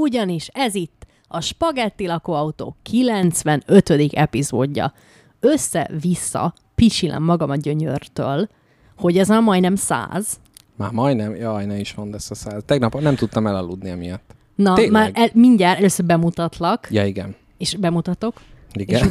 Ugyanis ez itt a Spagetti lakóautó 95. epizódja. Össze-vissza pisilem magam a gyönyörtől, hogy ez már majdnem száz. Már majdnem, jaj, ne is mondd ezt a száz. Tegnap nem tudtam elaludni emiatt. Na, Tényleg? már el, mindjárt először bemutatlak, Ja, igen. és bemutatok, Igen.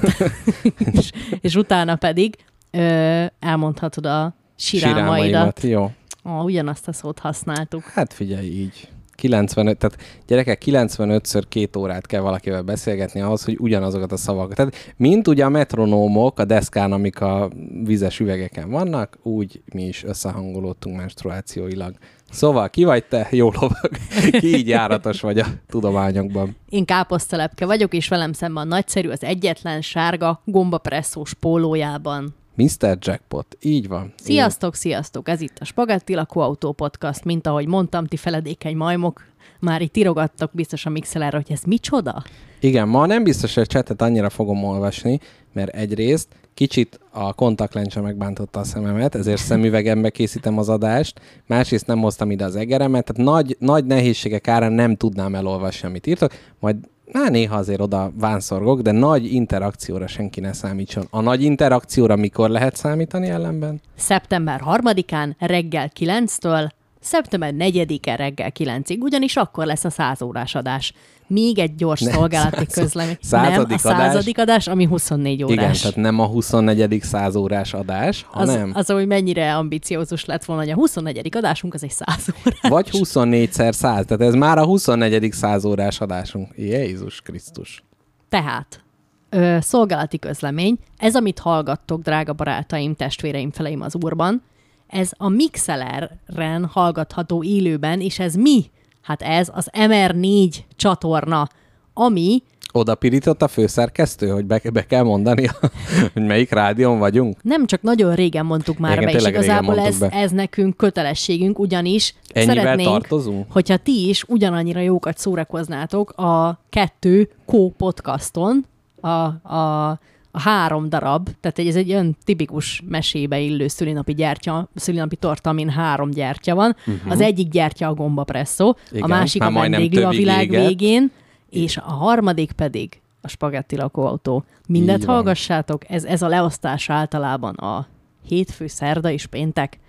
és, és utána pedig ö, elmondhatod a sirámaidat. Sirámaimat, Jó. Ó, ugyanazt a szót használtuk. Hát figyelj, így. 95, tehát gyerekek 95-ször két órát kell valakivel beszélgetni ahhoz, hogy ugyanazokat a szavakat. Tehát mint ugye a metronómok a deszkán, amik a vizes üvegeken vannak, úgy mi is összehangolódtunk menstruációilag. Szóval ki vagy te? Jó lovag. Ki így járatos vagy a tudományokban. Én káposztelepke vagyok, és velem szemben a nagyszerű, az egyetlen sárga gombapresszós pólójában. Mr. Jackpot. Így van. Sziasztok, sziasztok! Ez itt a Spagetti Lakóautó Podcast, mint ahogy mondtam, ti feledékeny majmok, már itt írogattak biztos a mixelerre, hogy ez micsoda? Igen, ma nem biztos, hogy a csetet annyira fogom olvasni, mert egyrészt kicsit a kontaktlencse megbántotta a szememet, ezért szemüvegembe készítem az adást, másrészt nem hoztam ide az egeremet, tehát nagy, nagy nehézségek árán nem tudnám elolvasni, amit írtok, majd Már néha azért oda vánszorgok, de nagy interakcióra senki ne számítson. A nagy interakcióra mikor lehet számítani ellenben? Szeptember 3-án reggel 9-től, szeptember 4-e reggel 9-ig, ugyanis akkor lesz a 100 órás adás. Még egy gyors Nem, szolgálati század- közlemény. századik Nem, a századik adás, ami 24 órás. Igen, tehát nem a 24. százórás adás, az, hanem az, hogy mennyire ambiciózus lett volna, hogy a 24. adásunk az egy 100 órás. vagy 24-szer 100, tehát ez már a 24. százórás adásunk. Jézus Krisztus. Tehát, ö, szolgálati közlemény, ez, amit hallgattok, drága barátaim, testvéreim, feleim az úrban, ez a Mixeleren hallgatható élőben, és ez mi? Hát ez az MR4 csatorna, ami Oda pirított a főszerkesztő, hogy be, be kell mondani, hogy melyik rádión vagyunk? nem csak nagyon régen mondtuk már Igen, be, és igazából ez, be. ez nekünk kötelességünk, ugyanis Ennyivel szeretnénk, tartozunk? hogyha ti is ugyanannyira jókat szórakoznátok a kettő co-podcaston, a, a, a három darab, tehát egy- ez egy olyan tipikus mesébe illő szülinapi gyertya, szülinapi torta, amin három gyertya van. Uh-huh. Az egyik gyertya a gombapresszó, a. Igen, másik a már majdnem vendéglő a világ égett. végén, és a harmadik pedig a spagetti lakóautó. Mindet van. hallgassátok, ez, ez a leosztás általában a hétfő, szerda és péntek.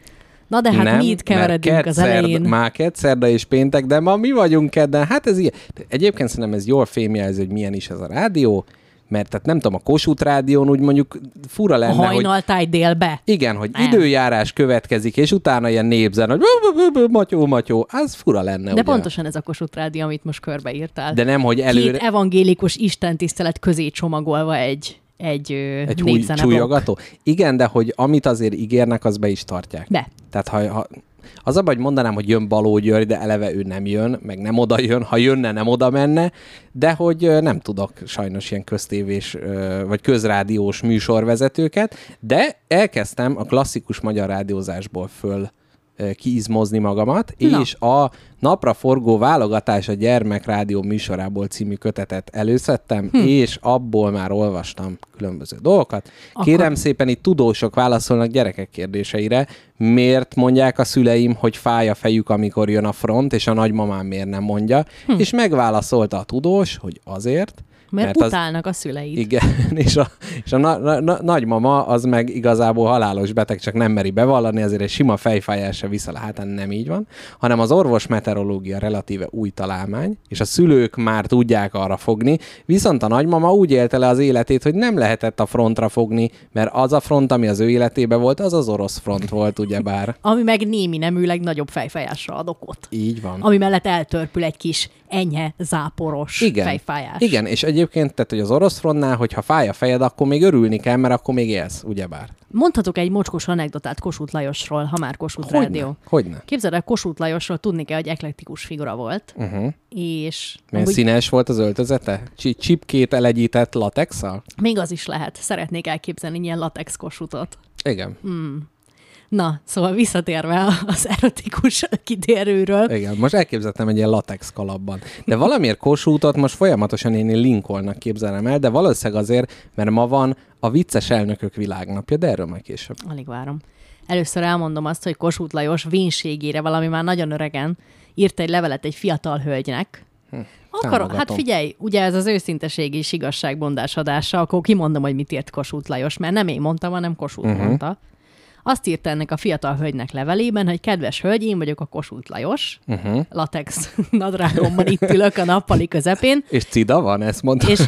Na de hát nem, mi itt keveredünk az elején. Szerda, már kedd, szerda és péntek, de ma mi vagyunk kedden. Hát ez ilyen. Egyébként szerintem ez jól fémjelzi, hogy milyen is ez a rádió, mert tehát nem tudom, a Kossuth rádión úgy mondjuk fura A lenne, hogy hajnaltáj délbe. igen, hogy Nem. időjárás következik, és utána ilyen népzen, hogy matyó, matyó, az fura lenne, De ugye? pontosan ez a Kossuth Rádió, amit most körbeírtál. De nem, hogy előre... Két evangélikus istentisztelet közé csomagolva egy, egy, egy Egy új népzeneblokk. csúlyogató? Igen, de hogy amit azért ígérnek, az be is tartják. De. Tehát ha, ha az a baj, hogy mondanám, hogy jön Baló György, de eleve ő nem jön, meg nem oda jön, ha jönne, nem oda menne, de hogy nem tudok sajnos ilyen köztévés vagy közrádiós műsorvezetőket, de elkezdtem a klasszikus magyar rádiózásból föl kiizmozni magamat, Na. és a Napra forgó válogatás a gyermekrádió műsorából című kötetet előszedtem, hm. és abból már olvastam különböző dolgokat. Akkor- Kérem szépen, itt tudósok válaszolnak gyerekek kérdéseire. Miért mondják a szüleim, hogy fáj a fejük, amikor jön a front, és a nagymamám miért nem mondja? Hm. És megválaszolta a tudós, hogy azért, Mert, mert mert az- utálnak a szüleid. igen, és a, és a na, na, na, nagymama az meg igazából halálos beteg, csak nem meri bevallani, ezért egy sima fejfájás se vissza hátán, nem így van, hanem az orvos meteorológia relatíve új találmány, és a szülők már tudják arra fogni, viszont a nagymama úgy élte le az életét, hogy nem lehetett a frontra fogni, mert az a front, ami az ő életében volt, az az orosz front volt, ugyebár. Ami meg némi neműleg nagyobb fejfájásra ad okot. Így van. Ami mellett eltörpül egy kis enyhe, záporos Igen. fejfájás. Igen, és egyébként, tehát, hogy az orosz frontnál, hogyha fáj a fejed, akkor még örülni kell, mert akkor még élsz, ugyebár. Mondhatok egy mocskos anekdotát Kossuth Lajosról, ha már Kossuth Rádió. Hogyne? Képzeld el, Kossuth Lajosról tudni kell, hogy eklektikus figura volt, Uh-huh. és Milyen amúgy színes volt az öltözete? Csi- Csipkét elegyített latexal? még az is lehet. Szeretnék elképzelni ilyen latex Kossuthot. Igen. Na, szóval visszatérve az erotikus kitérőről, Igen, most elképzeltem egy ilyen latex kalapban. De valamiért Kossuthot most folyamatosan én Lincolnnak képzelem el, de valószínűleg azért, mert ma van a vicces elnökök világnapja, de erről majd később. alig várom. Először elmondom azt, hogy Kossuth Lajos vénségére valami már nagyon öregen írt egy levelet egy fiatal hölgynek. Akar, hát támogatom. figyelj, ugye ez az őszinteség és igazságbondás adása, akkor kimondom, hogy mit írt Kossuth Lajos, mert nem én mondtam, hanem Kossuth uh-huh. mondta. Azt írta ennek a fiatal hölgynek levelében, hogy kedves hölgy, én vagyok a Kossuth Lajos, Uh-huh. latex nadrágomban itt ülök a nappali közepén, És cida van, ezt mondta. és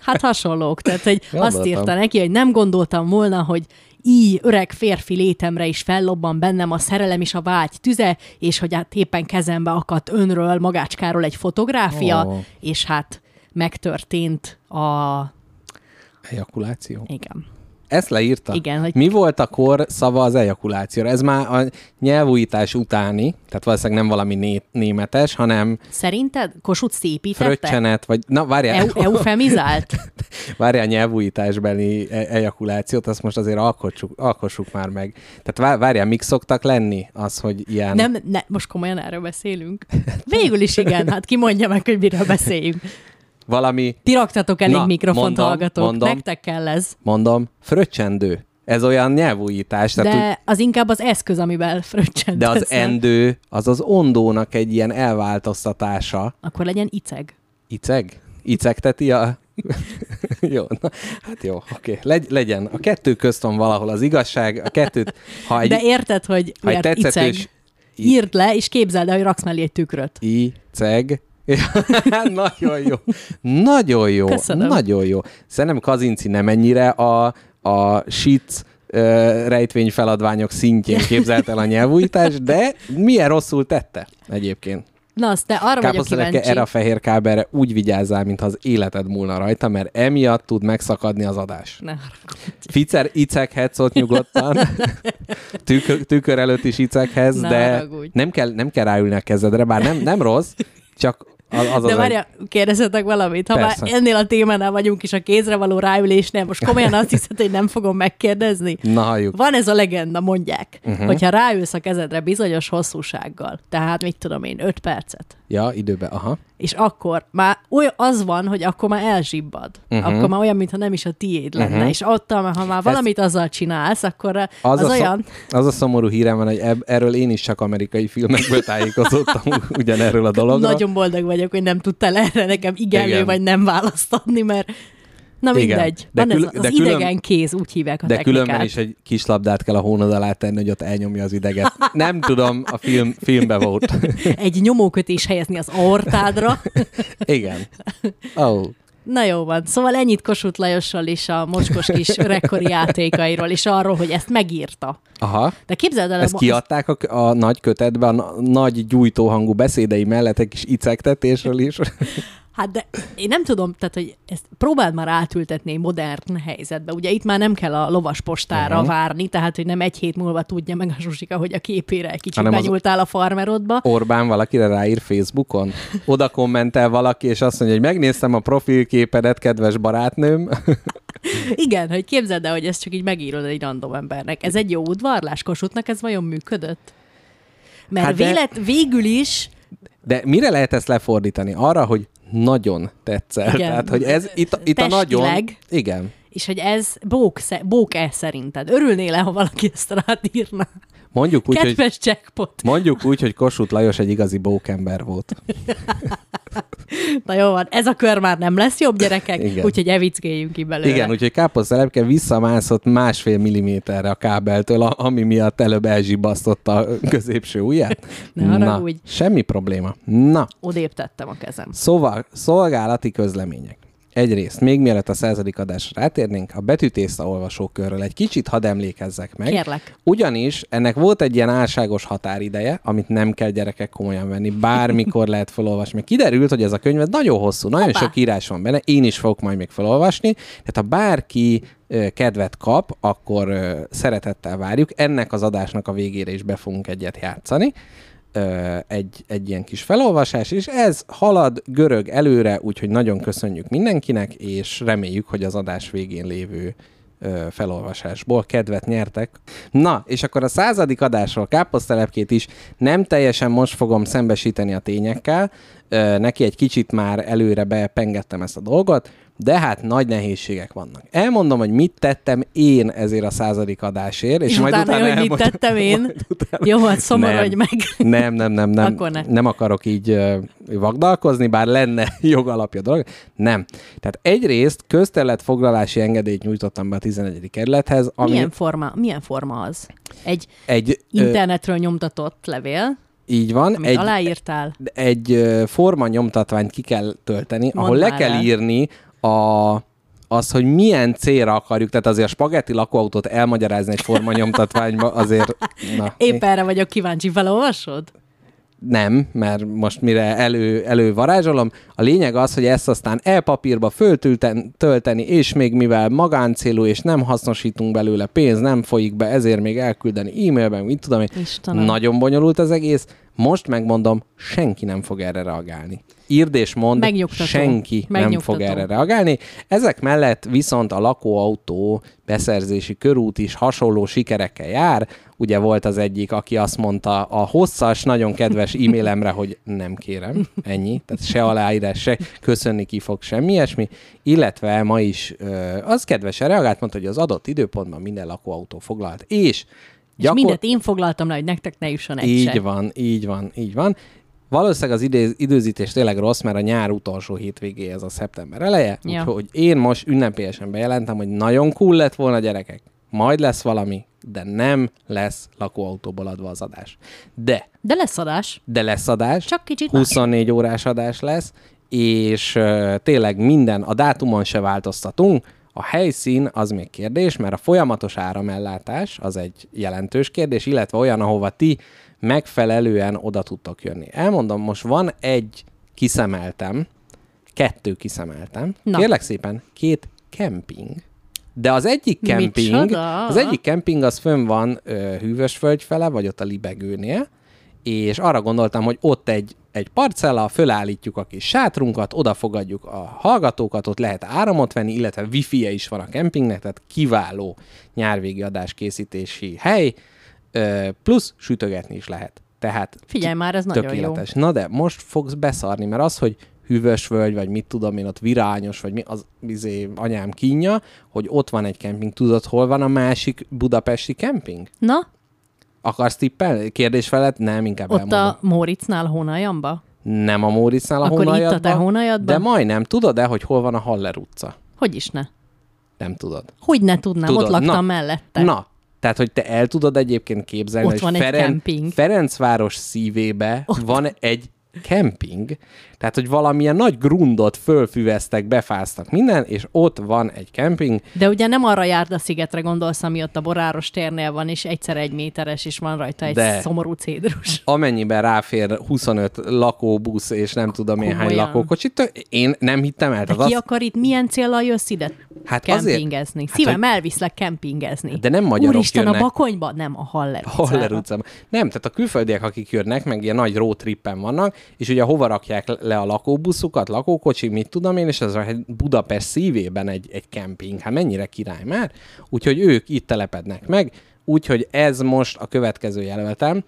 hát hasonlók. Tehát, hogy azt Gondoltam. írta neki, hogy nem gondoltam volna, hogy így öreg férfi létemre is fellobban bennem a szerelem és a vágy tüze, és hogy hát éppen kezembe akadt önről, magácskáról egy fotográfia, Ó. és hát megtörtént a... Ejakuláció. Igen. Ezt leírta? Igen, hogy- Mi volt a kor szava az ejakulációra? Ez már a nyelvújítás utáni, tehát valószínűleg nem valami né- németes, hanem Szerinted Kossuth szépítette? fröccsenet, vagy na várjál, Eu- eufemizált? várjál nyelvújításbeli e- ejakulációt, azt most azért alkossuk, alkossuk már meg. Tehát vá- várjál, mik szoktak lenni az, hogy ilyen... Nem, ne, most komolyan erről beszélünk. Végül is igen, hát ki mondja meg, hogy miről beszéljünk. valami, Ti raktatok elég Na, mikrofont, mondom, hallgatók. mondom. Nektek kell ez. mondom, fröccsendő. Ez olyan nyelvújítás. Tehát úgy, De az inkább az eszköz, amivel fröccsent de az endő, az az ondónak egy ilyen elváltoztatása. Akkor legyen iceg. Iceg? Icegteti a... jó, na, hát jó, oké. Legy, legyen. A kettő közt van valahol az igazság. A kettőt, ha egy, De érted, hogy ha miért iceg? tetszetős Írd le, és képzeld el, hogy raksz mellé egy tükröt. iceg, nagyon jó. Nagyon jó. Köszönöm. Nagyon jó. Szerintem Kazinci nem ennyire a, a shit rejtvényfeladványok szintjén képzelt el a nyelvújítást, de milyen rosszul tette egyébként. Na, azt te arra vagyok kíváncsi. erre a fehér kábelre úgy vigyázzál, mintha az életed múlna rajta, mert emiatt tud megszakadni az adás. Ne. Ficer iceghetsz ott nyugodtan, tükör, tükör előtt is iceghez, Ne de haragudj. nem kell, nem kell ráülni a kezedre, bár nem, nem rossz, csak az az, De várja, kérdezzetek valamit. Ha Persze. már ennél a témánál vagyunk, és a kézre való ráülésnél, most komolyan azt hiszed, hogy nem fogom megkérdezni? egy... Na, halljuk. Van ez a legenda, mondják, uh-huh. hogyha ráülsz a kezedre bizonyos hosszúsággal, tehát mit tudom én, öt percet, Ja, időbe, aha. és akkor már olyan, az van, hogy akkor már elzsibbad. Uh-huh. Akkor már olyan, mintha nem is a tiéd lenne. Uh-huh. És ott, ha már valamit azzal csinálsz, akkor az, Az, az a, olyan... Szom, az a szomorú hírem van, hogy eb, erről én is csak amerikai filmekből tájékozottam ugyanerről a dologról. Nagyon boldog vagyok, hogy nem tudtál erre nekem igenlő Igen. vagy nem választ adni, mert na Igen. mindegy. De Van külön- ez az de külön- idegen kéz, úgy hívják a De technikát. különben is egy kis labdát kell a hónod alá tenni, hogy ott elnyomja az ideget. Nem tudom, a film, filmbe volt. Egy nyomókötés helyezni az aortádra. Igen. Oh. Na jó van. Szóval ennyit Kossuth Lajossal és a mocskos kis öregkori játékairól, és arról, hogy ezt megírta. Aha. De képzeld el, Ezt a- kiadták a, a nagy kötetbe, a na- nagy gyújtóhangú beszédei mellett egy kis icegtetésről is. Hát de én nem tudom, tehát, hogy ezt próbáld már átültetni modern helyzetbe. Ugye itt már nem kell a lovas postára uh-huh. várni, tehát, hogy nem egy hét múlva tudja meg a Zsuzsika, hogy a képére egy kicsit Hanem benyúltál a farmerodba. Orbán valakire ráír Facebookon, oda kommentel valaki, és azt mondja, hogy megnéztem a profilképedet, kedves barátnőm. Igen, hogy képzeld el, hogy ezt csak így megírod egy random embernek. Ez egy jó udvarlás Kossuthnak, ez vajon működött? Mert Hát de- vélet, végül is De mire lehet ezt lefordítani? Arra, hogy nagyon tetszel. Igen. Tehát, hogy ez itt, itt a nagyon... Igen. És hogy ez bók, bók-e szerinted? Örülnél-e, ha valaki ezt rád írna? Mondjuk úgy, hogy Kedves jackpot. Mondjuk úgy, hogy Kossuth Lajos egy igazi bókember volt. Na jó van, ez a kör már nem lesz jobb, gyerekek, Igen. úgyhogy evickéljünk ki belőle. Igen, úgyhogy káposztelepke visszamászott másfél milliméterre a kábeltől, ami miatt előbb elzsibbasztotta a középső ujját. Ne Na, haragudj. semmi probléma. Na, Odébb tettem a kezem. szóval szolgálati közlemények. Egyrészt, még mielőtt a századik adásra rátérnénk, a betűtészta olvasókörről egy kicsit hadd emlékezzek meg. Kérlek. Ugyanis ennek volt egy ilyen álságos határideje, amit nem kell gyerekek komolyan venni, bármikor lehet felolvasni. Mert kiderült, hogy ez a könyv nagyon hosszú, nagyon Hoppá. sok írás van benne, én is fogok majd még felolvasni, tehát ha bárki kedvet kap, akkor szeretettel várjuk. Ennek az adásnak a végére is be fogunk egyet játszani. Egy, egy ilyen kis felolvasás, és ez halad görög előre, úgyhogy nagyon köszönjük mindenkinek, és reméljük, hogy az adás végén lévő felolvasásból kedvet nyertek. Na, és akkor a századik adásról káposztelepkét is nem teljesen most fogom szembesíteni a tényekkel, neki egy kicsit már előre bepengettem ezt a dolgot, de hát nagy nehézségek vannak. Elmondom, hogy mit tettem én ezért a századik adásért, és, És majd utána, utána hogy mit tettem én? utána- Jó, hát szomorodj Nem. meg. nem, nem, nem, nem. Akkor ne. Nem akarok így uh, vagdalkozni, bár lenne jogalapja dolog. Nem. Tehát egyrészt közterületfoglalási engedélyt nyújtottam be a 11. kerülethez, ami Milyen forma, milyen forma az? Egy egy, ö, internetről nyomtatott levél, így van, amit egy, aláírtál. egy ö, forma nyomtatványt ki kell tölteni, ahol le kell el. írni a az, hogy milyen célra akarjuk, tehát azért a spagetti lakóautót elmagyarázni egy forma nyomtatványba, azért... Na, Épp erre vagyok kíváncsi, felolvasod? Nem, mert most mire elő, elővarázsolom, a lényeg az, hogy ezt aztán e-papírba föltölteni, és még mivel magáncélú, és nem hasznosítunk belőle pénz, nem folyik be, ezért még elküldeni e-mailben, mit tudom én. Istenem. Nagyon bonyolult az egész. Most megmondom, senki nem fog erre reagálni. Írd és mond, Megnyugtató. senki nem fog erre reagálni. Ezek mellett viszont a lakóautó beszerzési körút is hasonló sikerekkel jár. Ugye volt az egyik, aki azt mondta a hosszas, nagyon kedves e-mailemre, hogy nem kérem, ennyi, tehát se aláírás, se köszönni ki fog semmi ilyesmi, illetve ma is az kedvesen reagált, mondta, hogy az adott időpontban minden lakóautó foglalt, és És mindet én foglaltam le, hogy nektek ne jusson egy így se. van, így van, így van. Valószínűleg az idő, időzítés tényleg rossz, mert a nyár utolsó hétvégé ez a szeptember eleje, Ja. úgyhogy én most ünnepélyesen bejelentem, hogy nagyon cool lett volna gyerekek. Majd lesz valami, de nem lesz lakóautóból adva az adás. De, De lesz adás. de lesz adás. Csak kicsit más. 24 órás adás lesz, és uh, tényleg minden, a dátumon se változtatunk, a helyszín az még kérdés, mert a folyamatos áramellátás az egy jelentős kérdés, illetve olyan, ahova ti megfelelően oda tudtok jönni. Elmondom, most van egy kiszemeltem, kettő kiszemeltem, Na. kérlek szépen, két kemping, de az egyik kemping, Micsoda? az egyik kemping az fönn van ö, Hűvösvölgy fele, vagy ott a Libegőnél, és arra gondoltam, hogy ott egy, egy parcella, fölállítjuk a kis sátrunkat, oda fogadjuk a hallgatókat, ott lehet áramot venni, illetve wifi-je is van a kempingnek, tehát kiváló nyárvégi adáskészítési hely, ö, plusz sütögetni is lehet. Tehát Figyelj már, ez nagyon jó. tökéletes. Na de most fogsz beszarni, mert az, hogy hűvös völgy, vagy mit tudom én, ott virányos, vagy mi, az izé, anyám kínja, hogy ott van egy kemping. Tudod, hol van a másik budapesti kemping? Na, Akarsz tippelni? Kérdés felett? Nem, inkább ott elmondom. a Móricnál Hónajamba? Nem a Móriczál a Akkor itt a te Hónajadban? De majdnem. Tudod-e, hogy hol van a Haller utca? Hogy is ne? Nem tudod. Hogy ne tudnám, Tudod, ott laktam na. mellette. Na, tehát, hogy te el tudod egyébként képzelni, Ott hogy van egy kemping. Ferencváros szívébe ott. van egy kemping, tehát, hogy valamilyen nagy grundot fölfüveztek, befáztak minden, és ott van egy kemping. De ugye nem arra járd a szigetre gondolsz, ami ott a Boráros térnél van, és egyszer egy méteres, és van rajta egy De. szomorú cédrus. Amennyiben ráfér 25 lakóbusz, és nem tudom én hány lakókocsit, tök- én nem hittem el. De ki azt, akar itt, milyen célral jössz ide? Hát azért- kempingezni. hát, Szívem, hogy- elviszlek kempingezni. De nem magyarok Úristen, jönnek. a Bakonyba? Nem, a Haller utcára. Haller utcában. Nem, tehát a külföldiek, akik jönnek, meg ilyen nagy roadtrippen vannak, és ugye hova rakják le a lakóbuszukat, lakókocsi, mit tudom én, és ez a Budapest szívében egy, egy kemping. Hát mennyire király már? Úgyhogy ők itt telepednek meg, úgyhogy ez most a következő jelöltem.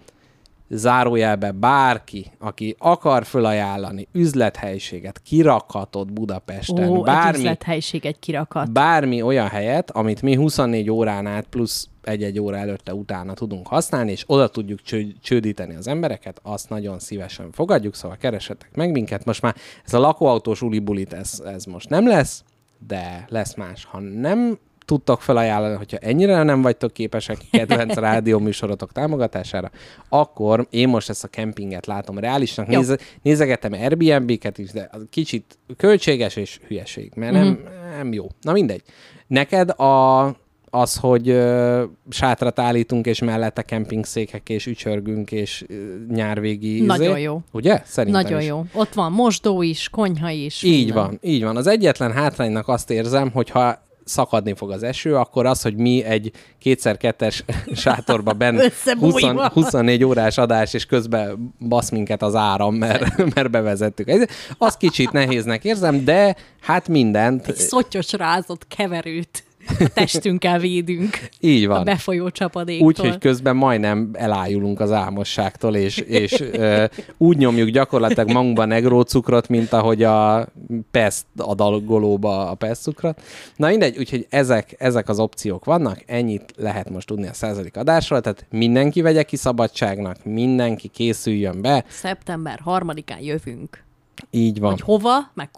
Zárójelbe bárki, aki akar fölajánlani üzlethelyiséget, kirakhatott Budapesten, Ó, bármi, üzlethelyiség, egy kirakat. bármi olyan helyet, amit mi 24 órán át plusz egy-egy óra előtte utána tudunk használni, és oda tudjuk cső- csődíteni az embereket, azt nagyon szívesen fogadjuk, szóval keresetek meg minket. Most már ez a lakóautós ulibulit, ez, ez most nem lesz, de lesz más. Ha nem tudtok felajánlani, hogyha ennyire nem vagytok képesek kedvenc rádió műsorotok támogatására, akkor én most ezt a kempinget látom reálisnak. Néze, nézegetem Airbnb-ket is, de az kicsit költséges és hülyeség, mert nem, nem jó. Na mindegy. Neked a, az, hogy ö, sátrat állítunk, és mellette kempingszékek, és ücsörgünk, és ö, nyárvégi... Nagyon izé, jó. Ugye? Szerintem Nagyon is. jó. Ott van mosdó is, konyha is. Így minden. van, így van. Az egyetlen hátránynak azt érzem, hogy ha szakadni fog az eső, akkor az, hogy mi egy kétszer-kettes sátorba benn 20, Összebújva. 24 órás adás, és közben basz minket az áram, mert, mert bevezettük. Ez- Az kicsit nehéznek érzem, de hát mindent. Egy szottyos rázott keverőt. A testünkkel védünk Így a van. befolyó csapadéktól. Úgyhogy közben majdnem elájulunk az álmosságtól, és, és ö, úgy nyomjuk gyakorlatilag magunkba negrócukrot, mint ahogy a pest adagolóba a pest cukrot. Na mindegy, úgyhogy ezek, ezek az opciók vannak, ennyit lehet most tudni a századik adásról, tehát mindenki vegye ki szabadságnak, mindenki készüljön be, Szeptember harmadikán jövünk. így van. Hogy hova, meg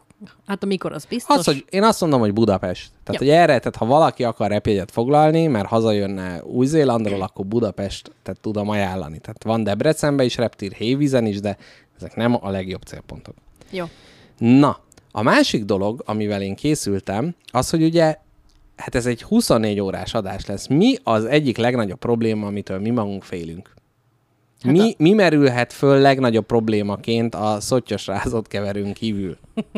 hát amikor az biztos. Az, hogy én azt mondom, hogy Budapest. Tehát, Ja. hogy erre, tehát ha valaki akar repjegyet foglalni, mert hazajönne Új-Zélandról, akkor Budapest tehát tudom ajánlani. Tehát van Debrecenben is reptír, Hévízen is, de ezek nem a legjobb célpontok. Jó. Na, a másik dolog, amivel én készültem, az, hogy ugye, hát ez egy 24 órás adás lesz. Mi az egyik legnagyobb probléma, amitől mi magunk félünk? Hát mi, mi merülhet föl legnagyobb problémaként a szottyos rázott keverőn kívül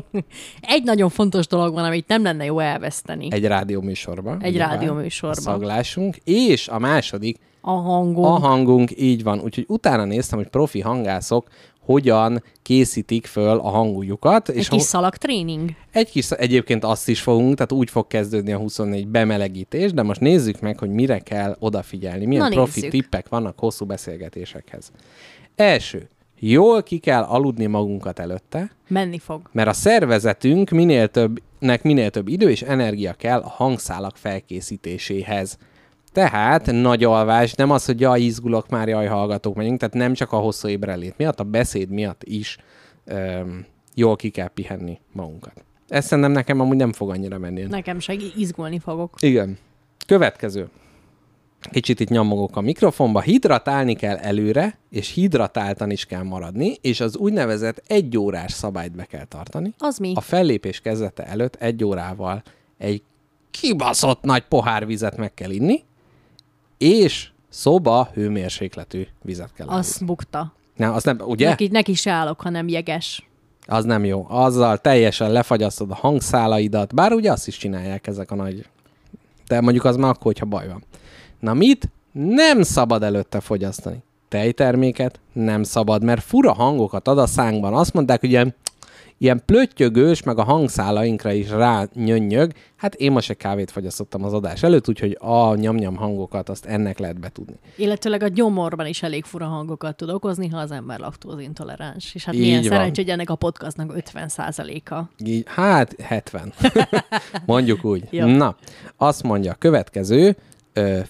Egy nagyon fontos dolog van, amit nem lenne jó elveszteni. egy rádióműsorban? Egy rádióműsorban. Szaglásunk, és a második, A hangom. a hangunk, így van. Úgyhogy utána néztem, hogy profi hangászok hogyan készítik föl a hanguljukat. Egy és kis ho- szalagtréning. Egy kis, egyébként azt is fogunk, tehát úgy fog kezdődni a 24 bemelegítés, de most nézzük meg, hogy mire kell odafigyelni, milyen Na, profi nézzük. tippek vannak hosszú beszélgetésekhez. Első, jól ki kell aludni magunkat előtte, Menni fog. mert a szervezetünk minél többnek minél több idő és energia kell a hangszálak felkészítéséhez. Tehát nagy alvás, nem az, hogy jaj, izgulok már, jaj, hallgatók megyünk, tehát nem csak a hosszú ébrelét miatt, a beszéd miatt is öm, jól ki kell pihenni magunkat. Ezt szerintem nekem amúgy nem fog annyira menni. Nekem se izgulni fogok. Igen. Következő. Kicsit itt nyomogok a mikrofonba. Hidratálni kell előre, és hidratáltan is kell maradni, és az úgynevezett egy órás szabályt be kell tartani. Az mi? A fellépés kezdete előtt egy órával egy kibaszott nagy pohár vizet meg kell inni, és szoba hőmérsékletű vizet kell Az az... bukta. Nem, az nem, ugye? Neki, neki se állok, hanem jeges. Az nem jó. Azzal teljesen lefagyasztod a hangszálaidat, bár ugye azt is csinálják ezek a nagy... De mondjuk az már akkor, hogyha baj van. Na mit? Nem szabad előtte fogyasztani. Tejterméket nem szabad, mert fura hangokat ad a szánkban. Azt mondták, hogy ilyen, plöttyögős, meg a hangszálainkra is rá nyönnyög. Hát én most egy kávét fogyasztottam az adás előtt, úgyhogy a nyamnyam hangokat azt ennek lehet betudni. Illetőleg a gyomorban is elég fura hangokat tud okozni, ha az ember laktózintoleráns. És hát Így milyen van. szerencsé, hogy ennek a podcastnak 50%-a. Így, hát 70. Mondjuk úgy. Jó. Na, azt mondja, a következő,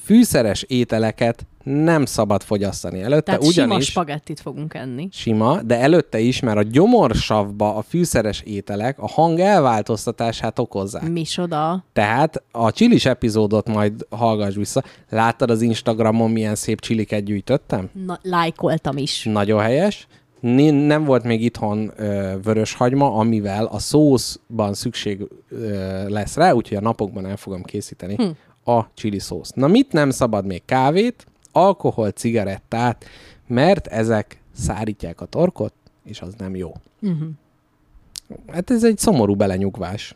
fűszeres ételeket nem szabad fogyasztani előtte, Tehát sima ugyanis spagettit fogunk enni. sima, de előtte is, mert a gyomorsavba a fűszeres ételek a hang elváltoztatását okozzák. Misoda. Tehát a csilis epizódot majd hallgass vissza. Láttad az Instagramon, milyen szép csiliket gyűjtöttem? Na, lájkoltam is. Nagyon helyes. Nem volt még itthon ö, vöröshagyma, amivel a szószban szükség ö, lesz rá, úgyhogy a napokban el fogom készíteni hm. a chili szósz. Na mit nem szabad még? Kávét, alkohol, cigarettát, mert ezek szárítják a torkot, és az nem jó. Uh-huh. Hát ez egy szomorú belenyugvás.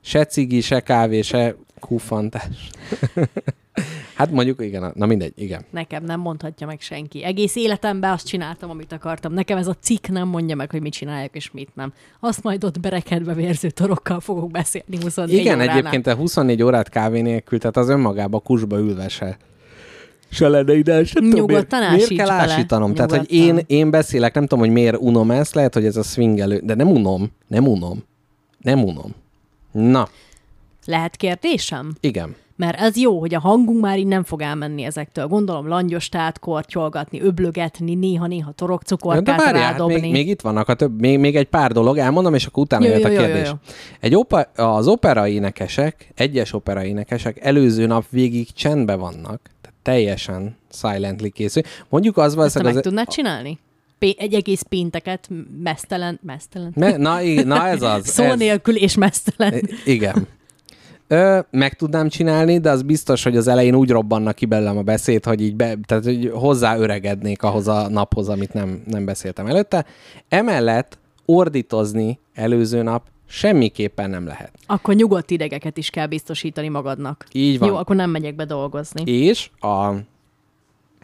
Se cigi, se kávé, se kuffantás. hát mondjuk igen, na mindegy, igen. Nekem nem mondhatja meg senki. Egész életemben azt csináltam, amit akartam. Nekem ez a cikk nem mondja meg, hogy mit csinálják és mit nem. Azt majd ott berekedve vérző torokkal fogok beszélni 24 Igen, óránál. egyébként a 24 órát kávé nélkül, tehát az önmagába kusba ülve se. Se lenne ide, sem tudom, Nyugodtan miért, miért kell bele. ásítanom? Tehát, hogy Nyugodtan. én, én beszélek, nem tudom, hogy miért unom ezt, lehet, hogy ez a swingelő, de nem unom, nem unom, nem unom. Na, Lehet kérdésem? igen. Mert ez jó, hogy a hangunk már így nem fog elmenni ezektől. Gondolom langyostát, kortyolgatni, öblögetni, néha-néha De torokcukorkát várjál, hát rádobni. még, még, itt vannak a több, még, még egy pár dolog, elmondom, és akkor utána Jó, jött a jó, jó, jó, kérdés. jó. Egy opa, az opera énekesek, egyes opera énekesek előző nap végig csendben vannak, teljesen silently készül. Mondjuk az Ezt te valószínűleg... meg az- tudnád csinálni? Egy egész pénteket mesztelen, mesztelen. Me, na, igen, na ez az. Szó ez. nélkül és mesztelen. I- Igen. Ö, meg tudnám csinálni, de az biztos, hogy az elején úgy robbannak ki belőlem a beszéd, hogy így be, tehát, hogy hozzá öregednék ahhoz a naphoz, amit nem, nem beszéltem előtte. Emellett ordítozni előző nap semmiképpen nem lehet. Akkor nyugodt idegeket is kell biztosítani magadnak. Így van. Jó, akkor nem megyek be dolgozni. És a,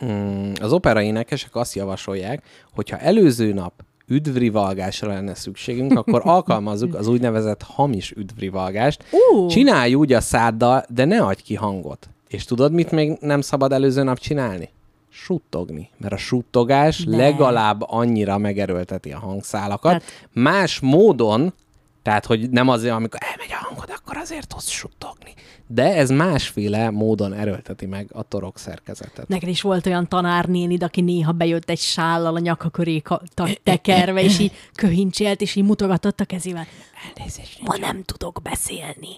mm, az opera énekesek azt javasolják, hogyha előző nap üdvrivalgásra lenne szükségünk, akkor alkalmazzuk az úgynevezett hamis üdvrivalgást. Ú. Csinálj úgy a száddal, de ne adj ki hangot. És tudod, mit még nem szabad előző nap csinálni? Suttogni. Mert a suttogás Ne. legalább annyira megerőlteti a hangszálakat. Tehát- Más módon, tehát, hogy nem azért, amikor elmegy a hangod, akkor azért tudsz suttogni. De ez másféle módon erőlteti meg a torok szerkezetet. Neked is volt olyan tanárnénid, aki néha bejött egy sállal a nyaka köré tekerve, és így köhincsélt, és így mutogatott a kezével. Elnézést, Ma nem tudok beszélni.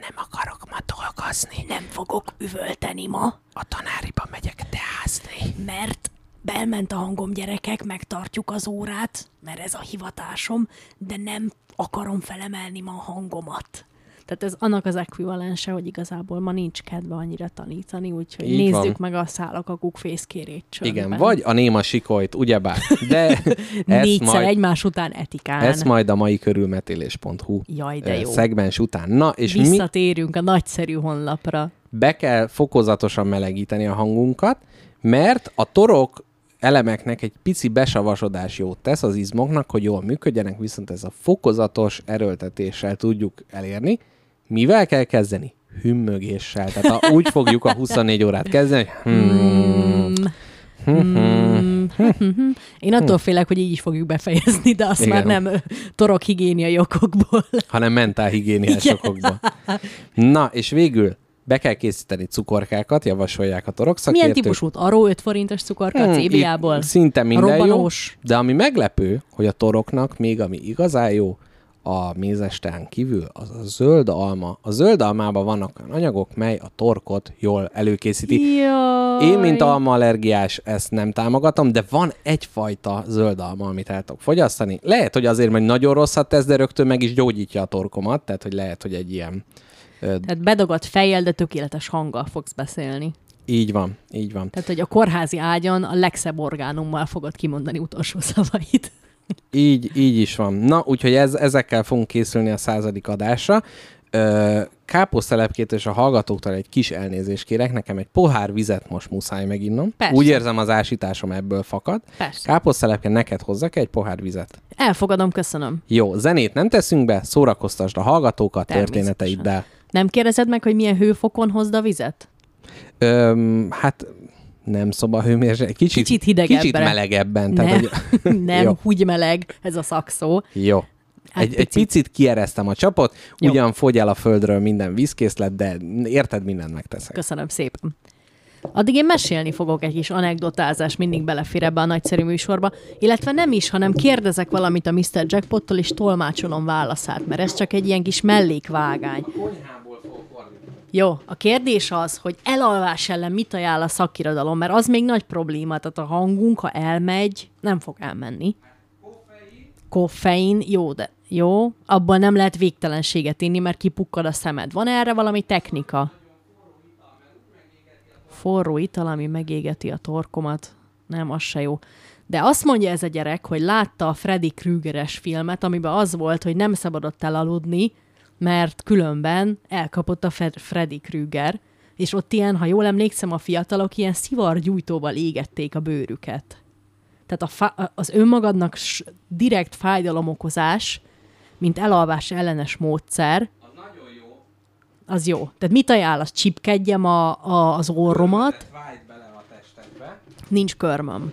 nem akarok ma dolgozni. Nem fogok üvölteni ma, A tanáriba megyek teázni. mert belment a hangom, gyerekek, megtartjuk az órát, mert ez a hivatásom, de nem akarom felemelni ma a hangomat. Tehát ez annak az ekvivalense, hogy igazából ma nincs kedve annyira tanítani, úgyhogy Így nézzük van. meg a szálakakuk fészkérét csöndben. Igen, vagy a néma sikolyt, ugyebár. De Négyszer majd, egymás után etikán. ezt majd a mai körülmetélés.hu Jaj, de ö, jó. szegmens után. Na, és mi Visszatérünk a nagyszerű honlapra. be kell fokozatosan melegíteni a hangunkat, mert a torok elemeknek egy pici besavasodás jót tesz az izmoknak, hogy jól működjenek, viszont ez a fokozatos erőltetéssel tudjuk elérni. Mivel kell kezdeni? Hümmögéssel. Tehát a, úgy fogjuk a 24 órát kezdeni, hogy hmm, Mm, Én attól félek, hogy így is fogjuk befejezni, de azt Igen. már nem torok higiéniai okokból. hanem mentálhigiéniás okokból. Na, és végül be kell készíteni cukorkákat, javasolják a torok Milyen típusút? Aró 5 forintos cukorka Hmm, CBA-ból? Szinte minden jó, de ami meglepő, hogy a toroknak még ami igazán jó, a mézestán kívül, az a zöld alma. A zöld almában vannak olyan anyagok, mely a torkot jól előkészíti. Jaj. Én, mint almaallergiás, ezt nem támogatom, de van egyfajta zöld alma, amit el tudok fogyasztani. Lehet, hogy azért, mert nagyon rosszat tesz, de rögtön meg is gyógyítja a torkomat, tehát, hogy lehet, hogy egy ilyen... Tehát bedogott fejjel, de tökéletes hanggal fogsz beszélni. így van, így van. Tehát, hogy a kórházi ágyon a legszebb orgánummal fogod kimondani utolsó szavait. Így, így is van. Na, úgyhogy ez, ezekkel fogunk készülni a századik adásra. Káposztelepkét és a hallgatóktól egy kis elnézést kérek, nekem egy pohár vizet most muszáj meginnom. Persze. Úgy érzem, az ásításom ebből fakad. Persze. Káposztelepke, neked hozzak egy pohár vizet. Elfogadom, köszönöm. Jó, zenét nem teszünk be, szórakoztasd a hallgatókat történeteiddel. Nem kérdezed meg, hogy milyen hőfokon hozd a vizet? Öm, hát nem szobahőmérséklet, kicsit, Kicsit hidegebbre. Kicsit melegebben. Tehát, Nem, hogy, nem úgy meleg ez a szakszó. Jó. Hát Egy, egy picit. picit kiereztem a csapot, Jó. ugyan fogy el a földről minden vízkészlet, de érted, mindent megteszek. Köszönöm szépen. Addig én mesélni fogok egy kis anekdotázás, mindig belefér ebbe a nagyszerű műsorba, illetve nem is, hanem kérdezek valamit a Mr. Jackpottól, és tolmácsolom válaszát, mert ez csak egy ilyen kis mellékvágány. Jó, a kérdés az, hogy elalvás ellen mit ajánl a szakirodalom, mert az még nagy probléma, tehát a hangunk, ha elmegy, nem fog elmenni. Koffein, jó, de jó, abból nem lehet végtelenséget inni, mert kipukkad a szemed. Van erre valami technika? Forró ital, ami megégeti a torkomat. Nem, az se jó. De azt mondja ez a gyerek, hogy látta a Freddy Krügeres filmet, amiben az volt, hogy nem szabadott elaludni, mert különben elkapott a Fe- Freddy Krüger, és ott ilyen, ha jól emlékszem, a fiatalok ilyen szivargyújtóval égették a bőrüket. Tehát a fá- az önmagadnak direkt fájdalomokozás, mint elalvás ellenes módszer, az jó. Tehát mit ajánlasz? Csipkedjem a, a, az orromat, Vágj bele a testedbe. nincs körmöm.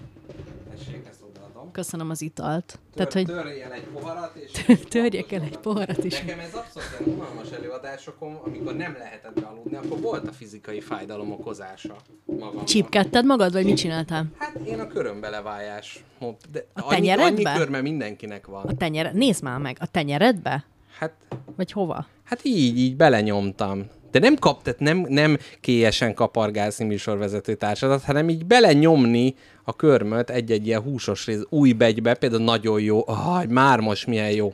Tessék, ezt odaadom. Köszönöm az italt. Tehát, hogy Törj el egy poharat, és... törjek el egy poharat is. Nekem ez abszolút unalmas előadásokon, amikor nem lehetett bealudni, akkor volt a fizikai fájdalom okozása magamban. Csipkedted magad, vagy mit csináltál? Hát én a körömbelevájás. De A annyi, tenyeredbe? annyi körme mindenkinek van. A tenyered... Nézd már meg, a tenyeredbe? Hát, Vagy hova? hát így, így belenyomtam. De nem kap, tehát nem, nem kélyesen kapargászni műsorvezető társadat, hanem így belenyomni a körmöt egy-egy ilyen húsos rész új begybe, például nagyon jó. Ah, már most milyen jó.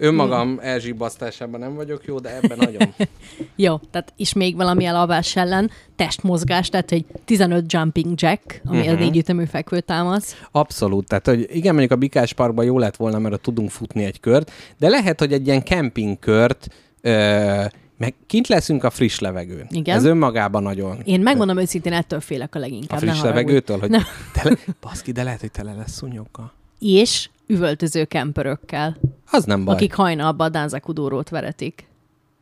Önmagam elzsibasztásában nem vagyok jó, de ebben nagyon. Jó, tehát is még valami elalvás ellen, testmozgás, tehát hogy 15 jumping jack, ami uh-huh. a négy ütemű fekvő támasz. Abszolút. Tehát, hogy igen, mondjuk a Bikás Parkban jó lett volna, mert tudunk futni egy kört, de lehet, hogy egy ilyen kempingkört, ö, meg kint leszünk a friss levegőn. Igen. Ez önmagában nagyon. Én megmondom őszintén, ettől félek a A leginkább. friss ne haragudj. levegőtől, hogy tele, baszki, de lehet, hogy tele lesz szúnyokkal. És üvöltöző kemperökkel, Az nem baj. akik hajnalban a Dánzakudórót veretik.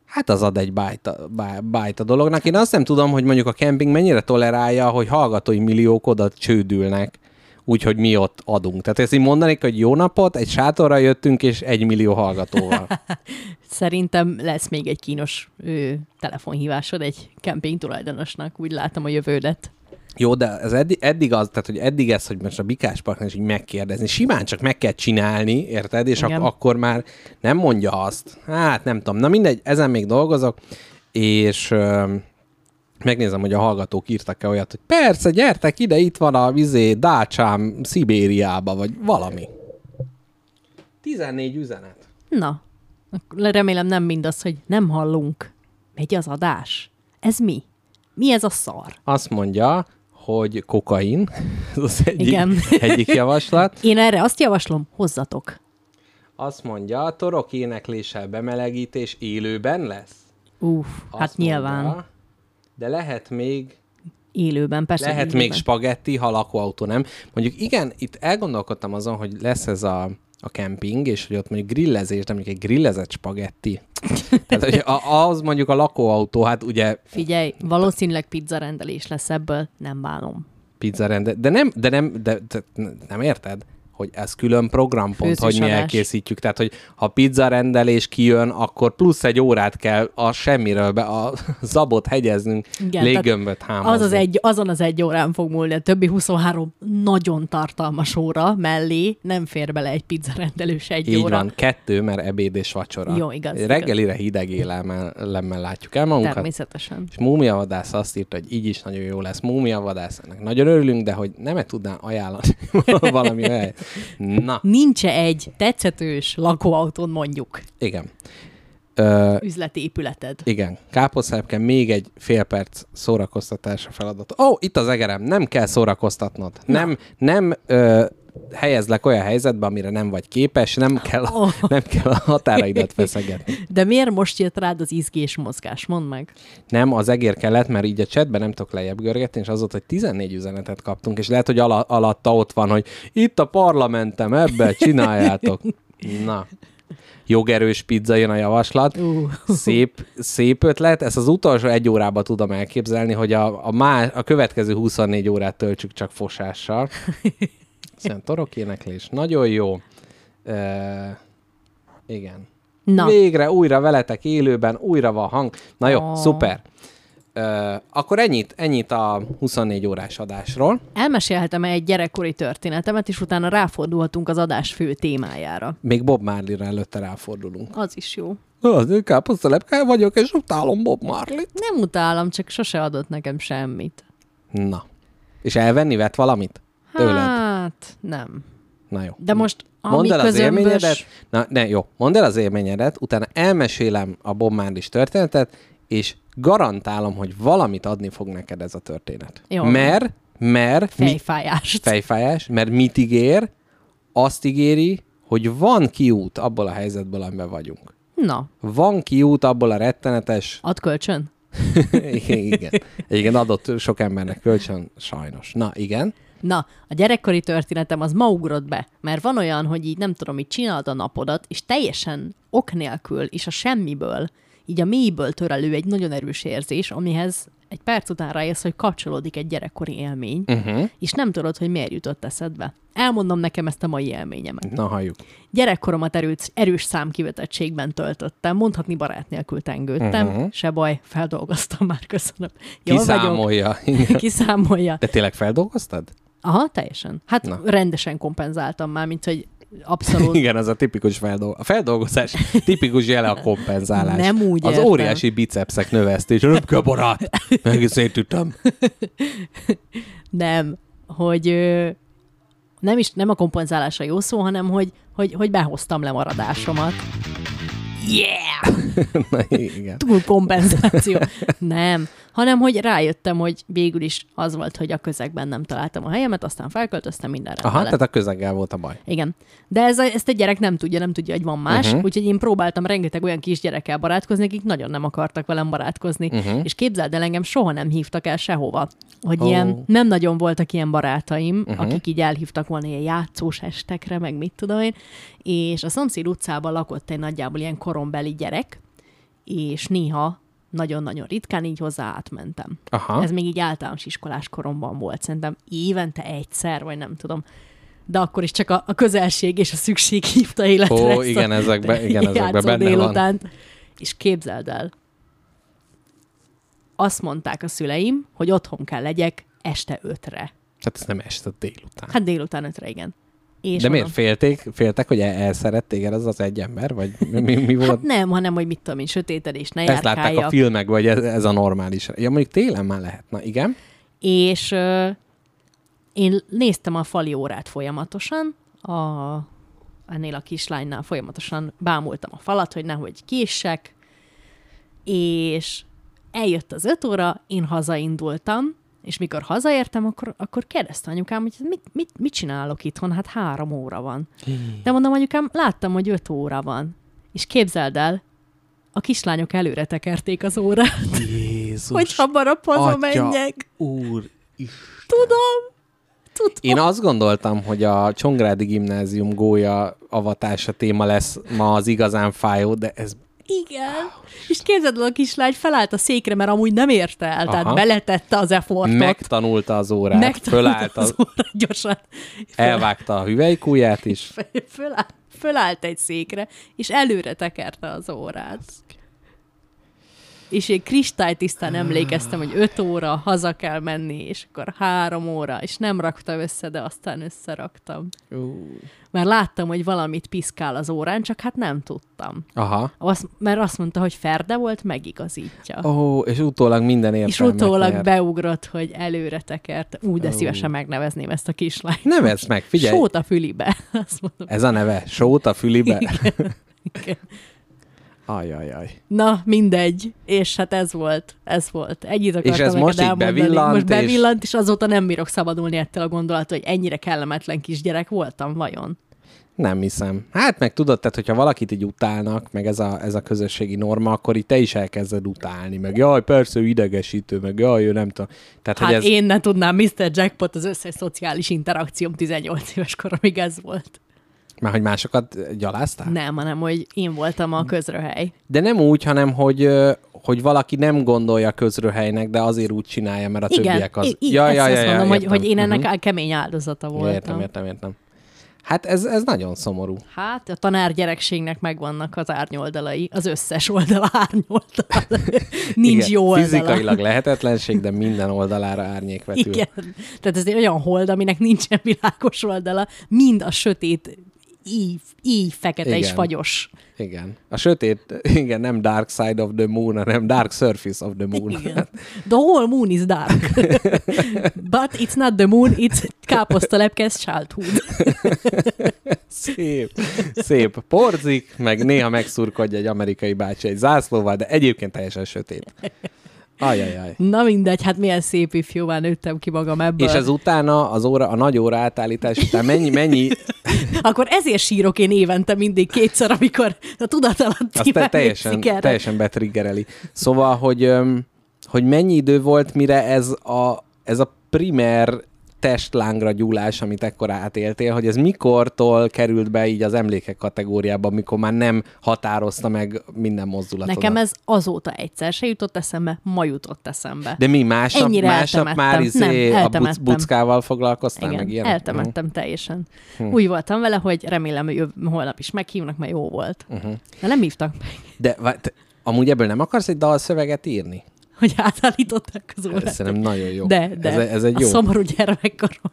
Hát az ad egy bájta, bá- bájta dolognak. Én azt nem tudom, hogy mondjuk a kemping mennyire tolerálja, hogy hallgatói milliók oda csődülnek, úgyhogy mi ott adunk. Tehát ezt így mondanék, hogy jó napot, egy sátorra jöttünk, és egy millió hallgatóval. Szerintem lesz még egy kínos ö, telefonhívásod egy kemping tulajdonosnak, úgy látom a jövődet. Jó, de ez eddig, eddig az, tehát hogy eddig ez, hogy most a Bikás Parknál is így megkérdezni, simán csak meg kell csinálni, érted? És ak- akkor már nem mondja azt. Hát nem tudom. Na mindegy, ezen még dolgozok, és ö, megnézem, hogy a hallgatók írtak-e olyat, hogy persze, gyertek ide, itt van a vizé, Dácsám, Szibériába, vagy valami. 14 üzenet. Na, remélem nem mindaz, hogy nem hallunk. Megy az adás. Ez mi? Mi ez a szar? Azt mondja, hogy kokain, ez az egyik, Igen. egyik javaslat. Én erre azt javaslom, hozzatok. Azt mondja, torok énekléssel bemelegítés élőben lesz. Uff, hát nyilván. Mondja, de lehet még Élőben, persze. lehet élőben. még spagetti, ha lakóautó nem. Mondjuk igen, itt elgondolkodtam azon, hogy lesz ez a, a kemping, és hogy ott mondjuk grillezés, de mondjuk egy grillezett spagetti. Tehát, hogy a, ahhoz mondjuk a lakóautó, hát ugye Figyelj, valószínűleg pizza rendelés lesz ebből, nem bánom. pizza rende, de nem, de nem, de, de nem érted? Hogy ez külön programpont, hogy mi Főzősadás. elkészítjük. Tehát, hogy ha pizza rendelés kijön, akkor plusz egy órát kell a semmiről be, a zabot hegyeznünk, Igen, léggömböt hámozni. Az az egy, azon az egy órán fog múlni, a többi 23 nagyon tartalmas óra mellé nem fér bele egy pizza rendelős egy Így óra. van, kettő, mert ebéd és vacsora. Jó, igaz, Reggelire hideg élelemmel látjuk el magunkat. Természetesen. És Múmia Vadász azt írta, hogy így is nagyon jó lesz. Múmia Vadász, ennek nagyon örülünk, de hogy nem tudná ajánlani valami olyan. Na, nincs egy tetszetős lakóautón mondjuk igen. Ö, üzleti épületed. igen, káposztelepke még egy fél perc szórakoztatásra feladat. Ó, oh, itt az egerem, nem kell szórakoztatnod. Nem, nem ö, helyezlek olyan helyzetbe, amire nem vagy képes, nem kell, a, Oh. nem kell a határaidat feszegetni. De miért most jött rád az izgés mozgás? Mondd meg. Nem, az egér kellett, mert így a chatben nem tudok lejjebb görgetni, és az volt, hogy 14 üzenetet kaptunk, és lehet, hogy ala- alatta ott van, hogy itt a parlamentem, ebbe csináljátok. Na, jogerős pizza jön a javaslat. Uh. Szép, szép ötlet. Ezt az utolsó egy órában tudom elképzelni, hogy a, a, má, a következő 24 órát töltsük csak fosással. Szerintem torok éneklés. Nagyon jó. E, igen. Na, Végre újra veletek élőben, újra van hang. Na jó, Ó. szuper. Ö, akkor ennyit, ennyit a 24 órás adásról. elmesélhetem egy gyerekkori történetemet, és utána ráfordulhatunk az adás fő témájára. Még Bob Marley-re előtte ráfordulunk. Az is jó. Az káposztelepke vagyok, és utálom Bob marley Nem utálom, csak sose adott nekem semmit. Na. És elvenni vett valamit? Tőled? Hát, nem. Na jó. De most, ami Mondd el az közömbös... élményedet. Na, ne, jó. Mondd el az élményedet, utána elmesélem a Bob Marley történetet, és garantálom, hogy valamit adni fog neked ez a történet. Jó. Mert, mert, mi, Fejfájást. fejfájás, mert mit ígér? Azt ígéri, hogy van kiút abból a helyzetből, amiben vagyunk. Na, Van kiút abból a rettenetes... ad kölcsön? igen, igen. Igen, adott sok embernek kölcsön, sajnos. Na, igen. Na, a gyerekkori történetem az ma ugrott be, mert van olyan, hogy így nem tudom, így csinálod a napodat, és teljesen ok nélkül, és a semmiből, így a mélyből tör elő egy nagyon erős érzés, amihez egy perc után rájössz, hogy kapcsolódik egy gyerekkori élmény, Uh-huh. és nem tudod, hogy miért jutott eszedbe. Elmondom nekem ezt a mai élményemet. Na, halljuk. Gyerekkoromat erős, erős számkivetettségben töltöttem, mondhatni barát nélkül tengődtem, uh-huh. se baj, feldolgoztam már, köszönöm. Jól vagyok. Kiszámolja. Igen. Kiszámolja. De tényleg feldolgoztad? Aha, teljesen. Hát Na. Rendesen kompenzáltam már, mint hogy abszolút Igen, az a tipikus feldolgozás. A feldolgozás tipikus jele a kompenzálás. Nem úgy Az értem. óriási bicepszek növesztés. Nem kell barát. Meg szétütöm. nem, hogy nem is nem a kompenzálásra jó szó, hanem hogy, hogy, hogy behoztam lemaradásomat. Yeah! Na, igen. túlkompenzáció. Nem, hanem hogy rájöttem, hogy végül is az volt, hogy a közegben nem találtam a helyemet, aztán felköltöztem minden Aha, rendben. tehát a közeggel volt a baj. Igen. De ez a, ezt egy gyerek nem tudja, nem tudja, hogy van más, uh-huh. úgyhogy én próbáltam rengeteg olyan kisgyerekkel barátkozni, akik nagyon nem akartak velem barátkozni. Uh-huh. És képzeld el, engem soha nem hívtak el sehova. Hogy oh. ilyen, nem nagyon voltak ilyen barátaim, uh-huh. akik így elhívtak volna ilyen játszós estekre, meg mit tudom én. És a szomszéd utcában lakott egy nagyjából ilyen korombeli gyerek, és néha nagyon-nagyon ritkán így hozzá átmentem. Aha. Ez még így általános iskolás koromban volt, szerintem évente egyszer, vagy nem tudom. De akkor is csak a, a közelség és a szükség hívta életre. Ó, igen, ezekbe, igen, ezekbe benne van. délutánt. És képzeld el, azt mondták a szüleim, hogy otthon kell legyek este ötre. Tehát ez nem este délután. Hát délután ötre, igen. És De miért mondom, félték, féltek, hogy el- elszeret téged az az egy ember? Vagy mi, mi volt? Hát nem, hanem, hogy mit tudom én, sötétedés, ne Ezt látták a járkáljak. filmekben, vagy ez, ez a normális. Ja, mondjuk télen már lehet. Na igen. És ö, én néztem a fali órát folyamatosan, a, ennél a kislánynál folyamatosan bámultam a falat, hogy nehogy kések, és eljött az öt óra, én hazaindultam, és mikor hazaértem, akkor, akkor kérdezte anyukám, hogy mit, mit, mit csinálok itthon, hát három óra van. De mondom, anyukám, láttam, hogy öt óra van. És képzeld el, a kislányok előre tekerték az órát, Jézus. hogy hamarabb hazamenjek. Úr Tudom. Tudom. Én azt gondoltam, hogy a Csongrádi Gimnázium gólya avatása téma lesz ma az igazán fájó, de ez Igen. És képzeld el, a kislány felállt a székre, mert amúgy nem érte el, Aha. Tehát beletette az effortot. megtanulta az órát, Megtanulta fölállt, az az, óra gyorsan. Föl, elvágta a hüvelykúját is. fölállt, fölállt egy székre, és előre tekerte az órát. És én kristálytisztán emlékeztem, hogy öt óra haza kell menni, és akkor három óra, és nem raktam össze, de aztán összeraktam. Mert láttam, hogy valamit piszkál az órán, csak hát nem tudtam. Aha. Azt, mert azt mondta, hogy Ferde volt, megigazítja. Ó, és utólag minden és értelmet utólag nyer. beugrott, hogy előre tekert. Úgy, de Ó. szívesen megnevezném ezt a kislányt. Nevezd meg, figyelj. Sót a fülibe. Azt mondom. Ez a neve? Sót a fülibe? Igen. Ajajaj. Na, mindegy. És hát ez volt. Ez volt. Ennyit akartam ez neked most elmondani. bevillant, Most és- bevillant, és... azóta nem bírok szabadulni ettől a gondolattól, hogy ennyire kellemetlen kisgyerek voltam, vajon? Nem hiszem. Hát meg tudod, tehát hogyha valakit így utálnak, meg ez a, ez a közösségi norma, akkor így te is elkezded utálni, meg jaj, persze ő idegesítő, meg jaj, ő nem tudom. Tehát, Hát hogy ez... én ne tudnám, Mr. Jackpot az összes szociális interakcióm 18 éves koromig ez volt. Már hogy másokat gyaláztál? Nem, hanem hogy én voltam a közröhely. De nem úgy, hanem hogy, hogy valaki nem gondolja közröhelynek, de azért úgy csinálja, mert a Igen, többiek az... i- i- ezt, ezt mondom, hogy, hogy én ennek uh-huh. kemény áldozata voltam. Értem, értem, értem. Hát ez, ez nagyon szomorú. Hát a tanár gyerekségnek megvannak az árnyoldalai, az összes oldala árnyoldala. Nincs Igen, jó oldala. Fizikailag lehetetlenség, de minden oldalára árnyék vetül. Igen. Tehát ez egy olyan hold, aminek nincsen világos oldala, mind a sötét, így, így fekete és Igen. fagyos. Igen. A sötét, igen, nem dark side of the moon, hanem dark surface of the moon. Igen. The whole moon is dark. But it's not the moon, it's káposztalepkes childhood. Szép, szép. Porzik, meg néha megszurkodja egy amerikai bácsi egy zászlóval, de egyébként teljesen sötét. Ajajaj. Na mindegy, hát milyen szép ifjúvá nőttem ki magam ebből. És ez utána, az óra, a nagy óra átállítás után mennyi, mennyi, Akkor ezért sírok én évente mindig kétszer, amikor a tudatalatti azt te, teljesen, teljesen betriggereli. Szóval, hogy, hogy mennyi idő volt, mire ez a, ez a primer testlángra gyúlás, amit ekkor átéltél, hogy ez mikortól került be így az emlékek kategóriába, mikor már nem határozta meg minden mozdulatodat. Nekem ez azóta egyszer se jutott eszembe, ma jutott eszembe. De mi másnap, Ennyire másnap már izé Nem, a buc, buckával foglalkoztál, meg Igen, ilyen? eltemettem teljesen. Úgy voltam vele, hogy remélem, hogy holnap is meghívnak, mert jó volt. Uh-huh. De nem hívtak meg, De amúgy ebből nem akarsz egy dalszöveget írni? Hogy átállították az órát. szerintem nagyon jó. De, de. Ez, ez egy a jó. szomorú gyermekkorom.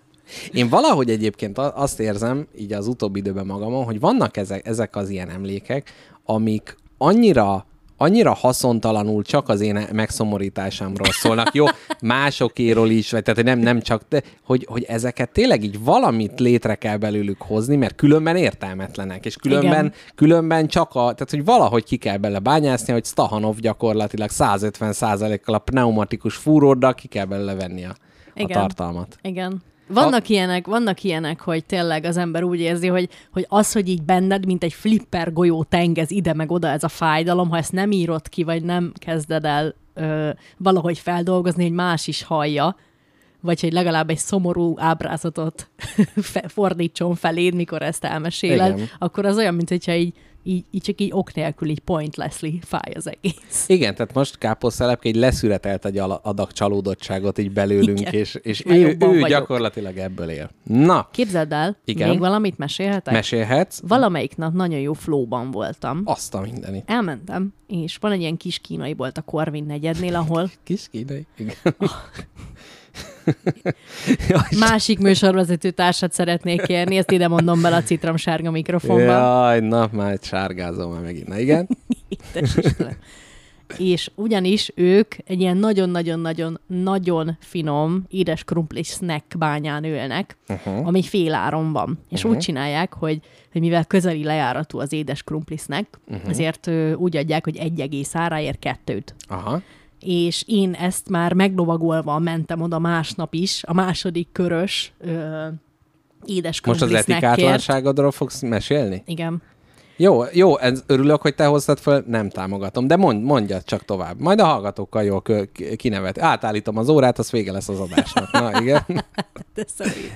Én valahogy egyébként a- azt érzem, így az utóbbi időben magamon, hogy vannak ezek, ezek az ilyen emlékek, amik annyira annyira haszontalanul csak az én megszomorításomról szólnak. Jó, másokéról is, vagy tehát nem, nem csak, de hogy, hogy ezeket tényleg így valamit létre kell belőlük hozni, mert különben értelmetlenek, és különben, Igen. különben csak a, tehát hogy valahogy ki kell bele bányászni, hogy Stahanov gyakorlatilag 150% kal a pneumatikus fúróddal ki kell belőle venni a, a Igen. tartalmat. Igen. Vannak ilyenek, vannak ilyenek, hogy tényleg az ember úgy érzi, hogy, hogy az, hogy így benned, mint egy flipper golyó tengez ide meg oda ez a fájdalom, ha ezt nem írod ki, vagy nem kezded el ö, valahogy feldolgozni, hogy más is hallja, vagy hogy legalább egy szomorú ábrázatot fordítson feléd, mikor ezt elmeséled, Igen. akkor az olyan, mint hogyha így, így, így csak így ok nélkül, így pointlessly fáj az egész. Igen, tehát most káposztelepke egy leszüretelt egy adag csalódottságot így belőlünk, Igen. és, és Már ő, ő vagyok. gyakorlatilag ebből él. Na, Képzeld el, Igen. még valamit mesélhetek? mesélhetsz? Valamelyik nap nagyon jó flowban voltam. Azt a mindenit. Elmentem, és van egy ilyen kis kínai volt a Corvin negyednél, ahol Kis kínai? Igen. Másik műsorvezető társat szeretnék kérni, ezt ide mondom bele a citromsárga mikrofonba. Jaj, na, már sárgázom már megint. Na igen? És ugyanis ők egy ilyen nagyon-nagyon-nagyon-nagyon finom édes krumplis snack bányán ülnek, uh-huh. ami féláron van. És uh-huh. úgy csinálják, hogy, hogy mivel közeli lejáratú az édes krumplis snack, uh-huh. ezért ö, úgy adják, hogy egy egész áráért kettőt. Aha. És én ezt már meglovagolva mentem oda másnap is, a második körös ö, édes Most az etikátlanságodról fogsz mesélni? Igen. Jó, jó, ez, örülök, hogy te hoztad föl, nem támogatom, de mond, mondjad csak tovább. Majd a hallgatókkal jól kinevet. Átállítom az órát, az vége lesz az adásnak. Na, igen. De.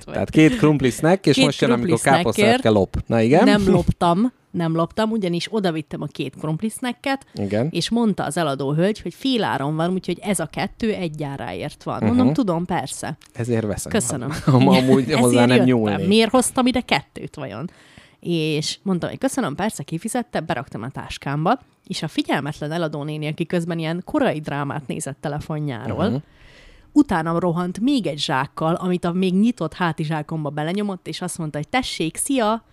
Tehát két krumpli snack, és Két most jön, amikor krumpli káposztelepke lop. Na igen? Nem loptam, nem loptam, ugyanis oda vittem a két krumpli snacket, Igen. és mondta az eladó hölgy, hogy féláron van, úgyhogy ez a kettő egy áráért van. Mondom, Uh-huh. tudom, persze. Ezért veszem. Köszönöm. Am- Amúgy Ezért hozzá nem nyúlni. Miért hoztam ide kettőt vajon? És mondtam, hogy köszönöm, persze kifizette, beraktam a táskámba, és a figyelmetlen eladó néni, aki közben ilyen korai drámát nézett telefonjáról, Mhm. uh-huh. utána rohant még egy zsákkal, amit a még nyitott hátizsákomba belenyomott, és azt mondta, hogy tessék, szia!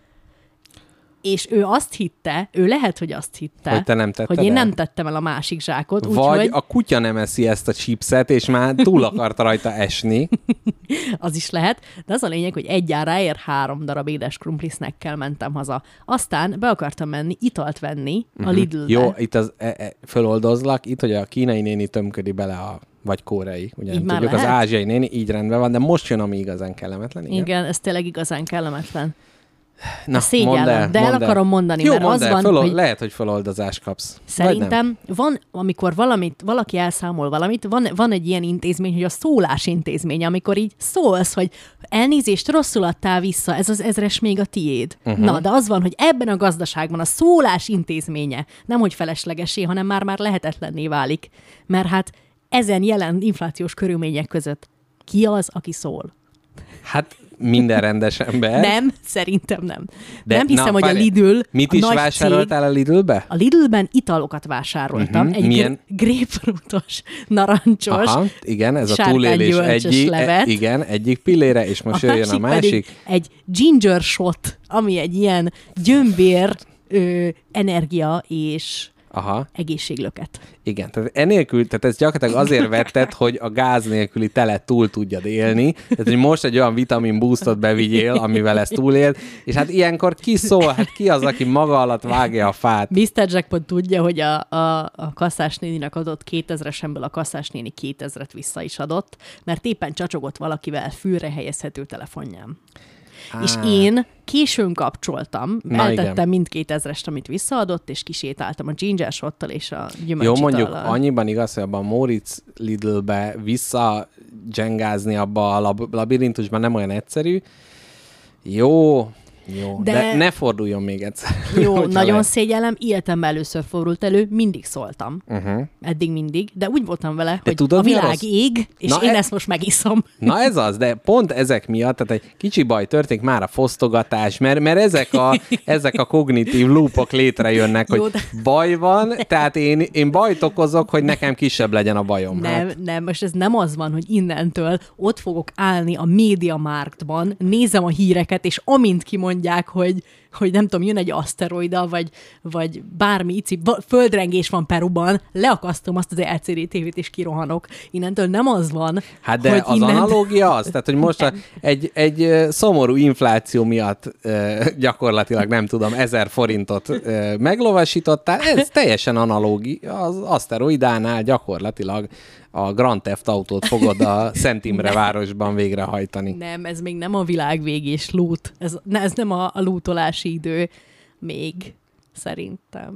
És ő azt hitte, ő lehet, hogy azt hitte, Hogy te nem hogy én el? nem tettem el a másik zsákot, Vagy úgyhogy a kutya nem eszi ezt a chipset, és már túl akart rajta esni. az is lehet, de az a lényeg, hogy egy áráért három darab édes krumpli snackkel mentem haza. Aztán be akartam menni italt venni a. Mhm. Jó, itt az, e, e, föloldozlak, itt, hogy a kínai néni tömködi bele a vagy koreai, ugye Így nem tudjuk, az lehet? ázsiai néni, így rendben van, de most jön, ami igazán kellemetlen. Igen. Igen, ez tényleg igazán kellemetlen. Na, szégyellem, mondd el, de el mondd akarom mondani, Jó, mert mondd az el, van, fölol- hogy- lehet, hogy feloldozást kapsz. Szerintem van, amikor valamit, valaki elszámol valamit, van, van egy ilyen intézmény, hogy a szólás intézmény, amikor így szólsz, hogy elnézést, rosszul adtál vissza, ez az ezres még a tiéd. Uh-huh. Na, de az van, hogy ebben a gazdaságban a szólás intézménye nem hogy feleslegesé, hanem már-már lehetetlenné válik. Mert hát ezen jelen inflációs körülmények között ki az, aki szól? Hát minden rendes ember. Nem, szerintem nem. De- nem hiszem, na, hogy várj, a Lidl Mit a is nagy vásároltál a Lidlbe? A Lidlben italokat vásároltam. Uh-huh. Egy milyen? gr- grapefruitos, narancsos, Aha, igen, ez a túlélés egyik, levet. e, igen, egyik pillére, és most a jöjjön a másik. egy ginger shot, ami egy ilyen gyömbér, ö, energia és Aha, egészséglöket. igen. Tehát enélkül, tehát ez gyakorlatilag azért vetted, hogy a gáz nélküli telet túl tudjad élni. Tehát, hogy most egy olyan vitamin boostot bevigyél, amivel ezt túlél, és hát ilyenkor ki szól, hát ki az, aki maga alatt vágja a fát? Mr. Jackpot tudja, hogy a, a, a kasszás néninek adott 2000-esemből a kasszás néni 2000-et vissza is adott, mert éppen csacsogott valakivel fülre helyezhető telefonjám. És én későn kapcsoltam, Na eltettem igen. mindkét ezrest, amit visszaadott, és kisétáltam a ginger shottal és a Jó, gyümölcsitallal. mondjuk annyiban igaz, hogy abban a Moritz Lidlbe vissza dzsengázni abba a lab- labirintusban nem olyan egyszerű. Jó, jó, de, De- de ne forduljon még egyszer. Jó, nagyon lehet. szégyellem, életemben először fordult elő, mindig szóltam. Uh-huh. Eddig mindig, de úgy voltam vele, hogy tudod, a világ rossz? ég, és Na, én e- ezt most megiszom. Na ez az, de pont ezek miatt, tehát egy kicsi baj történik már a fosztogatás, mert, mert ezek, a, ezek a kognitív loopok létrejönnek, hogy Jó, de- baj van, tehát én, én bajt okozok, hogy nekem kisebb legyen a bajom. Nem, Hát, nem, most ez nem az van, hogy innentől ott fogok állni a médiamárktban, nézem a híreket, és amint kimondja mondják, hogy, hogy nem tudom, jön egy aszteroida, vagy, vagy bármi ici, földrengés van Peruban, leakasztom azt az LCD tévét, és kirohanok. Innentől nem az van, Hát de hogy az innen... analógia az, tehát hogy most a, egy, egy szomorú infláció miatt gyakorlatilag nem tudom, ezer forintot meglovasítottál, ez teljesen analógi, az aszteroidánál gyakorlatilag a Grand Theft Autót fogod a Szent Imre városban végrehajtani. Nem, ez még nem a világvégés lút. Ez, ne, ez nem a, a lútolási idő még, szerintem.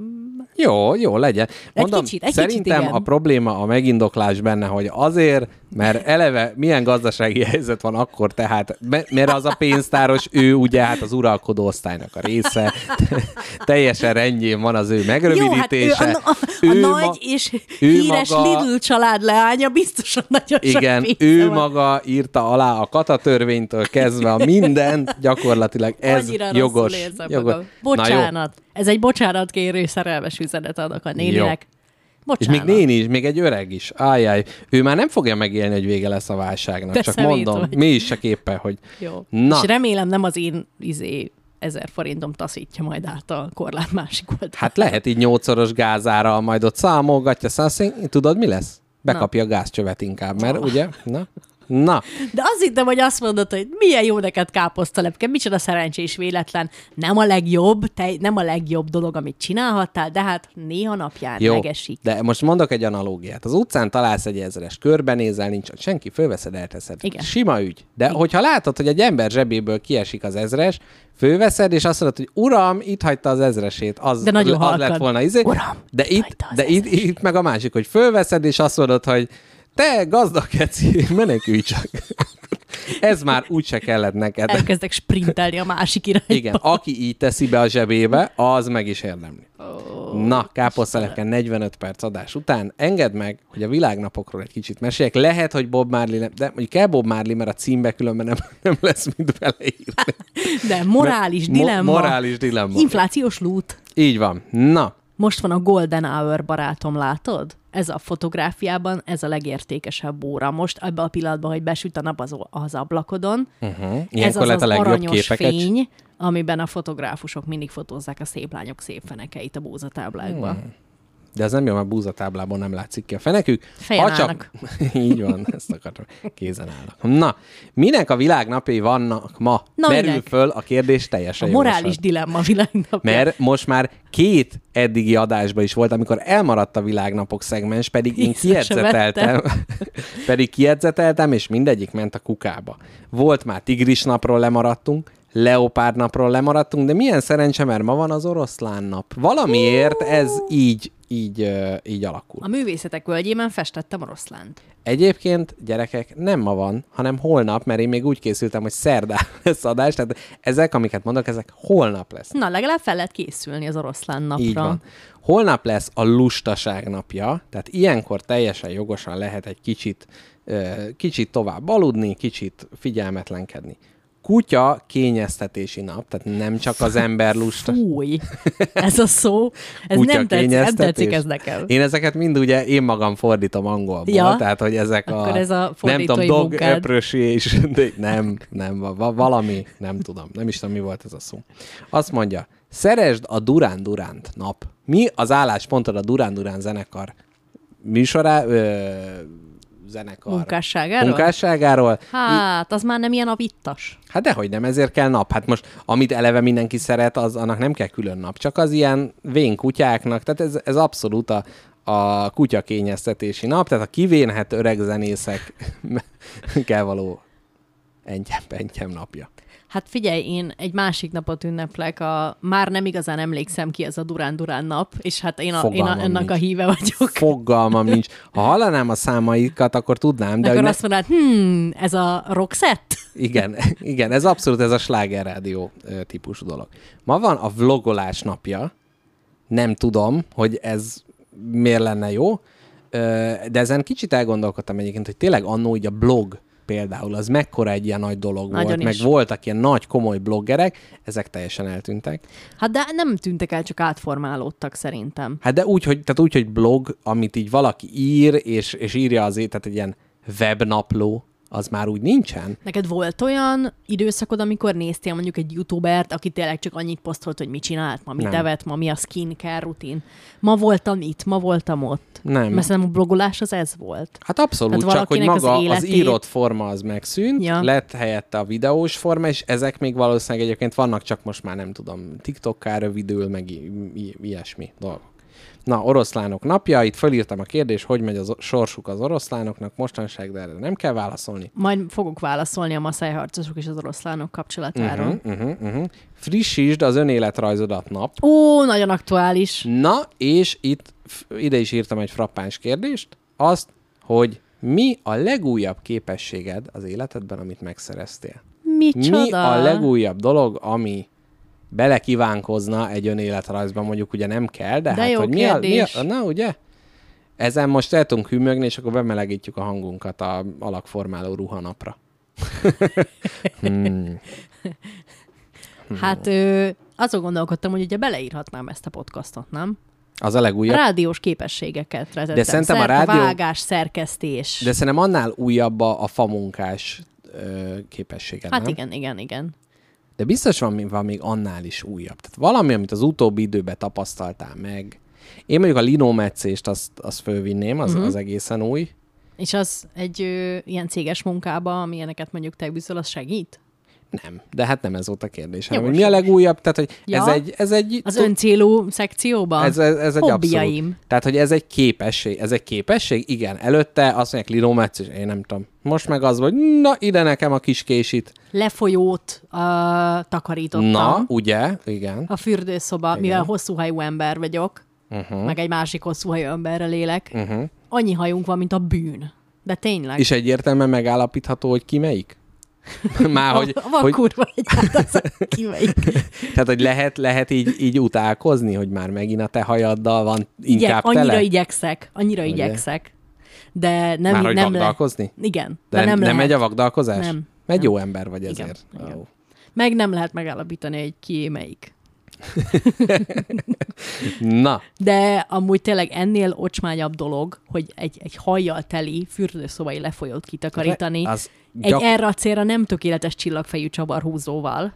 Jó, jó, legyen. Mondom, kicsit, egy szerintem kicsit igen. a probléma a megindoklás benne, hogy azért, mert eleve milyen gazdasági helyzet van akkor, tehát, me- mert az a pénztáros, ő ugye hát az uralkodó osztálynak a része, teljesen rendjén van az ő Jó, hát ő megrövidítése. a, a, a Ő nagy ma- és ő híres maga- Lidl család leánya biztosan nagyon Igen, ő van. maga írta alá a katatörvénytől kezdve a mindent, gyakorlatilag ez Annyira jogos. jogos. magam. Na jó. Bocsánat. Ez egy bocsánatkérő szerelmes üzenet annak a néninek. És Bocsánat. még néni is, még egy öreg is. Ájjáj, ő már nem fogja megélni, hogy vége lesz a válságnak. Te Csak mondom, vagy. mi is csak éppen, hogy Jó. Na. És remélem nem az én izé, ezer forintom taszítja majd át a korlát másik oldalán. hát lehet így nyolcszoros gázára, majd ott számolgatja, százszín, tudod mi lesz? Bekapja a gázcsövet inkább, mert ugye? Na? Na, De azt hittem, hogy azt mondod, hogy milyen jó neked káposztalepke, micsoda szerencsés véletlen. Nem a legjobb, te, nem a legjobb dolog, amit csinálhattál, de hát néha napján jó. megesik. De most mondok egy analógiát. Az utcán találsz egy ezres, körbenézel, nincs senki, fölveszed, elteszed. Igen. Sima ügy. De hogyha látod, hogy egy ember zsebéből kiesik az ezres, fölveszed, és azt mondod, hogy uram, itt hagyta az ezresét. Az, De nagyon az halkan. lett volna izé. Uram, de itt de itt, itt, meg a másik, hogy fölveszed, és azt mondod, hogy te gazdag keci, menekülj csak. Ez már úgyse kellett neked. Elkezdek sprintelni a másik irányba. Igen, aki így teszi be a zsebébe, az meg is érdemli. Oh, Na, káposztelepken 45 perc adás után engedd meg, hogy a világnapokról egy kicsit meséljek. Lehet, hogy Bob Marley, nem, de mondjuk kell Bob Marley, mert a címbe különben nem, nem lesz mit beleírni. De morális Mo- dilemma. morális dilemma. Inflációs lút. Így van. Na, Most van a Golden Hour, barátom, látod? Ez a fotográfiában, ez a legértékesebb óra. Most ebben a pillanatban, hogy besüt a nap az, az ablakodon. uh-huh. ez az lehet a az legjobb aranyos képeket. fény, amiben a fotográfusok mindig fotózzák a szép lányok szép fenekeit a búzatáblákba. Hmm. De ez nem jó, mert búzatáblából nem látszik ki a fenekük. Fejen állnak. Így van, ezt akartam. Kézen állnak. Na, minek a világnapjai vannak ma? Na, Merül minek? föl a kérdés A teljesen morális jogosan. dilemma világnapja. Mert most már két eddigi adásban is volt, amikor elmaradt a világnapok szegmens, pedig én kiedzeteltem, pedig kiedzeteltem, és mindegyik ment a kukába. Volt már tigris napról lemaradtunk, leopárd napról lemaradtunk, de milyen szerencse, mert ma van az oroszlán nap. Valamiért ez így, így, így alakul. A művészetek völgyében festettem oroszlánt. Egyébként, gyerekek, nem ma van, hanem holnap, mert én még úgy készültem, hogy szerdán lesz adás, tehát ezek, amiket mondok, ezek holnap lesz. Na, legalább fel lehet készülni az oroszlán napra. Így van. Holnap lesz a lustaság napja, tehát ilyenkor teljesen jogosan lehet egy kicsit, kicsit tovább aludni, kicsit figyelmetlenkedni. Kutya kényeztetési nap, tehát nem csak az ember lusta. Fúj, ez a szó, ez Kutya nem tetszik, nem tetszik ez nekem. Én ezeket mind ugye én magam fordítom angolból, Ja. tehát hogy ezek Akkor a, ez a nem tudom, dog munkád. appreciation, de nem, nem, va- valami, nem tudom, nem is tudom, mi volt ez a szó. Azt mondja, szeresd a Durán Duránt nap. Mi az álláspontod a Durán Durán zenekar műsorá, ö, zenekar Munkásságáról? munkásságáról? Hát, az már nem ilyen a vittas. Hát dehogy nem, ezért kell nap. Hát most, amit eleve mindenki szeret, az annak nem kell külön nap. Csak az ilyen vén kutyáknak, tehát ez, ez abszolút a, a kutyakényeztetési nap, tehát a kivénhet öreg zenészek kell való entyem-pentyem napja. Hát figyelj, én egy másik napot ünneplek, a, már nem igazán emlékszem ki ez a Durán-Durán nap, és hát én, a, én a, ennek nincs. a híve vagyok. Fogalmam nincs. Ha hallanám a számaikat, akkor tudnám, de Akkor hogy azt mondanád, hmm, ez a Roxette? Igen, igen, ez abszolút ez a sláger rádió ö, típusú dolog. Ma van a vlogolás napja, nem tudom, hogy ez miért lenne jó, de ezen kicsit elgondolkodtam egyébként, hogy tényleg annó így a blog például, az mekkora egy ilyen nagy dolog Nagyon volt, is. meg voltak ilyen nagy, komoly bloggerek, ezek teljesen eltűntek. Hát de nem tűntek el, csak átformálódtak szerintem. Hát de úgy, hogy, tehát úgy, hogy blog, amit így valaki ír, és, és írja azért, tehát egy ilyen webnapló, az már úgy nincsen. Neked volt olyan időszakod, amikor néztél mondjuk egy youtubert, aki tényleg csak annyit posztolt, hogy mit csinált, ma mit Nem. evett, ma mi a skincare rutin. Ma voltam itt, ma voltam ott. Nem. Mert szerintem a blogolás az ez volt. Hát abszolút, Tehát csak hogy az maga az, életét- írott forma az megszűnt, Ja. lett helyette a videós forma, és ezek még valószínűleg egyébként vannak, csak most már nem tudom, TikTokká rövidül, meg i- i- ilyesmi dolgok. Na, oroszlánok napja, itt fölírtam a kérdést, hogy megy o- sorsuk az oroszlánoknak mostanság, de erre nem kell válaszolni. Majd fogok válaszolni a maszájharcosok és az oroszlánok kapcsolatáról. Uh-huh, uh-huh, uh-huh. Frissítsd az önéletrajzodat nap. Ó, nagyon aktuális. Na, és itt ide is írtam egy frappáns kérdést, azt, hogy mi a legújabb képességed az életedben, amit megszereztél? Micsoda? Mi a legújabb dolog, ami bele kívánkozna egy önéletrajzban, mondjuk ugye nem kell, de, De hát, jó hogy mi a, mi a, na ugye? Ezen most el tudunk hűmögni, és akkor bemelegítjük a hangunkat a alakformáló ruhanapra. hmm. Hát ö, azon gondolkodtam, hogy ugye beleírhatnám ezt a podcastot, nem? Az a legújabb. Rádiós képességeket vezettem. De szerintem a Szerke, rádió- Vágás, szerkesztés. De szerintem annál újabb a, a famunkás ö, képességed, hát nem? igen, igen, igen. De biztos van, van még annál is újabb. Tehát valami, amit az utóbbi időben tapasztaltál meg. Én mondjuk a linometszést azt, azt fölvinném, az, uh-huh. az egészen új. És az egy ö, ilyen céges munkába, amilyeneket mondjuk te bűzöl, az segít? Nem, de hát nem ez volt a kérdés. Hanem, hogy mi a legújabb? Tehát, hogy Ja. ez egy, ez egy, Az öncélú szekcióban? ez, ez, ez egy Hobbiaim. abszolút. Tehát, hogy ez egy képesség. Ez egy képesség? Igen. Előtte azt mondják linometszés, én nem tudom. Most meg az, hogy na, ide nekem a kis késit. Lefolyót uh, takarítottam. Na, ugye? Igen. A fürdőszoba, Igen. mivel hosszú hajú ember vagyok, Uh-huh. meg egy másik hosszú hajú emberrel élek, Uh-huh. annyi hajunk van, mint a bűn. De tényleg. És egyértelműen megállapítható, hogy ki melyik? Már, hogy, a, van hogy, kurva egy hát az tehát, hogy lehet, lehet így, így utálkozni, hogy már megint a te hajaddal van inkább annyira tele? igyekszek, annyira Ugye? igyekszek. De nem, már, hogy nem le... vagdalkozni? Igen, De, de nem, nem megy a vagdalkozás? Nem. Mert Nem. jó ember vagy Igen, ezért. igen. Ó. Meg nem lehet megállapítani, hogy ki melyik. Na, De amúgy tényleg ennél ocsmányabb dolog, hogy egy, egy hajjal teli fürdőszobai lefolyót kitakarítani, az egy gyak... erre a célra nem tökéletes csillagfejű csavarhúzóval.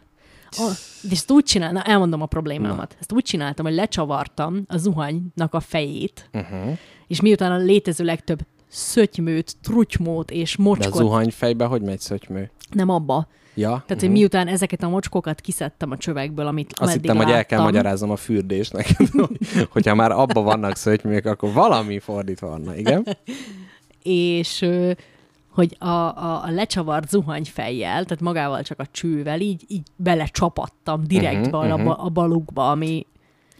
Oh, de ezt úgy csináltam, na, elmondom a problémámat. Ezt úgy csináltam, hogy lecsavartam a zuhanynak a fejét, Uh-huh. és miután a létező legtöbb szötymőt, trutymót és De a mocskot, zuhanyfejbe hogy megy szötymő? nem abba. Ja? Tehát, uh-huh. hogy miután ezeket a mocskokat kiszedtem a csövekből, amit Azt hittem, hogy el kell láttam, magyaráznom a fürdést neked, hogyha már abba vannak szötyműek, akkor valami fordítva van. Igen? és hogy a, a, a lecsavart zuhanyfejjel, tehát magával csak a csővel, így, így belecsapattam direktbe Mhm, uh-huh, mhm. a, a balukba, ami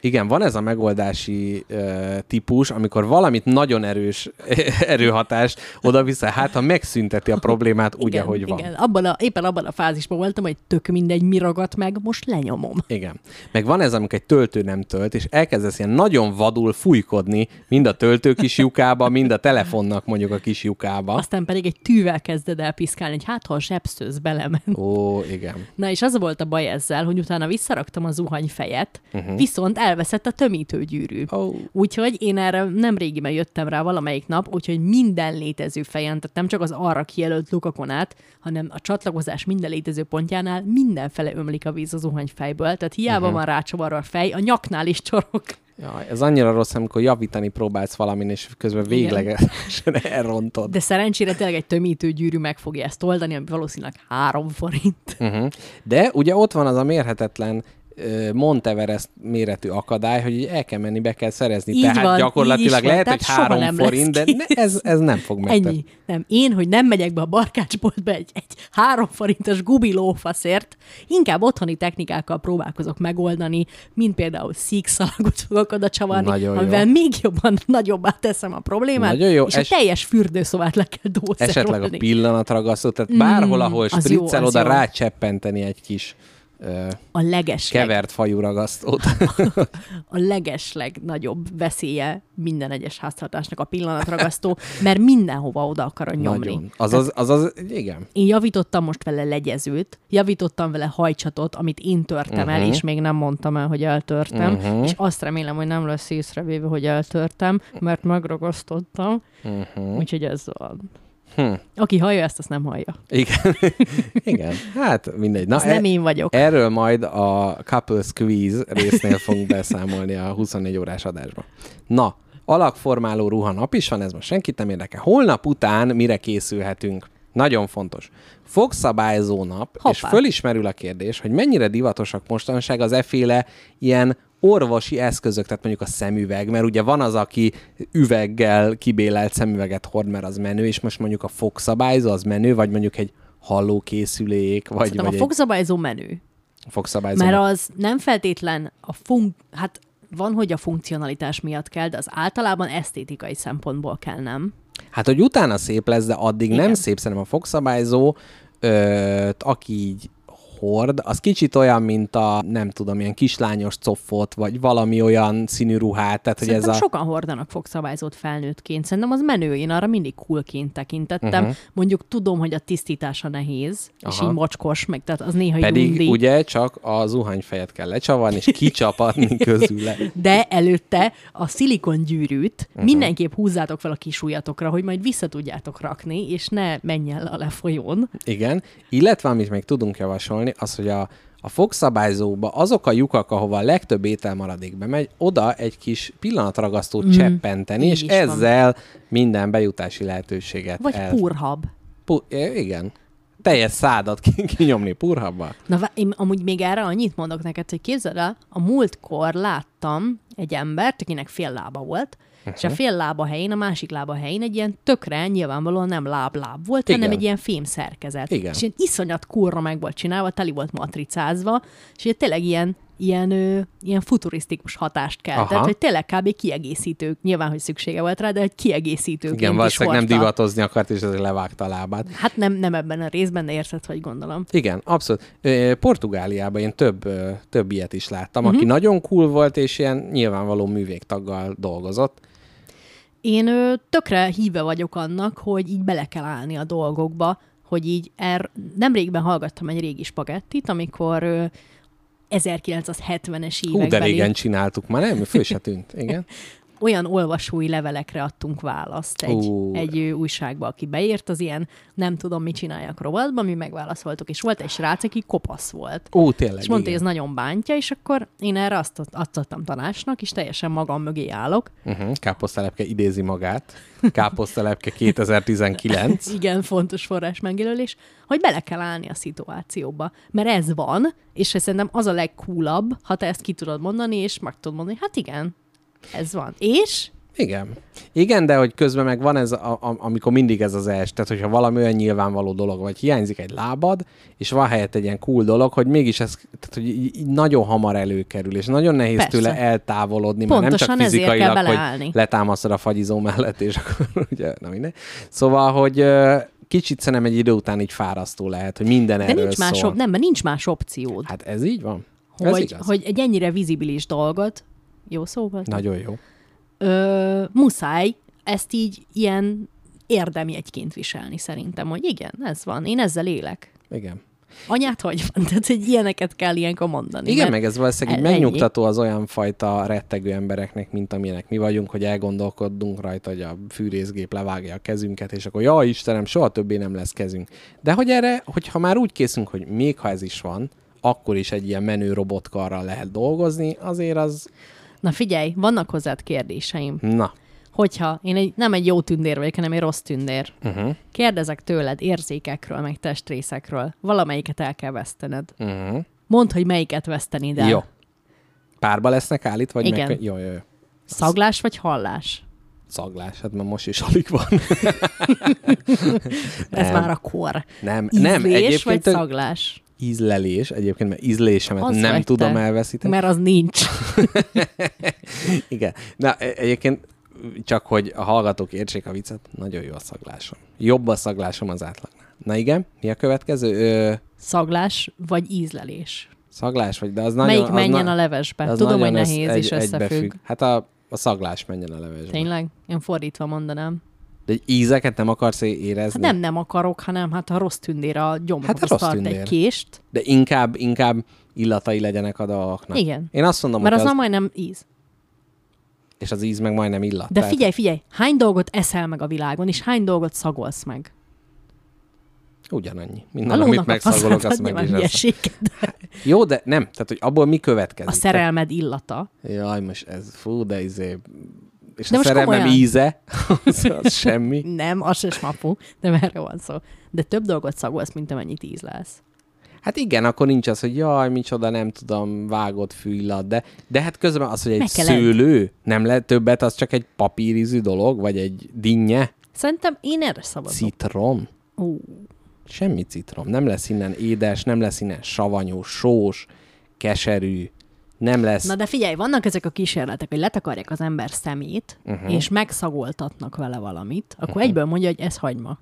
Igen, van ez a megoldási uh, típus, amikor valamit nagyon erős erőhatást oda-vissza, hát ha megszünteti a problémát úgy, igen, ahogy van. igen. Abban a, éppen abban a fázisban voltam, hogy tök mindegy, mi ragadt meg, most lenyomom. Igen. Meg van ez, amikor egy töltő nem tölt, és elkezdesz ilyen nagyon vadul fújkodni, mind a töltő kis lyukába, mind a telefonnak mondjuk a kis lyukába. Aztán pedig egy tűvel kezded el piszkálni, hogy hát ha a zsebszőz belement. Ó, igen. Na és az volt a baj ezzel, hogy utána visszaraktam a zuhanyfejet, Mhm. uh-huh. viszont elveszett a tömítőgyűrű. Ó. Úgyhogy én erre nem régiben jöttem rá valamelyik nap, úgyhogy minden létező fejen, tehát nem csak az arra kijelölt lukakon át, hanem a csatlakozás minden létező pontjánál mindenfele ömlik a víz az zuhanyfejből, tehát hiába uh-huh. van rácsavarva a fej, a nyaknál is csorog. Jaj, ez annyira rossz, amikor javítani próbálsz valamin, és közben véglegesen elrontod. De szerencsére tényleg egy tömítőgyűrű meg fogja ezt oldani, ami valószínűleg három forint. Uh-huh. De ugye ott van az a mérhetetlen Monteverest méretű akadály, hogy el kell menni, be kell szerezni. Így Tehát van, így gyakorlatilag van, lehet, tehát hogy három forint, de ne, ez, ez nem fog megtenni. Ennyi. Nem, én, hogy nem megyek be a barkácsboltba egy, egy három forintos gubi lófaszért, inkább otthoni technikákkal próbálkozok megoldani, mint például szíkszalagot fogok oda csavarni, Nagyon jó. amivel még jobban, nagyobbá teszem a problémát, Nagyon jó. és Es- a teljes fürdőszobát le kell dószerolni. Esetleg a pillanatragasztó, tehát bárhol, ahol Mm, jó, spriccel, oda jó. rácseppenteni egy kis a legesleg, kevert fajú ragasztót. a legesleg nagyobb veszélye minden egyes háztartásnak a pillanatragasztó, mert mindenhova oda akar nyomni. Nagyon. Azaz, azaz, igen. Én javítottam most vele legyezőt, javítottam vele hajcsatot, amit én törtem uh-huh. el, Mhm. és még nem mondtam el, hogy eltörtem, uh-huh. és azt remélem, hogy nem lesz észrevéve, hogy eltörtem, mert megragasztottam, Uh-huh. úgyhogy ez van. Hm. Aki hallja ezt, azt nem hallja. Igen. Igen. Hát mindegy. Na, Az nem én vagyok. Erről majd a Couple Squeeze résznél fogunk beszámolni a 24 órás adásban. Na, alakformáló ruha nap is van, ez most senkit nem érdekel. Holnap után mire készülhetünk? Nagyon fontos. Fogszabályzó nap, Hoppá. és fölismerül a kérdés, hogy mennyire divatosak mostanság az efféle ilyen orvosi eszközök, tehát mondjuk a szemüveg, mert ugye van az, aki üveggel kibélelt szemüveget hord, mert az menő, és most mondjuk a fogszabályzó az menő, vagy mondjuk egy hallókészülék, vagy, Szerintem vagy a egy fogszabályzó menő. fogszabályzó. Mert az nem feltétlen a fun... Hát van, hogy a funkcionalitás miatt kell, de az általában esztétikai szempontból kell, nem? Hát, hogy utána szép lesz, de addig Igen. nem szép, szerintem a fogszabályzó, ö, aki így hord, az kicsit olyan, mint a, nem tudom, ilyen kislányos coffot, vagy valami olyan színű ruhát, tehát hogy ez Szerintem a... sokan hordanak fogszabályzót felnőttként. Szerintem az menő, én arra mindig coolként tekintettem. Uh-huh. Mondjuk tudom, hogy a tisztítása nehéz, Aha. és így mocskos, meg tehát az néha Pedig undi. ugye csak a zuhanyfejet kell lecsavarni, és kicsapatni közüle. De előtte a szilikon gyűrűt uh-huh. mindenképp húzzátok fel a kis ujjatokra, hogy majd vissza tudjátok rakni, és ne menjen a lefolyón. Igen, illetve amit még tudunk javasolni, az, hogy a, a fogszabályzóba azok a lyukak, ahova a legtöbb ételmaradék bemegy, oda egy kis pillanatragasztót mm. cseppenteni, így és is van. ezzel minden bejutási lehetőséget Vagy el... purhab. Pu- igen. Teljes szádat ki- kinyomni purhabba. Na, én amúgy még erre annyit mondok neked, hogy képzeld el, a múltkor láttam egy embert, akinek fél lába volt, uh-huh. és a fél lába helyén, a másik lába helyén egy ilyen tökre nyilvánvalóan nem láb-láb volt, Igen. Hanem egy ilyen fém szerkezet. Igen. És ilyen iszonyat kurra meg volt csinálva, teli volt matricázva, és ilyen tényleg ilyen, ilyen, ö, ilyen futurisztikus hatást keltett, Aha. hogy tényleg kb. kiegészítők, nyilván, hogy szüksége volt rá, de egy kiegészítőként Igen, valószínűleg nem divatozni akart, és ezért levágta a lábát. Hát nem, nem ebben a részben, de érted, hogy gondolom. Igen, abszolút. Portugáliában én több, több ilyet is láttam, Mhm. uh-huh. aki nagyon cool volt, és ilyen nyilvánvaló művégtaggal dolgozott. Én tökre híve vagyok annak, hogy így bele kell állni a dolgokba, hogy így er, nemrégben hallgattam egy régi spagettit, amikor ö, 1970-es Hú, de években régen csináltuk már, nem? Föl se tűnt. Igen. olyan olvasói levelekre adtunk választ egy, Ú. egy újságba, aki beírt az ilyen nem tudom, mit csináljak rovatba, mi megválaszoltuk, és volt egy srác, aki kopasz volt. Ó, tényleg. És mondta, hogy ez nagyon bántja, és akkor én erre azt ad- adtam tanácsnak, és teljesen magam mögé állok. Uh-huh. Káposztelepke idézi magát. Káposztelepke 2019. Igen, fontos forrás megjelölés, hogy bele kell állni a szituációba. Mert ez van, és szerintem az a legcoolabb, ha te ezt ki tudod mondani, és meg tudod mondani, hát igen, ez van. És Igen. Igen, de hogy közben meg van ez, a, a, amikor mindig ez az els, tehát hogyha valami olyan nyilvánvaló dolog, vagy hiányzik egy lábad, és van helyett egy ilyen cool dolog, hogy mégis ez tehát, hogy így, így nagyon hamar előkerül, és nagyon nehéz Persze. tőle eltávolodni, mert nem Pontosan csak fizikailag, hogy letámasztod a fagyizó mellett, és akkor ugye, na minden. Szóval, hogy kicsit szerintem egy idő után így fárasztó lehet, hogy minden de erről nincs más, szól. op- nem, mert nincs más opciód. Hát ez így van. ez hogy, hogy egy ennyire vizibilis dolgot, jó szó volt? Nagyon jó. Ö, muszáj ezt így ilyen érdemjegyként viselni szerintem, hogy igen, ez van, én ezzel élek. Igen. Anyát hogy van? Tehát, hogy ilyeneket kell ilyenkor mondani. Igen, meg ez valószínűleg ennyi. megnyugtató az olyan fajta rettegő embereknek, mint amilyenek mi vagyunk, hogy elgondolkodunk rajta, hogy a fűrészgép levágja a kezünket, és akkor ja Istenem, soha többé nem lesz kezünk. De hogy erre, hogyha már úgy készünk, hogy még ha ez is van, akkor is egy ilyen menő robotkarral lehet dolgozni, azért az, Na figyelj, vannak hozzád kérdéseim. na, Hogyha én egy, nem egy jó tündér vagyok, hanem egy rossz tündér, uh-huh, kérdezek tőled érzékekről, meg testrészekről, valamelyiket el kell vesztened. uh-huh. Mondd, hogy melyiket vesztenéd el. Jó. Párba lesznek állít, vagy Igen. meg... Jó, jó, jó. Szaglás vagy hallás? Szaglás, hát már most is alig van. Ez Nem. már a kor. nem, Ízlés nem, vagy egyébként tök- szaglás? Ízlelés, egyébként, mert ízlésemet Az nem vagy tudom te. elveszíteni. Mert az nincs. Igen. Na, e- egyébként csak, hogy a hallgatók értsék a viccet, nagyon jó a szaglásom. Jobb a szaglásom az átlagnál. Na igen, mi a következő? Ö, Szaglás vagy ízlelés? szaglás vagy, de az nagyon... Melyik menjen na- a levesbe? az Tudom, hogy nehéz egy- és összefügg. egybefügg. Hát a, a szaglás menjen a levesbe. Tényleg? Én fordítva mondanám. De egy ízeket nem akarsz érezni? Hát nem, nem akarok, hanem hát a rossz tündér a gyomrhoz Hát a tart tündér. egy kést, De inkább, inkább illatai legyenek a dolgoknak. Igen. Én azt mondom, mert hogy az az, majdnem íz. és az íz meg majdnem illat. De Tehát- figyelj, figyelj, hány dolgot eszel meg a világon, és hány dolgot szagolsz meg? Ugyanannyi. Minden, A amit megszagolok, azt meg is hülyeség. Jó, de nem. Tehát, hogy abból mi következik? A szerelmed illata. Jaj, most ez, fú, de izé... És De a szerelmem komolyan. íze, az, az semmi. Nem, az se smafu, nem erről van szó. De több dolgot szagolsz, mint amennyit ízlelsz. Hát igen, akkor nincs az, hogy jaj, micsoda, nem tudom, vágott fűillat, de, de hát közben az, hogy egy enni. szőlő nem lehet többet, az csak egy papírizű dolog, vagy egy dinnye, Szerintem én erre szavazok. citrom. Ó, Semmi citrom. Nem lesz innen édes, nem lesz innen savanyú, sós, keserű, nem lesz... Na de figyelj, vannak ezek a kísérletek, hogy letakarják az ember szemét, uh-huh. és megszagoltatnak vele valamit, akkor uh-huh. egyből mondja, hogy ez hagyma.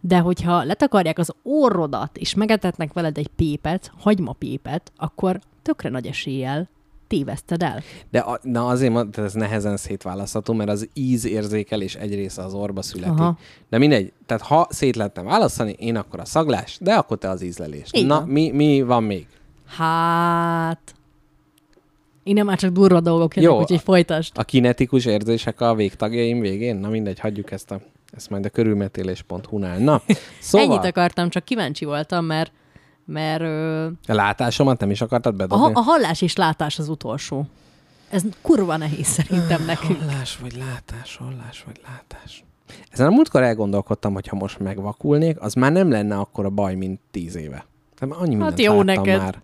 De hogyha letakarják az orrodat, és megetetnek veled egy pépet, hagymapépet, akkor tökre nagy eséllyel téveszted el. De a, na azért tehát ez nehezen szétválasztható, mert az ízérzékelés egy része az orba születik. Aha. De mindegy, tehát ha szét lehetne választani, én akkor a szaglás, de akkor te az ízlelés. Így na, mi, mi van még? Hát... Innen már csak durva dolgok jönnek, Jó, úgyhogy folytasd. A kinetikus érzések a végtagjaim végén? Na mindegy, hagyjuk ezt a ezt majd a körülmetélés.hu-nál. Na, Szóval... Ennyit akartam, csak kíváncsi voltam, mert, mert ö, a látásomat nem is akartad a, bedobni? ha- a hallás és látás az utolsó. Ez kurva nehéz szerintem nekünk. Hallás vagy látás, hallás vagy látás. Ezen a múltkor elgondolkodtam, hogy ha most megvakulnék, az már nem lenne akkora baj, mint tíz éve. Tehát annyi mindent Hát jó láttam neked. már.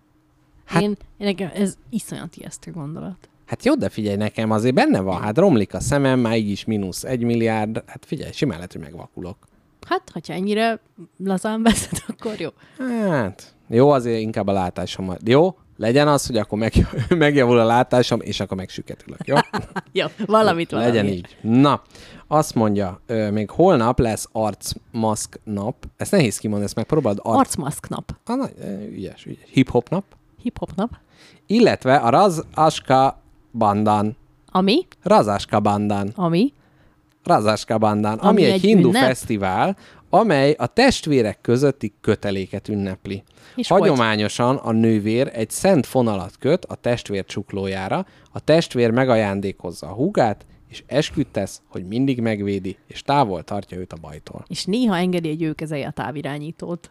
Hát... Én, nekem ez iszonyat ijesztő gondolat. Hát jó, de figyelj nekem, azért benne van, hát romlik a szemem, már így is mínusz egy milliárd, hát figyelj, simán lehet, hogy megvakulok. Hát, hogyha ennyire lazán veszed, akkor jó. Hát, jó, azért inkább a látásom. Jó, legyen az, hogy akkor meg, megjavul a látásom, és akkor megsüketülök, jó? Jó, valamit valami. Legyen így. Na, azt mondja, ö, még holnap lesz arcmaszk nap. Ezt nehéz kimondani, ezt megpróbáld. Arc... Arcmaszk nap. Ah, na, ügyes, ügyes. Hip-hop nap. Hip-hop nap. Illetve a Raz Aska Bandan. Ami? Razaska Bandan. Ami? Razaska Bandan, ami, Ami egy, egy hindu ünnep? fesztivál, amely a testvérek közötti köteléket ünnepli. És Hagyományosan a nővér egy szent fonalat köt a testvér csuklójára, a testvér megajándékozza a húgát, és esküdt tesz, hogy mindig megvédi, és távol tartja őt a bajtól. És néha engedi, hogy ő kezelje a távirányítót.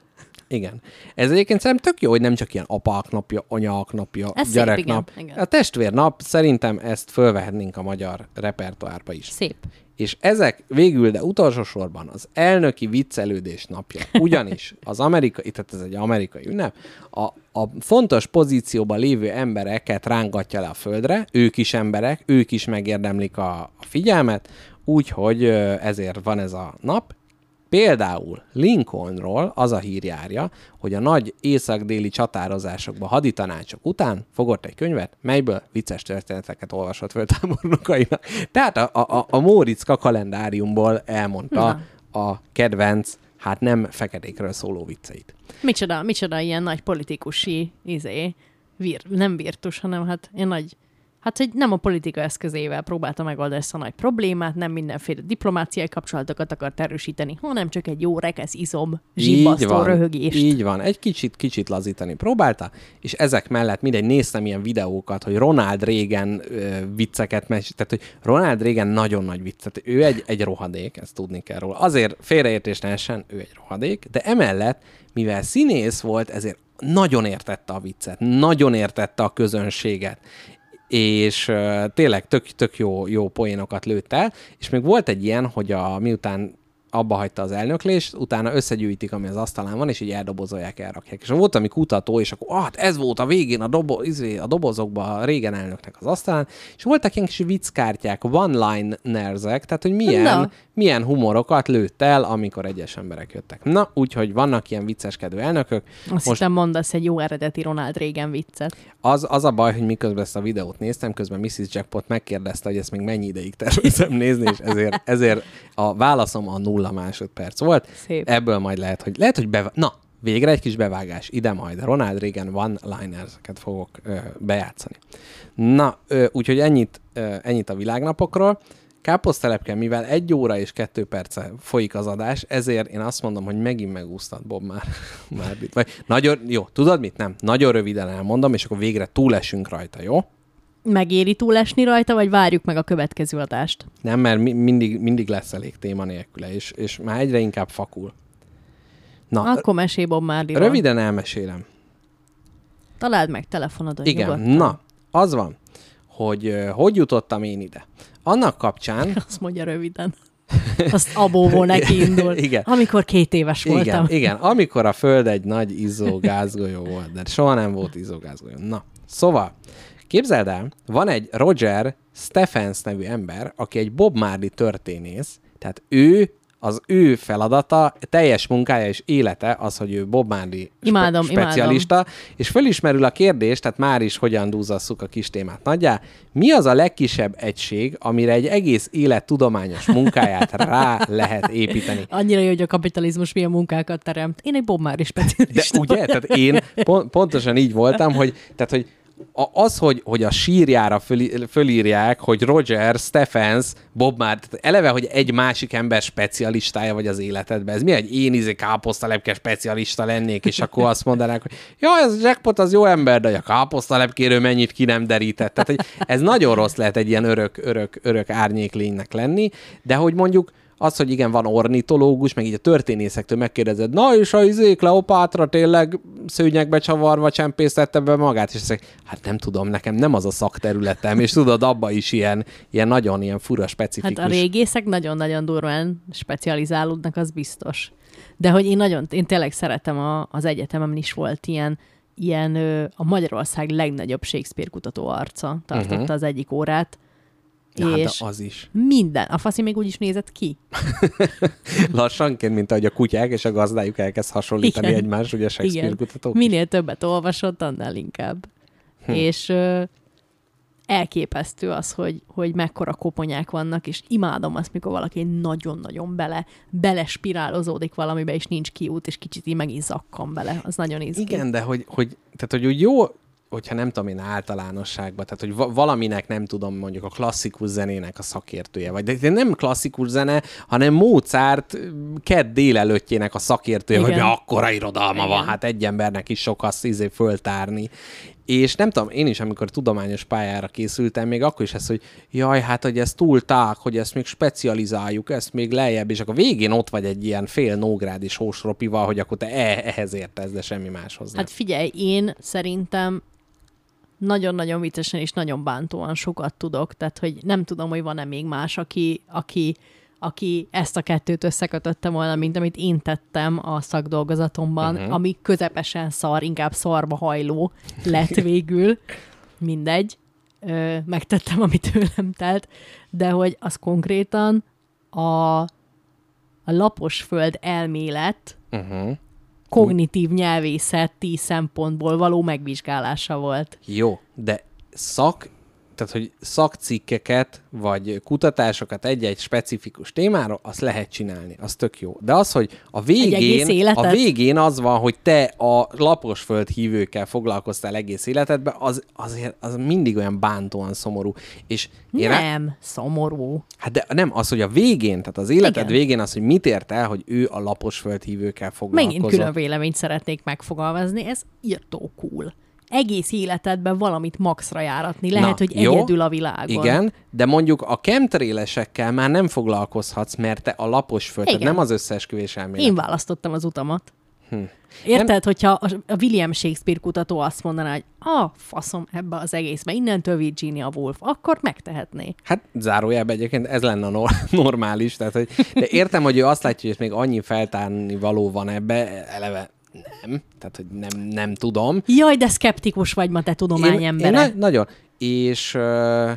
Igen. Ez egyébként szerintem tök jó, hogy nem csak ilyen apák napja, anyák napja, Ez szép, gyereknap. igen, igen. A testvérnap szerintem ezt fölvehetnénk a magyar repertoárba is. Szép. És ezek végül, de utolsó sorban az elnöki viccelődés napja. Ugyanis az amerikai, tehát ez egy amerikai ünnep, a, a fontos pozícióban lévő embereket rángatja le a földre, ők is emberek, ők is megérdemlik a, a figyelmet, úgyhogy ezért van ez a nap. Például Lincolnról az a hír járja, hogy a nagy észak-déli csatározásokban haditanácsok után fogott egy könyvet, melyből vicces történeteket olvasott föl tábornokainak. Tehát a, a, a- Móriczka kalendáriumból elmondta a kedvenc, hát nem feketékről szóló vicceit. Micsoda, micsoda ilyen nagy politikusi, izé, vir, nem virtus, hanem hát ilyen nagy, hát hogy nem a politika eszközével próbálta megoldani ezt a nagy problémát, nem mindenféle diplomáciai kapcsolatokat akart erősíteni, hanem csak egy jó rekesz izom, zsibbasztó röhögést. Így van. Egy kicsit, kicsit lazítani próbálta, és ezek mellett mindegy, néztem ilyen videókat, hogy Ronald Reagan ö, vicceket mes, tehát hogy Ronald Reagan nagyon nagy vicc, tehát ő egy, egy rohadék, ezt tudni kell róla. Azért félreértés ne essen, ő egy rohadék, de emellett, mivel színész volt, ezért nagyon értette a viccet, nagyon értette a közönséget, és uh, tényleg tök, tök jó, jó poénokat lőtt el, és még volt egy ilyen, hogy a, miután abba hagyta az elnöklést, utána összegyűjtik, ami az asztalán van, és így eldobozolják, elrakják. És volt, ami kutató, és akkor ah, hát ez volt a végén a, dobo, izé, a dobozokban a régen elnöknek az asztalán, és voltak ilyen kis vicckártyák, one-linerzek, tehát hogy milyen, Na. milyen humorokat lőtt el, amikor egyes emberek jöttek. Na, úgyhogy vannak ilyen vicceskedő elnökök. Azt Most hittem mondasz egy jó eredeti Ronald Reagan viccet. Az, az a baj, hogy miközben ezt a videót néztem, közben Mrs. Jackpot megkérdezte, hogy ezt még mennyi ideig tervezem nézni, és ezért, ezért a válaszom a nulla másodperc volt. Szép. Ebből majd lehet, hogy lehet, hogy beva- Na, végre egy kis bevágás. Ide majd Ronald Reagan one-linerseket fogok ö, bejátszani. Na, ö, úgyhogy ennyit, ö, ennyit a világnapokról. Káposztelepke, mivel egy óra és kettő perce folyik az adás, ezért én azt mondom, hogy megint megúsztad Bob már. már. Vagy nagyon, jó, tudod mit? Nem. Nagyon röviden elmondom, és akkor végre túlesünk rajta, jó? Megéri túlesni rajta, vagy várjuk meg a következő adást? Nem, mert mi, mindig, mindig lesz elég téma nélküle, és, és már egyre inkább fakul. Na, Akkor mesélj Bob marley röviden elmesélem. Találd meg telefonodon Igen, nyugodtan. na, az van, hogy hogy jutottam én ide. Annak kapcsán, Azt mondja röviden. Azt abóból neki indul. Igen. Amikor két éves voltam. igen, igen, amikor a Föld egy nagy izzó gázgolyó volt, de soha nem volt izzó gázgolyó. Na, szóval, képzeld el, van egy Roger Stephens nevű ember, aki egy Bob Marley történész, tehát ő az ő feladata, teljes munkája és élete az, hogy ő Bob Marley Imádom, specialista, és fölismerül a kérdés, tehát már is hogyan dúzasszuk a kis témát nagyjá, mi az a legkisebb egység, amire egy egész élet tudományos munkáját rá lehet építeni? Annyira jó, hogy a kapitalizmus milyen munkákat teremt. Én egy Bob Marley specialista. De ugye? Tehát én pont, pontosan így voltam, hogy, tehát, hogy a, az, hogy, hogy a sírjára föl, fölírják, hogy Roger Stephens, Bob már, eleve, hogy egy másik ember specialistája vagy az életedben. Ez mi, hogy én izé káposztalepke specialista lennék, és akkor azt mondanák, hogy ja, ez jackpot az jó ember, de a káposztalepkéről mennyit ki nem derített. Tehát, hogy ez nagyon rossz lehet egy ilyen örök, örök, örök árnyéklénynek lenni, de hogy mondjuk az, hogy igen, van ornitológus, meg így a történészektől megkérdezed, na és a izé Kleopátra tényleg szőnyegbe csavarva csempésztette be magát, és azt hát nem tudom, nekem nem az a szakterületem, és tudod, abba is ilyen, ilyen nagyon ilyen fura, specifikus. Hát a régészek nagyon-nagyon durván specializálódnak, az biztos. De hogy én nagyon, én tényleg szeretem, a, az egyetemen is volt ilyen, ilyen a Magyarország legnagyobb Shakespeare kutató arca tartotta uh-huh. az egyik órát, Ja, és de az is. minden. A faszi még úgy is nézett ki. Lassanként, mint ahogy a kutyák és a gazdájuk elkezd hasonlítani Igen. egymás, ugye Shakespeare Igen. kutatók is. Minél többet olvasott, annál inkább. Hm. És ö, elképesztő az, hogy, hogy mekkora koponyák vannak, és imádom azt, mikor valaki nagyon-nagyon bele, bele spirálozódik valamibe, és nincs kiút, és kicsit így meg is zakkan bele. Az nagyon izgi. Igen, de hogy, hogy, tehát, hogy úgy jó, hogyha nem tudom én általánosságban, tehát hogy va- valaminek nem tudom mondjuk a klasszikus zenének a szakértője, vagy de nem klasszikus zene, hanem Mozart kedd délelőttjének a szakértője, Igen. mi akkora irodalma van, Igen. hát egy embernek is sok azt izé föltárni. És nem tudom, én is, amikor tudományos pályára készültem, még akkor is ez, hogy jaj, hát, hogy ez túl tág, hogy ezt még specializáljuk, ezt még lejjebb, és akkor végén ott vagy egy ilyen fél nógrád és hósropival, hogy akkor te e- ehhez értesz, de semmi máshoz nem. Hát figyelj, én szerintem nagyon-nagyon viccesen és nagyon bántóan sokat tudok, tehát hogy nem tudom, hogy van-e még más, aki, aki, aki ezt a kettőt összekötötte volna, mint amit én tettem a szakdolgozatomban, uh-huh. ami közepesen szar, inkább szarba hajló lett végül. Mindegy. Ö, megtettem, amit tőlem telt, de hogy az konkrétan a, a lapos föld elmélet Uh-huh. Kognitív nyelvészeti szempontból való megvizsgálása volt. Jó, de szak, tehát hogy szakcikkeket, vagy kutatásokat egy-egy specifikus témára, azt lehet csinálni, az tök jó. De az, hogy a végén, a végén az van, hogy te a lapos föld hívőkkel foglalkoztál egész életedben, az, azért az mindig olyan bántóan szomorú. És én rá- Nem, szomorú. Hát de nem, az, hogy a végén, tehát az életed Igen. végén az, hogy mit ért el, hogy ő a lapos földhívőkkel foglalkozott. Megint külön véleményt szeretnék megfogalmazni, ez írtó cool. Egész életedben valamit maxra járatni, lehet, Na, hogy jó, egyedül a világon. Igen, de mondjuk a chemtrailesekkel már nem foglalkozhatsz, mert te a lapos föld, Igen. nem az összeesküvés elmélet. Én választottam az utamat. Hm. Érted, Nem- hogyha a a William Shakespeare kutató azt mondaná, hogy a faszom ebbe az egészbe, innentől Virginia Woolf, akkor megtehetné. Hát zárójelben egyébként ez lenne a nor- normális, tehát hogy, de értem, hogy ő azt látja, hogy még annyi feltárni való van ebbe, eleve nem, tehát hogy nem, nem tudom. Jaj, de szkeptikus vagy ma, te tudományembere. Én, én na- nagyon. És ö,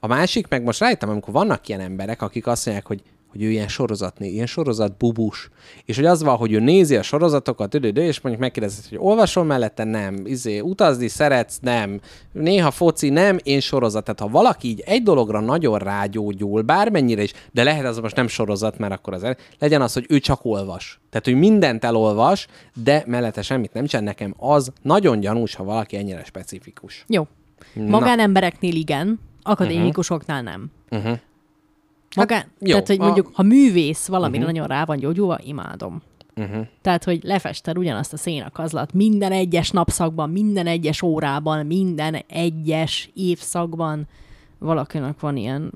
a másik, meg most rájöttem, amikor vannak ilyen emberek, akik azt mondják, hogy hogy ő ilyen sorozatné, ilyen sorozat bubus. És hogy az van, hogy ő nézi a sorozatokat, ödödö, és mondjuk megkérdezed, hogy olvasol mellette? Nem. Izé, utazni szeretsz? Nem. Néha foci? Nem. Én sorozat. Tehát ha valaki így egy dologra nagyon rágyógyul, bármennyire is, de lehet az most nem sorozat, mert akkor az legyen az, hogy ő csak olvas. Tehát, hogy mindent elolvas, de mellette semmit nem csinál. Nekem az nagyon gyanús, ha valaki ennyire specifikus. Jó. Magánembereknél igen, akadémikusoknál nem. Uh-huh. Magán, Hát, jó, tehát, hogy a- mondjuk, ha művész valamire uh-huh. nagyon rá van gyógyulva, imádom. Uh-huh. Tehát, hogy lefested ugyanazt a szénakazlat minden egyes napszakban, minden egyes órában, minden egyes évszakban, valakinek van ilyen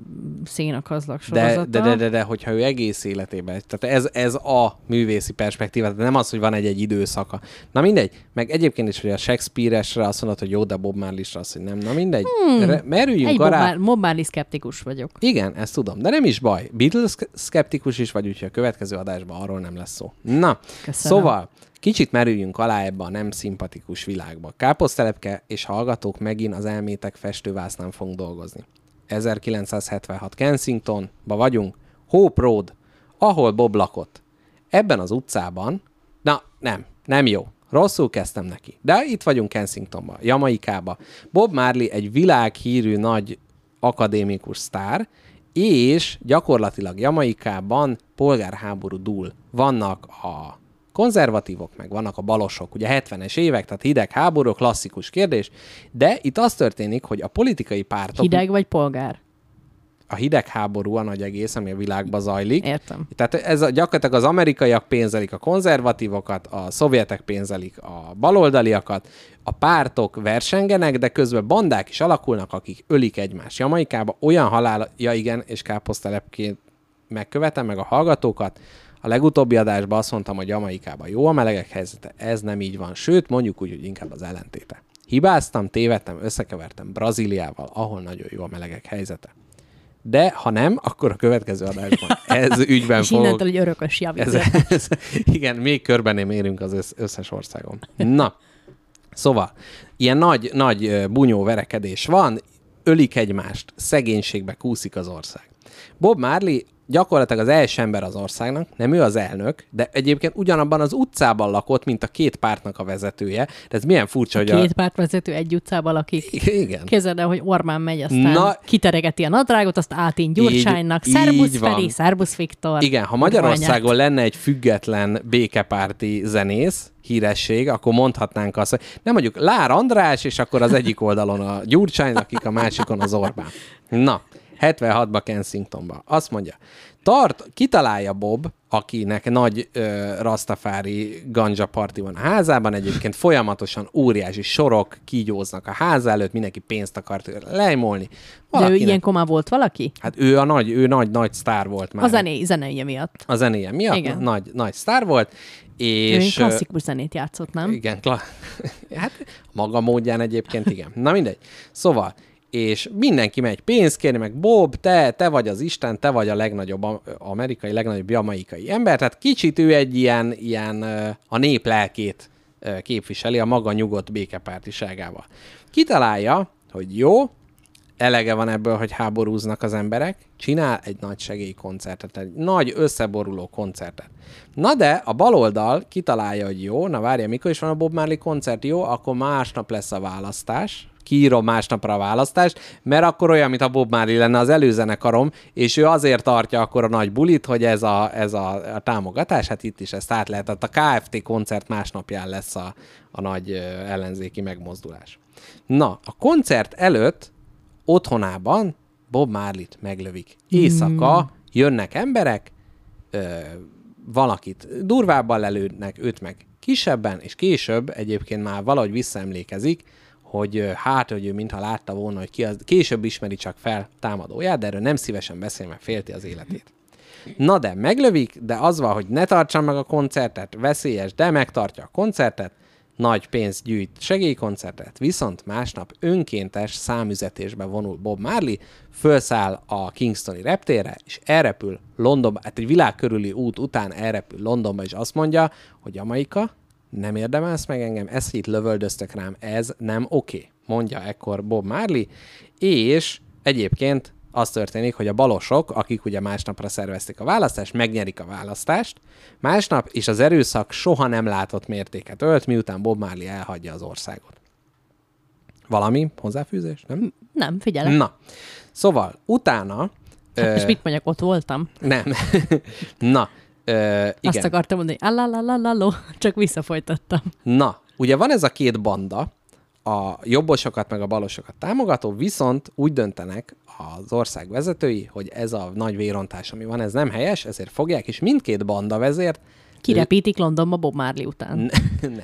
szénakazlak De, sorozata. de, de, de, de, hogyha ő egész életében, tehát ez, ez a művészi perspektíva, nem az, hogy van egy-egy időszaka. Na mindegy, meg egyébként is, hogy a Shakespeare-esre azt mondod, hogy jó, de Bob Marley-sra azt, hogy nem. Na mindegy, hmm. Re- merüljünk Egy Bob, arra. Mar- Bob Marley szkeptikus vagyok. Igen, ezt tudom, de nem is baj. Beatles szkeptikus is vagy, úgyhogy a következő adásban arról nem lesz szó. Na, Köszönöm. szóval, kicsit merüljünk alá ebbe a nem szimpatikus világba. Káposztelepke és hallgatók megint az elmétek festővásznán fogunk dolgozni. 1976 Kensingtonba vagyunk, Hope Road, ahol Bob lakott. Ebben az utcában, na nem, nem jó, rosszul kezdtem neki, de itt vagyunk Kensingtonban, Jamaikába. Bob Marley egy világhírű nagy akadémikus sztár, és gyakorlatilag Jamaikában polgárháború dúl. Vannak a konzervatívok, meg vannak a balosok, ugye 70-es évek, tehát hidegháború, klasszikus kérdés, de itt az történik, hogy a politikai pártok, Hideg vagy polgár? a hidegháború a nagy egész, ami a világban zajlik, Értem. tehát ez a, gyakorlatilag az amerikaiak pénzelik a konzervatívokat, a szovjetek pénzelik a baloldaliakat, a pártok versengenek, de közben bandák is alakulnak, akik ölik egymást. Jamaikába olyan halál, ja igen, és káposztelepként megkövetem meg a hallgatókat, a legutóbbi adásban azt mondtam, hogy Jamaikában jó a melegek helyzete, ez nem így van. Sőt, mondjuk úgy, hogy inkább az ellentéte. Hibáztam, tévedtem, összekevertem Brazíliával, ahol nagyon jó a melegek helyzete. De ha nem, akkor a következő adásban ez ügyben És fogok... innentől egy örökös javít. Ez, ez, igen, még körben érünk az össz, összes országon. Na, szóval, ilyen nagy, nagy bunyó verekedés van, ölik egymást, szegénységbe kúszik az ország. Bob Marley gyakorlatilag az első ember az országnak, nem ő az elnök, de egyébként ugyanabban az utcában lakott, mint a két pártnak a vezetője. De ez milyen furcsa, hogy Két pártvezető egy utcában lakik. a... Igen. Képzeld el, hogy Ormán megy, aztán Na- kiteregeti a nadrágot, azt átint Gyurcsánynak. Így- Szerbusz így. Feri, Szerbusz Viktor. Igen, ha Urványát. Magyarországon lenne egy független békepárti zenész, híresség, akkor mondhatnánk azt, hogy nem mondjuk Lár András, és akkor az egyik oldalon a Gyurcsány, akik a másikon az Orbán. Na, 76-ba Kensingtonba. Azt mondja, tart, kitalálja Bob, akinek nagy ö, rastafári ganja parti van a házában, egyébként folyamatosan óriási sorok kígyóznak a ház előtt, mindenki pénzt akart lejmolni. De ő Valakinek- ilyenkor már volt valaki? Hát ő a nagy, ő nagy, nagy sztár volt már. A zené, zenéje miatt. A zenéje miatt Igen. nagy, nagy sztár volt, És, ő klasszikus zenét játszott, nem? Igen, kla- hát maga módján egyébként igen. Na mindegy. Szóval, és mindenki megy pénzt kérni, meg Bob, te, te vagy az Isten, te vagy a legnagyobb amerikai, legnagyobb jamaikai ember, tehát kicsit ő egy ilyen, ilyen a nép lelkét képviseli a maga nyugodt békepártiságával. Kitalálja, hogy jó, elege van ebből, hogy háborúznak az emberek, csinál egy nagy segélykoncertet, egy nagy összeboruló koncertet. Na de a baloldal kitalálja, hogy jó, na várja, mikor is van a Bob Marley koncert, jó, akkor másnap lesz a választás, kiírom másnapra a választást, mert akkor olyan, mint a Bob Marley lenne az előzenekarom, és ő azért tartja akkor a nagy bulit, hogy ez a, ez a, a támogatás, hát itt is ezt át lehet. Tehát a KFT koncert másnapján lesz a, a nagy ellenzéki megmozdulás. Na, a koncert előtt otthonában Bob Marley-t meglövik. Éjszaka jönnek emberek, ö, valakit durvábban lelődnek, őt meg kisebben, és később egyébként már valahogy visszaemlékezik, hogy hát, hogy ő mintha látta volna, hogy ki az, később ismeri csak fel támadóját, de erről nem szívesen beszél, mert félti az életét. Na de meglövik, de az van, hogy ne tartsa meg a koncertet, veszélyes, de megtartja a koncertet, nagy pénzt gyűjt segélykoncertet, viszont másnap önkéntes számüzetésbe vonul Bob Marley, felszáll a Kingstoni reptérre, és elrepül Londonba, hát egy világ körüli út után elrepül Londonba, és azt mondja, hogy Jamaika, nem érdemelsz meg engem, ezt itt lövöldöztek rám, ez nem oké, okay, mondja ekkor Bob Marley, és egyébként az történik, hogy a balosok, akik ugye másnapra szervezték a választást, megnyerik a választást, másnap és az erőszak soha nem látott mértéket ölt, miután Bob Marley elhagyja az országot. Valami hozzáfűzés? Nem? Nem, figyelek. Na, szóval utána... Hát ö, mit mondjak, ott voltam. Nem. Na, Igen. Azt akartam mondani, alalalalo, csak visszafolytattam. Na, ugye van ez a két banda, a jobbosokat meg a balosokat támogató, viszont úgy döntenek az ország vezetői, hogy ez a nagy vérontás, ami van, ez nem helyes, ezért fogják, és mindkét banda vezért Kirepítik Londonba Bob Marley után.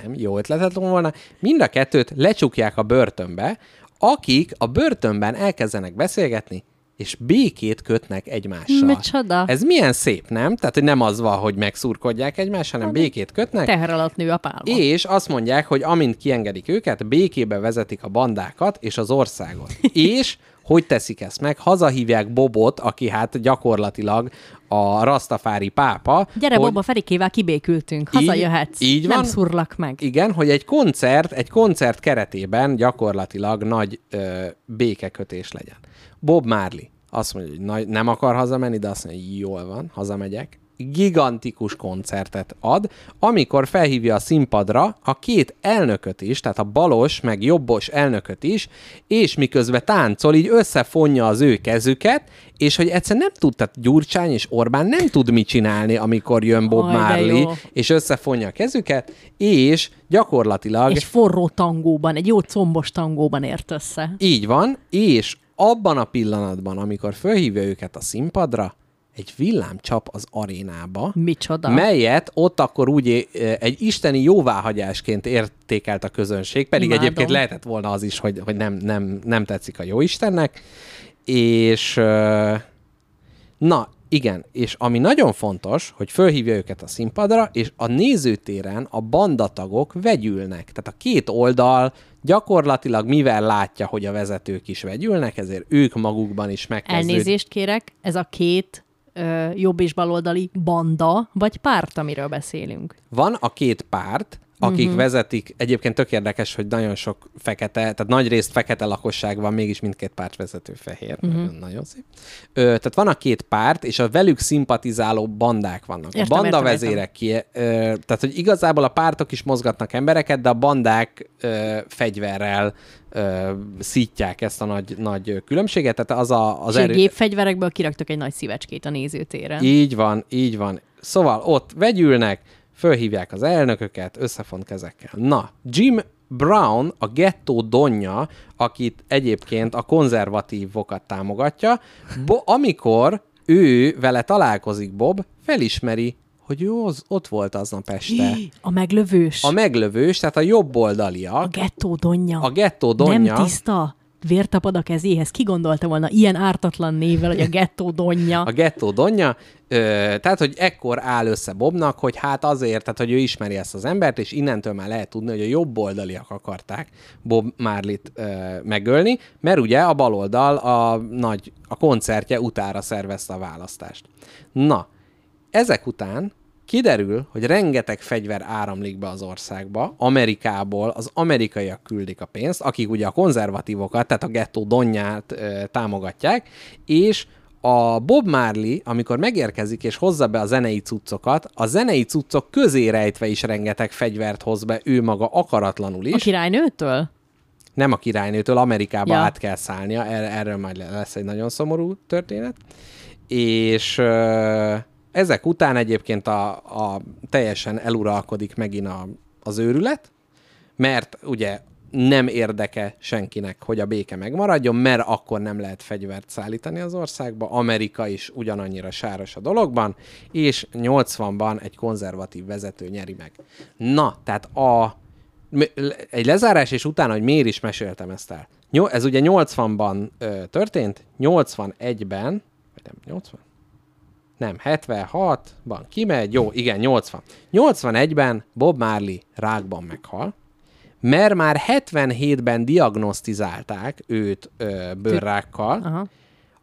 nem, jó ötletet volna. Mind a kettőt lecsukják a börtönbe, akik a börtönben elkezdenek beszélgetni, és békét kötnek egymással. Micsoda? Ez milyen szép, nem? Tehát, hogy nem az van, hogy megszurkodják egymást, hanem békét kötnek. Teher alatt nő a pálma. És azt mondják, hogy amint kiengedik őket, békébe vezetik a bandákat és az országot. és hogy teszik ezt meg? Hazahívják Bobot, aki hát gyakorlatilag a Rastafári pápa. Gyere, hogy... Boba, Ferikével kibékültünk, hazajöhetsz. így Nem van. szurlak meg. Igen, hogy egy koncert, egy koncert keretében gyakorlatilag nagy ö, békekötés legyen. Bob Marley azt mondja, hogy nagy, nem akar hazamenni, de azt mondja, hogy jól van, hazamegyek. Gigantikus koncertet ad, amikor felhívja a színpadra a két elnököt is, tehát a balos meg jobbos elnököt is, és miközben táncol, így összefonja az ő kezüket, és hogy egyszer nem tud, tehát Gyurcsány és Orbán nem tud mit csinálni, amikor jön Bob Aj, Marley, és összefonja a kezüket, és gyakorlatilag Egy forró tangóban, egy jó combos tangóban ért össze. így van, és abban a pillanatban, amikor fölhívja őket a színpadra, egy villám csap az arénába, Micsoda? melyet ott akkor úgy eh, egy isteni jóváhagyásként értékelt a közönség, pedig Imádom. egyébként lehetett volna az is, hogy, hogy nem, nem, nem tetszik a jóistennek, és eh, na, igen, és ami nagyon fontos, hogy fölhívja őket a színpadra, és a nézőtéren a bandatagok vegyülnek. Tehát a két oldal gyakorlatilag mivel látja, hogy a vezetők is vegyülnek, ezért ők magukban is megkezdődik. Elnézést kérek, ez a két ö, jobb és baloldali banda, vagy párt, amiről beszélünk. Van a két párt, akik uh-huh. vezetik, egyébként tök érdekes, hogy nagyon sok fekete, tehát nagy részt fekete lakosság van, mégis mindkét párt vezető fehér. Uh-huh. Nagyon szép. Ö, tehát van a két párt, és a velük szimpatizáló bandák vannak. Értem, a banda értem, vezérek ki, ö, tehát hogy igazából a pártok is mozgatnak embereket, de a bandák ö, fegyverrel ö, szítják ezt a nagy, nagy különbséget, tehát az a, az És erő... gépfegyverekből kiraktak egy nagy szívecskét a nézőtéren. Így van, így van. Szóval ott vegyülnek, fölhívják az elnököket, összefont kezekkel. Na, Jim Brown, a gettó donja, akit egyébként a konzervatívokat támogatja, bo- amikor ő vele találkozik Bob, felismeri, hogy ő az, ott volt aznap este. A meglövős. A meglövős, tehát a jobb a oldaliak, gettó donja. a gettó donja, Nem tiszta. Vér tapad a kezéhez. Ki gondolta volna ilyen ártatlan névvel, hogy a gettó donja? a gettó donja, ö, tehát, hogy ekkor áll össze Bobnak, hogy hát azért, tehát, hogy ő ismeri ezt az embert, és innentől már lehet tudni, hogy a jobb oldaliak akarták Bob Marlit ö, megölni, mert ugye a baloldal a nagy, a koncertje utára szervezte a választást. Na, ezek után kiderül, hogy rengeteg fegyver áramlik be az országba, Amerikából az amerikaiak küldik a pénzt, akik ugye a konzervatívokat, tehát a gettó donját ö, támogatják, és a Bob Marley, amikor megérkezik és hozza be a zenei cuccokat, a zenei cuccok közé rejtve is rengeteg fegyvert hoz be ő maga akaratlanul is. A királynőtől? Nem a királynőtől, Amerikába Ja. át kell szállnia, erre, erről majd lesz egy nagyon szomorú történet. És ö, ezek után egyébként a, a teljesen eluralkodik megint a, az őrület, mert ugye nem érdeke senkinek, hogy a béke megmaradjon, mert akkor nem lehet fegyvert szállítani az országba. Amerika is ugyanannyira sáros a dologban, és 80-ban egy konzervatív vezető nyeri meg. Na, tehát a, egy lezárás, és utána, hogy miért is meséltem ezt el. Ez ugye 80-ban ö, történt, 81-ben, vagy nem, 80? Nem, 76-ban kimegy, jó, igen, 80. 81-ben Bob Marley rákban meghal, mert már 77-ben diagnosztizálták őt ö, bőrrákkal, Aha.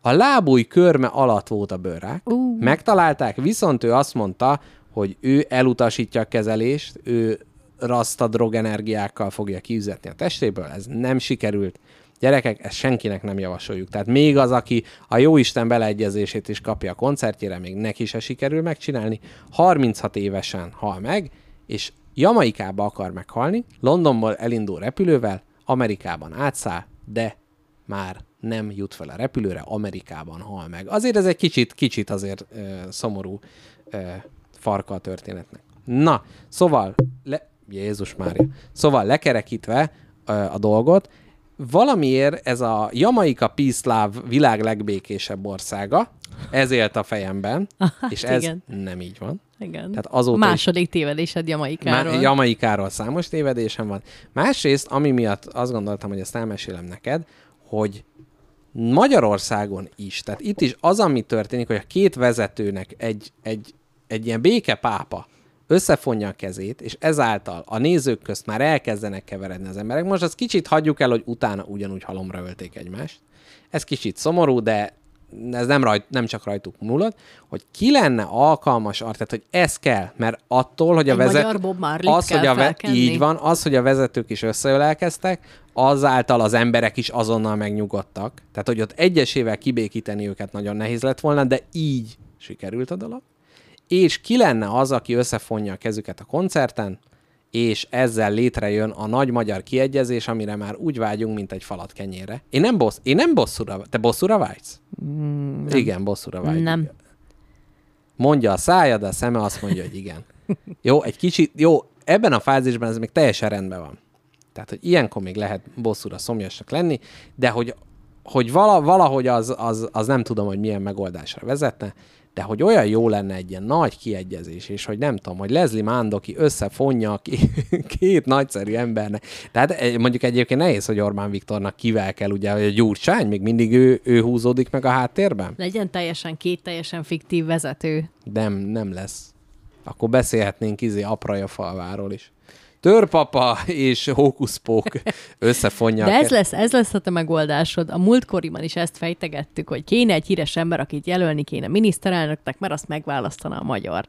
a lábúj körme alatt volt a bőrrák, megtalálták, viszont ő azt mondta, hogy ő elutasítja a kezelést, ő rasta drogenergiákkal fogja kiüzetni a testéből, ez nem sikerült. Gyerekek, ezt senkinek nem javasoljuk. Tehát még az, aki a jóisten beleegyezését is kapja a koncertjére, még neki se sikerül megcsinálni. 36 évesen hal meg, és Jamaikába akar meghalni, Londonból elindul repülővel, Amerikában átszáll, de már nem jut fel a repülőre, Amerikában hal meg. Azért ez egy kicsit, kicsit azért ö, szomorú ö, farka a történetnek. Na, szóval, le, Jézus Mária, szóval lekerekítve ö, a dolgot, valamiért ez a Jamaika Love világ legbékésebb országa, ez élt a fejemben, és ez igen. nem így van. igen. Tehát azóta Második tévedésed Jamaikáról. Má- Jamaikáról számos tévedésem van. Másrészt, ami miatt azt gondoltam, hogy ezt elmesélem neked, hogy Magyarországon is, tehát itt is az, ami történik, hogy a két vezetőnek egy, egy, egy ilyen békepápa összefonja a kezét, és ezáltal a nézők közt már elkezdenek keveredni az emberek. Most azt kicsit hagyjuk el, hogy utána ugyanúgy halomra ölték egymást. Ez kicsit szomorú, de ez nem, rajt, nem csak rajtuk múlott, hogy ki lenne alkalmas arra, tehát hogy ez kell, mert attól, hogy a Egy vezet... magyar Bob Marley-t az, hogy a ve... Így van, az, hogy a vezetők is összeölelkeztek, azáltal az emberek is azonnal megnyugodtak. Tehát, hogy ott egyesével kibékíteni őket nagyon nehéz lett volna, de így sikerült a dolog. És ki lenne az, aki összefonja a kezüket a koncerten, és ezzel létrejön a nagy magyar kiegyezés, amire már úgy vágyunk, mint egy falat kenyére. Én nem, bossz, én nem bosszúra, te bosszúra vágysz? Mm, Igen, bosszúra vágysz. Nem. Mondja a szája, de a szeme azt mondja, hogy igen. Jó, egy kicsit, jó, ebben a fázisban ez még teljesen rendben van. Tehát, hogy ilyenkor még lehet bosszúra szomjasnak lenni, de hogy, hogy vala, valahogy az, az, az nem tudom, hogy milyen megoldásra vezetne, de hogy olyan jó lenne egy ilyen nagy kiegyezés, és hogy nem tudom, hogy Leslie Mándoki összefonja ki, két nagyszerű embernek. Tehát eh, mondjuk egyébként nehéz, hogy Orbán Viktornak kivel kell, ugye, hogy a Gyurcsány, még mindig ő, ő húzódik meg a háttérben? Legyen teljesen két teljesen fiktív vezető. Nem, nem lesz. Akkor beszélhetnénk izé Apraja falváról is. Törpapa és hókuszpók összefonják. De ez lesz, ez lesz a te megoldásod. A múltkoriban is ezt fejtegettük, hogy kéne egy híres ember, akit jelölni kéne miniszterelnöknek, mert azt megválasztaná a magyar.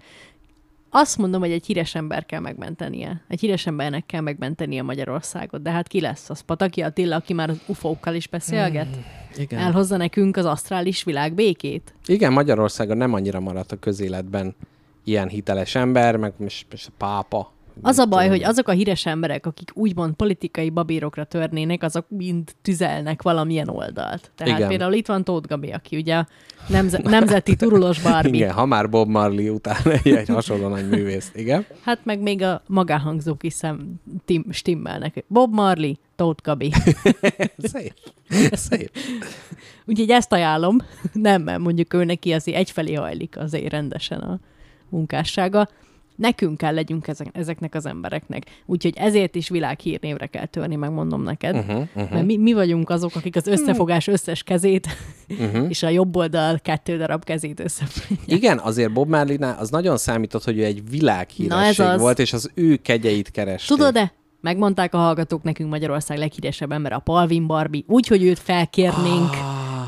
Azt mondom, hogy egy híres ember kell megmentenie. Egy híres embernek kell megmentenie Magyarországot. De hát ki lesz az? Pataki Attila, aki már az ufókkal is beszélget? Igen. Elhozza nekünk az asztrális világ békét? Igen, Magyarországon nem annyira maradt a közéletben ilyen hiteles ember, meg most, most a pápa. Az a baj, hogy azok a híres emberek, akik úgymond politikai babírokra törnének, azok mind tüzelnek valamilyen oldalt. Tehát Igen. például itt van Tóth Gabi, aki ugye a nemze- nemzeti turulos Barbie. Igen, ha már Bob Marley után egy hasonló nagy művész. Igen. Hát meg még a magáhangzók is szem, tim, stimmelnek. Bob Marley, Tóth Gabi. Szép. Szép. Úgyhogy ezt ajánlom. Nem, mert mondjuk ő neki azért egyfelé hajlik azért rendesen a munkássága. Nekünk kell legyünk ezek, ezeknek az embereknek. Úgyhogy ezért is világhírnévre kell törni, megmondom neked. Uh-huh, uh-huh. Mert mi, mi vagyunk azok, akik az összefogás összes kezét, Uh-huh. és a jobb oldal kettő darab kezét összefonják. Igen, azért Bob Marley-nál az nagyon számított, hogy ő egy világhíresség Na az. volt, és az ő kegyeit keresték. Tudod-e? Megmondták a hallgatók nekünk Magyarország leghíresebb ember a Palvin Barbie, úgyhogy őt felkérnénk,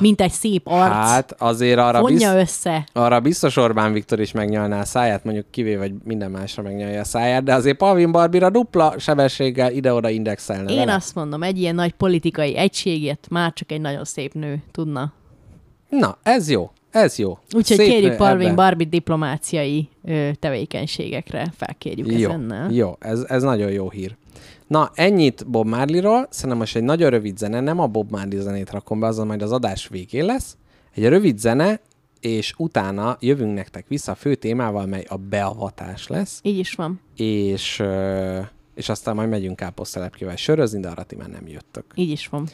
mint egy szép arc. Hát azért arra, Fonja biz... össze. arra biztos Orbán Viktor is megnyalná a száját, mondjuk kivéve, hogy minden másra megnyalja a száját, de azért Pavin Barbira dupla sebességgel ide-oda indexelne Én vele. azt mondom, egy ilyen nagy politikai egységet már csak egy nagyon szép nő tudna. Na, ez jó. Ez jó. Úgyhogy Szép kérjük ebben. Barbie diplomáciai ö, tevékenységekre, felkérjük Jó, ezennel. jó ez, ez nagyon jó hír. Na, ennyit Bob Marley-ról. Szerintem most egy nagyon rövid zene, nem a Bob Marley zenét rakom be, azon majd az adás végén lesz. Egy rövid zene, és utána jövünk nektek vissza a fő témával, mely a beavatás lesz, Így is van. és, és aztán majd megyünk káposztelepkével sörözni, de arra ti már nem jöttök. Így is van.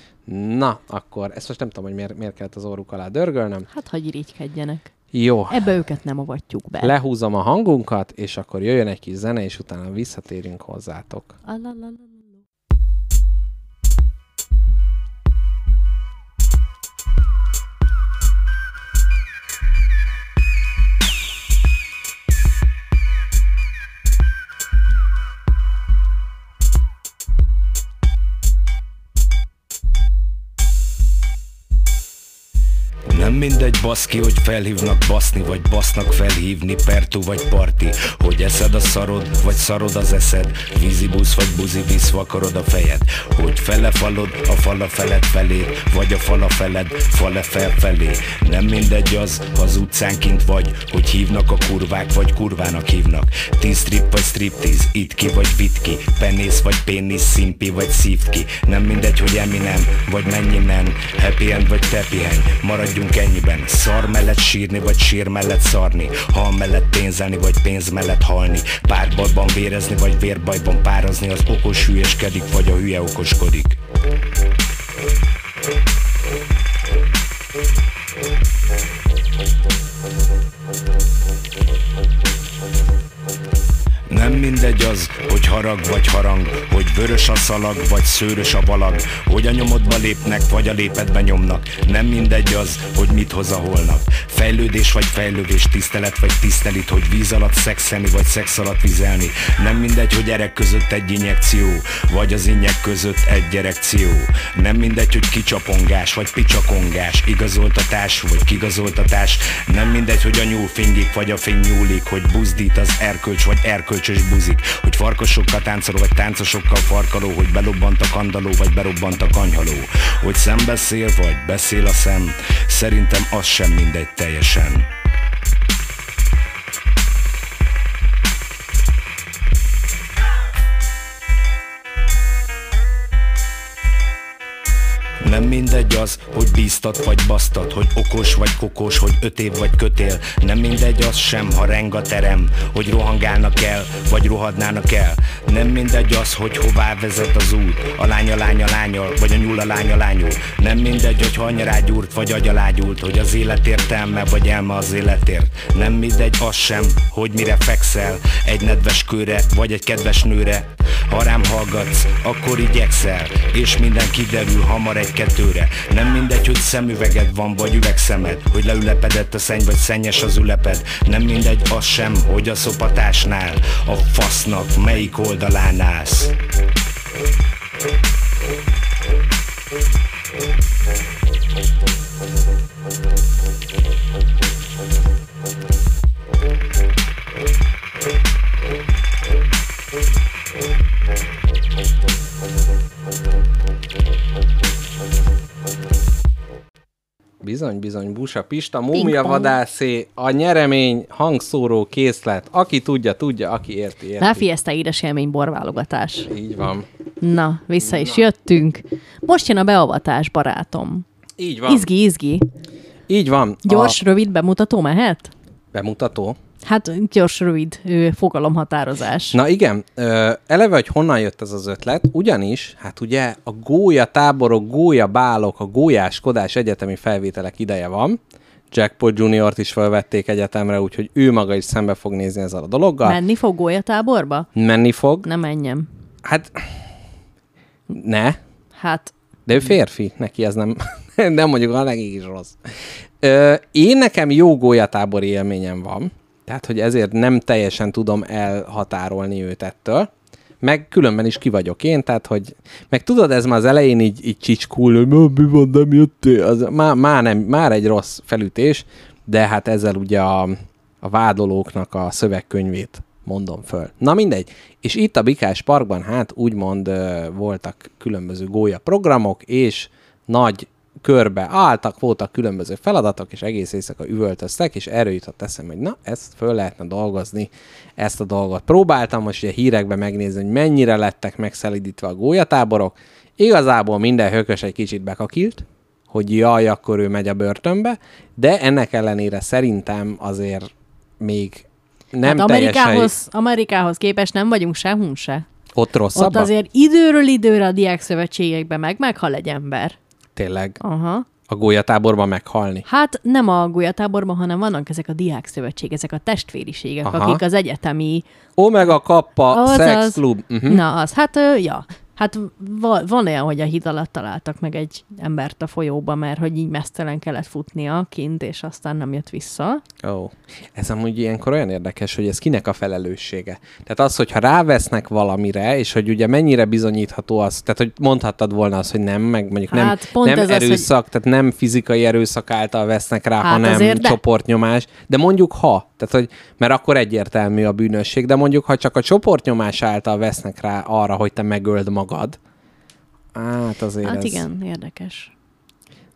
Na, akkor ezt most nem tudom, hogy miért, miért kellett az orruk alá dörgölnöm. Hát, hogy irigykedjenek. Jó, Ebbe őket nem avatjuk be. lehúzom a hangunkat, és akkor jöjjön egy kis zene, és utána visszatérünk hozzátok. Alalala. Mindegy baszki, hogy felhívnak baszni, vagy basznak felhívni, pertú vagy parti. Hogy eszed a szarod, vagy szarod az eszed Vízi busz vagy buzi visz, vakarod a fejed. Hogy fele falod, a fala feled felé Vagy a fala feled, fale felfelé. Nem mindegy az, ha az utcán kint vagy Hogy hívnak a kurvák, vagy kurvának hívnak. Tíz strip vagy striptease, itt ki vagy vitt ki. Penész vagy pénisz, szimpi vagy szívd Nem mindegy, hogy Eminem, vagy mennyi men. Happy end vagy te maradjunk ennyiben Szar mellett sírni, vagy sír mellett szarni. Hal mellett pénzelni, vagy pénz mellett halni. Párbajban vérezni, vagy vérbajban pározni. Az okos hülyeskedik, vagy a hülye okoskodik mindegy az, hogy harag vagy harang Hogy vörös a szalag, vagy szőrös a balag Hogy a nyomodba lépnek, vagy a lépedbe nyomnak. Nem mindegy az, hogy mit hoz a holnap. Fejlődés vagy fejlődés, tisztelet vagy tisztelit Hogy víz alatt szexelni, vagy szex alatt vizelni. Nem mindegy, hogy erek között egy injekció Vagy az injek között egy erekció Nem mindegy, hogy kicsapongás, vagy picsakongás Igazoltatás, vagy kigazoltatás. Nem mindegy, hogy a nyúl fingik, vagy a fény nyúlik Hogy buzdít az erkölcs, vagy erkölcsös buzik Hogy farkasokkal táncoló, vagy táncosokkal farkaló Hogy belobbant a kandaló, vagy berobbant a kanyhaló. Hogy szembeszél, vagy beszél a szem Szerintem az sem mindegy teljesen Nem mindegy az, hogy bíztat vagy basztat Hogy okos vagy kokos, hogy öt év vagy kötél. Nem mindegy az sem, ha reng a terem Hogy rohangálnak el, vagy rohadnának el. Nem mindegy az, hogy hová vezet az út A lánya lánya lányal, vagy a nyúl a lánya lányul Nem mindegy, hogy hanyarágyúrt, vagy agyalágyult Hogy az élet értelme, vagy elme az életért. Nem mindegy az sem, hogy mire fekszel Egy nedves kőre, vagy egy kedves nőre. Ha rám hallgatsz, akkor igyekszel És minden kiderül hamar egy-kettőre Nem mindegy, hogy szemüveged van, vagy üvegszemed Hogy leülepedett a szenny, vagy szennyes az üleped. Nem mindegy az sem, hogy a szopatásnál A fasznak melyik oldalán állsz Bizony, bizony, Busa Pista, Múmia vadászé, a nyeremény, hangszóró, készlet. Aki tudja, tudja, aki érti, érti. La Fiesta édes élmény borválogatás. Így van. Na, vissza is jöttünk. Most jön a beavatás, barátom. Így van. Izgi, izgi. Így van. Gyors, A rövid bemutató mehet? bemutató. Hát gyors, rövid fogalomhatározás. Na igen, eleve, hogy honnan jött ez az ötlet, ugyanis, hát ugye a gólya táborok, gólya bálok, a gólyáskodás egyetemi felvételek ideje van. Jackpot Juniort is felvették egyetemre, úgyhogy ő maga is szembe fog nézni ezzel a dologgal. Menni fog gólyatáborba? Menni fog. Ne menjem. Hát, ne, Hát, de ő férfi, neki ez nem, nem mondjuk a legig is rossz. Ö, én nekem jó gólyatábori élményem van, tehát hogy ezért nem teljesen tudom elhatárolni őt ettől. Meg különben is ki vagyok én, tehát hogy... Meg tudod, ez már az elején így, így csicskul, hogy "Na, mi van, nem jöttél? Az már, már, nem, már egy rossz felütés, de hát ezzel ugye a, a vádolóknak a szövegkönyvét mondom föl. Na mindegy. És itt a Bikás Parkban hát úgymond voltak különböző gólya programok, és nagy körbe álltak, voltak különböző feladatok, és egész éjszaka üvöltöztek, és erről jutott eszembe, hogy na, ezt föl lehetne dolgozni, ezt a dolgot. Próbáltam most ugye hírekben megnézni, hogy mennyire lettek megszelidítve a gólyatáborok. Igazából minden hökös egy kicsit bekakilt, hogy jaj, akkor ő megy a börtönbe, de ennek ellenére szerintem azért még nem hát teljesen Amerikához, Amerikához képest nem vagyunk se hun se. ott rosszabb. Ott azért időről időre a diák szövetségekben meg meghal egy ember. Tényleg Aha. a gólyatáborban meghalni. Hát nem a gólyatáborban, hanem vannak ezek a diák szövetség, ezek a testvériségek, Aha. Akik az egyetemi... Omega Kappa Az, Sex az. Club. Uh-huh. Na, az, hát ja. Hát va- van olyan, hogy a híd alatt találtak meg egy embert a folyóba, mert hogy így mesztelen kellett futnia kint, és aztán nem jött vissza. Ó, ez amúgy ilyenkor olyan érdekes, hogy ez kinek a felelőssége. Tehát az, hogyha rávesznek valamire, és hogy ugye mennyire bizonyítható az, tehát hogy mondhattad volna azt, hogy nem, meg mondjuk nem, Hát nem ez az, hogy- erőszak, tehát nem fizikai erőszak által vesznek rá, Hát hanem azért de- csoportnyomás. De mondjuk ha, tehát hogy, mert akkor egyértelmű a bűnösség, de mondjuk ha csak a csoportnyomás által vesznek rá arra, hogy te megöld magad, hát azért Hát ez... igen, érdekes.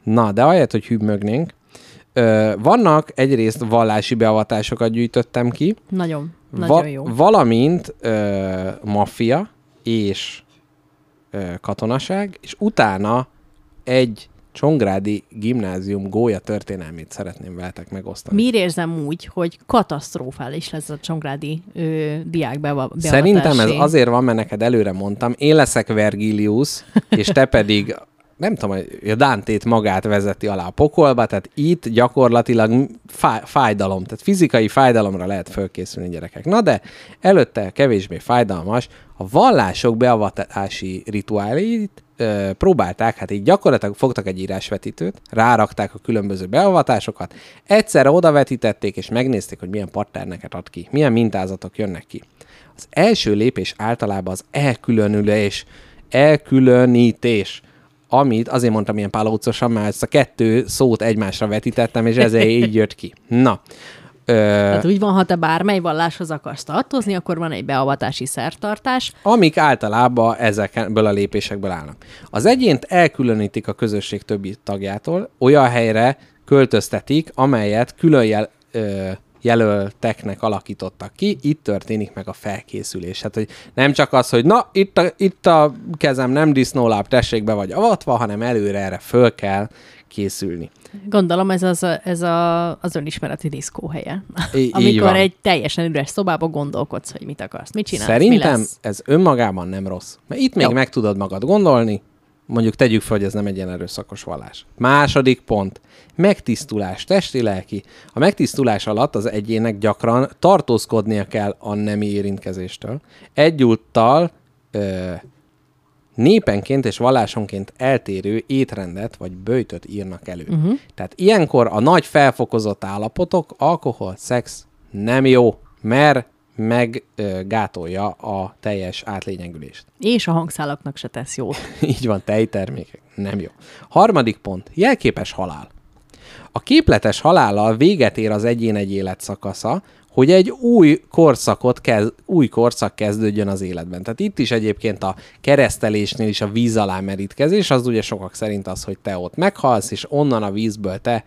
Na, de ahelyett, hogy hűbmögnénk, ö, vannak egyrészt vallási beavatásokat gyűjtöttem ki, Nagyon, nagyon jó. valamint ö, maffia és ö, katonaság, és utána egy Csongrádi gimnázium gólya történelmét szeretném veletek megosztani. Miért érzem úgy, hogy katasztrofális lesz a Csongrádi ö, diák beavatási? Szerintem ez azért van, mert neked előre mondtam, én leszek Vergilius, és te pedig nem tudom, a Dántét magát vezeti alá a pokolba, tehát itt gyakorlatilag fáj, fájdalom, tehát fizikai fájdalomra lehet fölkészülni gyerekek. Na de előtte kevésbé fájdalmas, a vallások beavatási rituálit próbálták, hát így gyakorlatilag fogtak egy írásvetítőt, rárakták a különböző beavatásokat, egyszerre odavetítették, és megnézték, hogy milyen patterneket ad ki, milyen mintázatok jönnek ki. Az első lépés általában az elkülönülés, elkülönítés, amit azért mondtam ilyen pálócosan, mert ezt a kettő szót egymásra vetítettem, és ezért így jött ki. Na, Tehát úgy van, ha te bármely valláshoz akarsz tartozni, akkor van egy beavatási szertartás. amik általában ezekből a lépésekből állnak. Az egyént elkülönítik a közösség többi tagjától, olyan helyre költöztetik, amelyet külön jel, ö, jelölteknek alakítottak ki, itt történik meg a felkészülés. Hát, hogy nem csak az, hogy na, itt a, itt a kezem nem disznóláb, tessék be vagy avatva, hanem előre erre föl kell készülni. Gondolom ez az, ez a, az önismereti diszkóhelye. Í- így Amikor van. egy teljesen üres szobába gondolkodsz, hogy mit akarsz, mit csinálsz, mi Szerintem lesz. ez önmagában nem rossz. Mert itt még Jó. meg tudod magad gondolni, mondjuk tegyük fel, hogy ez nem egy ilyen erőszakos vallás. Második pont. Megtisztulás, testi-lelki. A megtisztulás alatt az egyének gyakran tartózkodnia kell a nemi érintkezéstől. Egyúttal ö, népenként és vallásonként eltérő étrendet vagy böjtöt írnak elő. Uh-huh. Tehát ilyenkor a nagy felfokozott állapotok, alkohol, szex nem jó, mert meggátolja a teljes átlényegülést. És a hangszálaknak se tesz jót. Így van, tejtermékek. Nem jó. Harmadik pont. Jelképes halál. A képletes halállal véget ér az egyén egy életszakasza, hogy egy új korszakot kezd, új korszak kezdődjön az életben. Tehát itt is egyébként a keresztelésnél is a víz alá merítkezés, az ugye sokak szerint az, hogy te ott meghalsz, és onnan a vízből te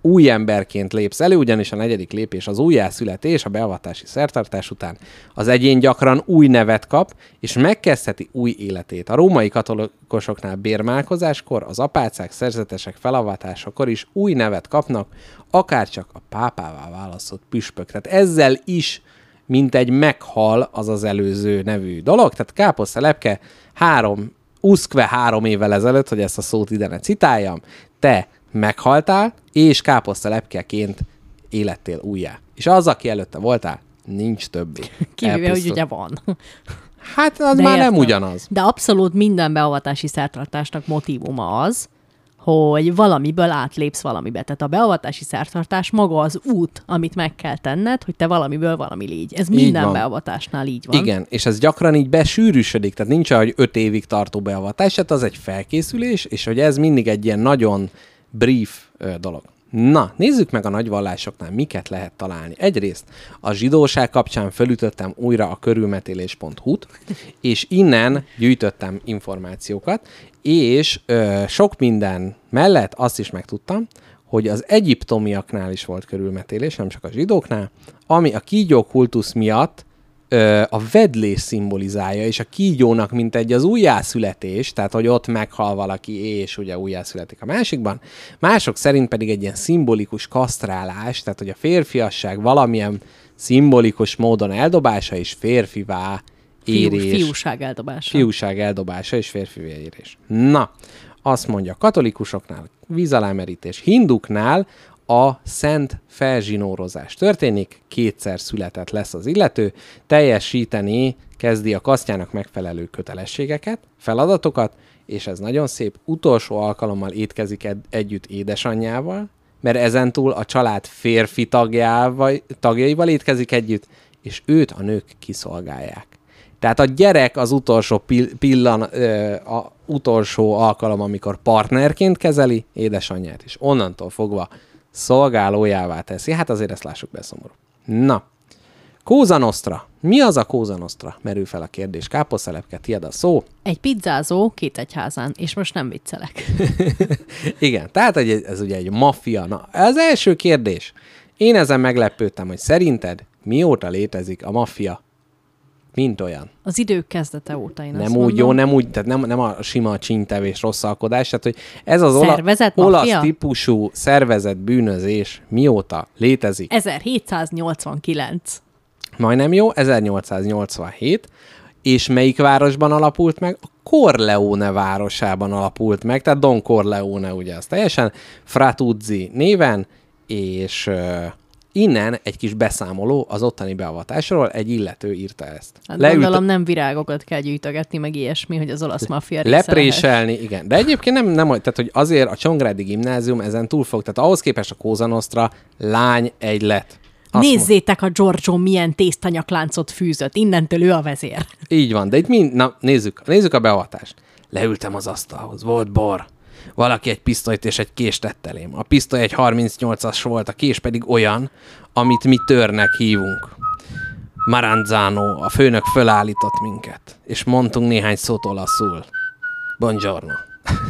új emberként lépsz elő, ugyanis a negyedik lépés az újjászületés, a beavatási szertartás után az egyén gyakran új nevet kap, és megkezdheti új életét. A római katolikusoknál bérmálkozáskor, az apácák, szerzetesek felavatásakor is új nevet kapnak, akár csak a pápává választott püspök. Tehát ezzel is mint egy meghal az az előző nevű dolog. Tehát Káposzta Lepke három, uszkve három évvel ezelőtt, hogy ezt a szót ide ne citáljam, te meghaltál, és káposzta lepkeként élettél újjá. És az, aki előtte voltál, nincs többé. Kivéve, hogy ugye van. Hát az De már nem értem. ugyanaz. De abszolút minden beavatási szertartásnak motivuma az, hogy valamiből átlépsz valamibe. Tehát a beavatási szertartás maga az út, amit meg kell tenned, hogy te valamiből valami légy. Ez minden van. beavatásnál így van. Igen, és ez gyakran így besűrűsödik, tehát nincs olyan, hogy öt évig tartó beavatás, hát az egy felkészülés, és hogy ez mindig egy ilyen nagyon brief dolog. Na, nézzük meg a nagyvallásoknál, miket lehet találni. Egyrészt a zsidóság kapcsán fölütöttem újra a körülmetélés.hu-t, és innen gyűjtöttem információkat, és ö, sok minden mellett azt is megtudtam, hogy az egyiptomiaknál is volt körülmetélés, nem csak a zsidóknál, ami a kígyó kultusz miatt a vedlés szimbolizálja, és a kígyónak mint egy az újjászületés, tehát hogy ott meghal valaki, és ugye újjászületik a másikban, mások szerint pedig egy ilyen szimbolikus kasztrálás, tehát hogy a férfiasság valamilyen szimbolikus módon eldobása, és férfivá Fiú, érés. fiúság eldobása. Fiúság eldobása és férfi érés. Na, azt mondja, katolikusoknál vízalámerítés, hinduknál a szent felzsinórozás történik, kétszer született lesz az illető, teljesíteni kezdi a kasztjának megfelelő kötelességeket, feladatokat, és ez nagyon szép, utolsó alkalommal étkezik ed- együtt édesanyjával, mert ezentúl a család férfi tagjával, tagjaival étkezik együtt, és őt a nők kiszolgálják. Tehát a gyerek az utolsó pill- pillan, ö, a utolsó alkalom, amikor partnerként kezeli édesanyját, és onnantól fogva szolgálójává teszi. Hát azért ezt lássuk be szomorú. Na, Kóza Nostra. Mi az a Kóza Nostra? Merül fel a kérdés. Káposztelepke, tiéd a szó. Egy pizzázó két egyházán, és most nem viccelek. Igen, tehát egy, ez ugye egy maffia. Na, az első kérdés. Én ezen meglepődtem, hogy szerinted mióta létezik a maffia? Mint olyan. Az idők kezdete óta én Nem azt úgy mondom. jó, nem úgy, tehát nem, nem a sima csíntevés, rosszalkodás, tehát hogy ez az ola, Szervezett olasz típusú szervezett bűnözés mióta létezik? 1789. Majdnem jó, 1887. És melyik városban alapult meg? A Corleone városában alapult meg, tehát Don Corleone, ugye az teljesen, Fratuzzi néven, és innen egy kis beszámoló az ottani beavatásról, egy illető írta ezt. Hát Leült... gondolom nem virágokat kell gyűjtögetni, meg ilyesmi, hogy az olasz maffia Lepréselni, lehet. igen. De egyébként nem, nem, tehát hogy azért a Csongrádi gimnázium ezen túl fog, tehát ahhoz képest a Kózanostra lány egy lett. Azt Nézzétek a Giorgio milyen tésztanyakláncot fűzött, innentől ő a vezér. Így van, de itt mind, na nézzük, nézzük a beavatást. Leültem az asztalhoz, volt bor, valaki egy pisztolyt és egy kést tett elém. A pisztoly egy 38-as volt, a kés pedig olyan, amit mi törnek hívunk. Maranzano, a főnök fölállított minket, és mondtunk néhány szót olaszul. Buongiorno.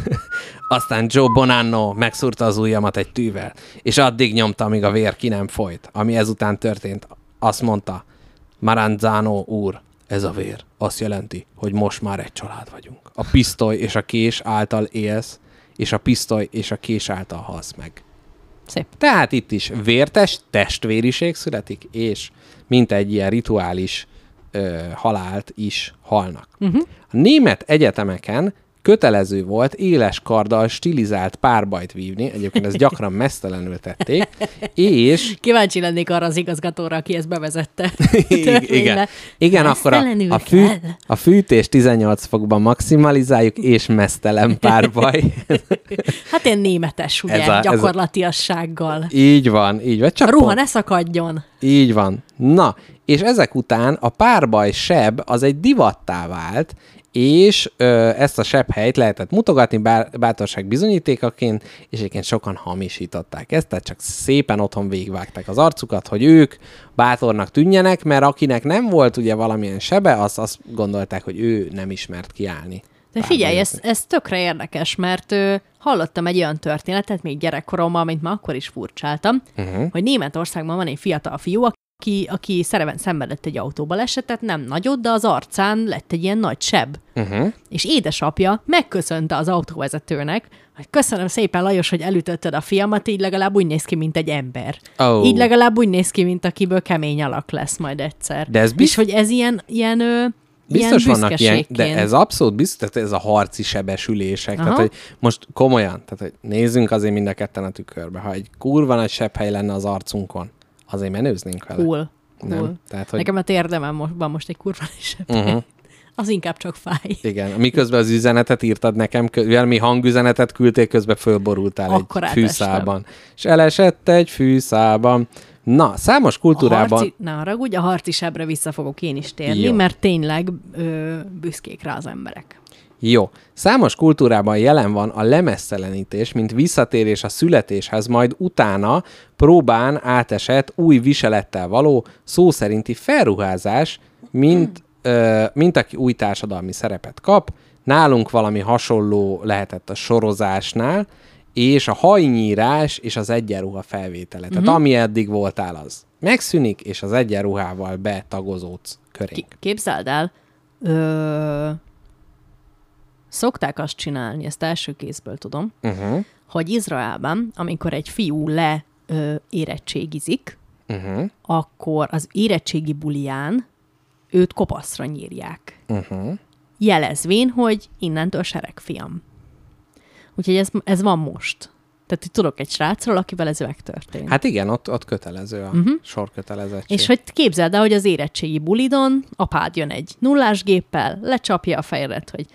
Aztán Joe Bonanno megszúrta az ujjamat egy tűvel, és addig nyomta, amíg a vér ki nem folyt. Ami ezután történt, azt mondta, Maranzano úr, ez a vér azt jelenti, hogy most már egy család vagyunk. A pisztoly és a kés által élsz, és a pisztoly és a kés által halsz meg. Szép. Tehát itt is vértes testvériség születik, és mint egy ilyen rituális ö, halált is halnak. Uh-huh. A német egyetemeken kötelező volt éles karddal stilizált párbajt vívni, egyébként ezt gyakran mesztelenül tették, és... Kíváncsi lennék arra az igazgatóra, aki ezt bevezette. igen, igen akkor a, a, fű, a fűtés 18 fokban maximalizáljuk, és mesztelen párbaj. hát én németes, ugye, ez a, gyakorlatiassággal. Ez a... Így van, így van. Csak a ruha pont. ne szakadjon. Így van. Na, és ezek után a párbaj seb az egy divattá vált, és ö, ezt a sebb helyt lehetett mutogatni bár, bátorság bizonyítékaként, és egyébként sokan hamisították ezt, tehát csak szépen otthon végigvágták az arcukat, hogy ők bátornak tűnjenek, mert akinek nem volt ugye valamilyen sebe, azt, azt gondolták, hogy ő nem ismert kiállni. De figyelj, ez, ez tökre érdekes, mert ö, hallottam egy olyan történetet még gyerekkoromban, amit már akkor is furcsáltam, uh-huh. hogy Németországban van egy fiatal fiú, aki, aki szereven szenvedett egy autóbalesetet, nem nagyot, de az arcán lett egy ilyen nagy seb. Uh-huh. És édesapja megköszönte az autóvezetőnek, hogy köszönöm szépen, Lajos, hogy elütötted a fiamat, így legalább úgy néz ki, mint egy ember. Oh. Így legalább úgy néz ki, mint akiből kemény alak lesz majd egyszer. De ez bizt... És hogy ez ilyen, ilyen ö, Biztos ilyen vannak ilyen, de ez abszolút biztos, tehát ez a harci sebesülések. Aha. Tehát, hogy most komolyan, tehát, hogy nézzünk azért mind a ketten a tükörbe. Ha egy kurva nagy sebb hely lenne az arcunkon, azért menőznénk vele. Cool. Nem? Cool. Tehát, hogy... Nekem a térdemem most, van most egy kurva is uh-huh. Az inkább csak fáj. Igen. Miközben az üzenetet írtad nekem, valami hangüzenetet küldtél, közben fölborultál Akkor egy fűszában. És elesett egy fűszában. Na, számos kultúrában... A harci, ne haragudj, a harci sebre vissza fogok én is térni, Jó. mert tényleg ö, büszkék rá az emberek. Jó. Számos kultúrában jelen van a lemesztelenítés, mint visszatérés a születéshez, majd utána próbán átesett új viselettel való szó szerinti felruházás, mint, ö, mint aki új társadalmi szerepet kap. Nálunk valami hasonló lehetett a sorozásnál, és a hajnyírás és az egyenruha felvétele. Uh-huh. Tehát mhm. ami eddig voltál, az megszűnik, és az egyenruhával betagozódsz körénk. Képzeld el, ö Szokták azt csinálni, ezt első kézből tudom, uh-huh. hogy Izraelben, amikor egy fiú le ö, érettségizik, uh-huh. akkor az érettségi bulián őt kopaszra nyírják. Uh-huh. Jelezvén, hogy innentől seregfiam. Úgyhogy ez, ez van most. Tehát itt tudok egy srácról, akivel ez megtörtént. Hát igen, ott, ott kötelező a uh-huh. sorkötelezettség. És hogy képzeld el, hogy az érettségi bulidon apád jön egy nullás géppel, lecsapja a fejedet, hogy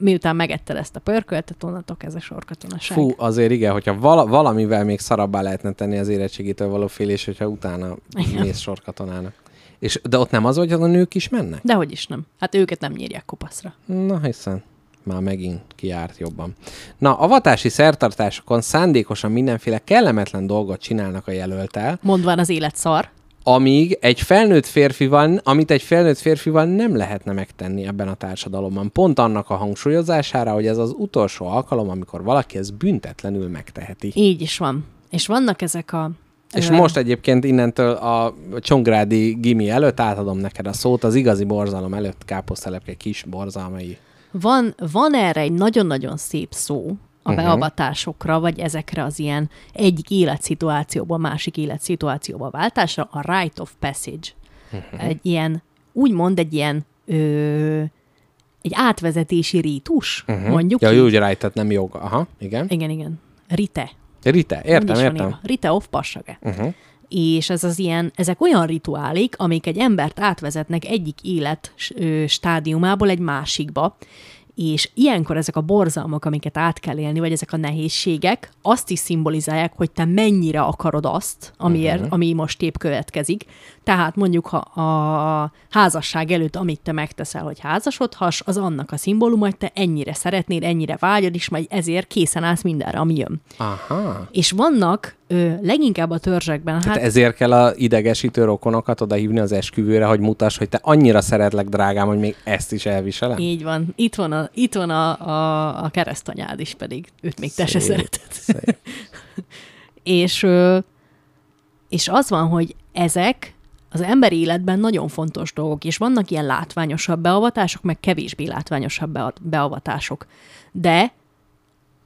miután megetted ezt a pörköltet, onnantól ez a sorkatonaság. Fú, azért igen, hogyha vala, valamivel még szarabbá lehetne tenni az érettségitől való félés, hogyha utána igen. mész sorkatonának. És, de ott nem az, hogy a nők is mennek? Dehogy is nem. Hát őket nem nyírják kopaszra. Na, hiszen már megint kiárt jobban. Na, avatási szertartásokon szándékosan mindenféle kellemetlen dolgot csinálnak a jelöltel. Mondván az élet szar amíg egy felnőtt férfival, amit egy felnőtt férfival nem lehetne megtenni ebben a társadalomban. Pont annak a hangsúlyozására, hogy ez az utolsó alkalom, amikor valaki ezt büntetlenül megteheti. Így is van. És vannak ezek a és ö... most egyébként innentől a Csongrádi gimi előtt átadom neked a szót, az igazi borzalom előtt káposztelepke kis borzalmai. Van, van erre egy nagyon-nagyon szép szó, a uh-huh. beavatásokra, vagy ezekre az ilyen egyik életszituációba, másik életszituációba váltásra, a rite of passage. Uh-huh. Egy ilyen, úgymond egy ilyen ö, egy átvezetési rítus, uh-huh. mondjuk Ja, így. úgy rájt, tehát nem joga. Aha, igen. Igen, igen. Rite. Rite, értem, értem. írva. Rite of Passage. Uh-huh. És ez az ilyen, ezek olyan rituálik, amik egy embert átvezetnek egyik élet stádiumából egy másikba, és ilyenkor ezek a borzalmak, amiket át kell élni, vagy ezek a nehézségek, azt is szimbolizálják, hogy te mennyire akarod azt, amiért, uh-huh. ami most épp következik. Tehát mondjuk, ha a házasság előtt, amit te megteszel, hogy házasodhass, az annak a szimbóluma, hogy te ennyire szeretnéd, ennyire vágyod, és majd ezért készen állsz mindenre, ami jön. Aha. És vannak ö, leginkább a törzsekben, Hát hát ezért kell a idegesítő rokonokat odahívni az esküvőre, hogy mutass, hogy te annyira szeretlek, drágám, hogy még ezt is elviselem. Így van. Itt van a, itt van a, a, a keresztanyád is pedig. Őt még te se Szép, szereted. szép. És, ö, és az van, hogy ezek az emberi életben nagyon fontos dolgok, és vannak ilyen látványosabb beavatások, meg kevésbé látványosabb bea- beavatások. De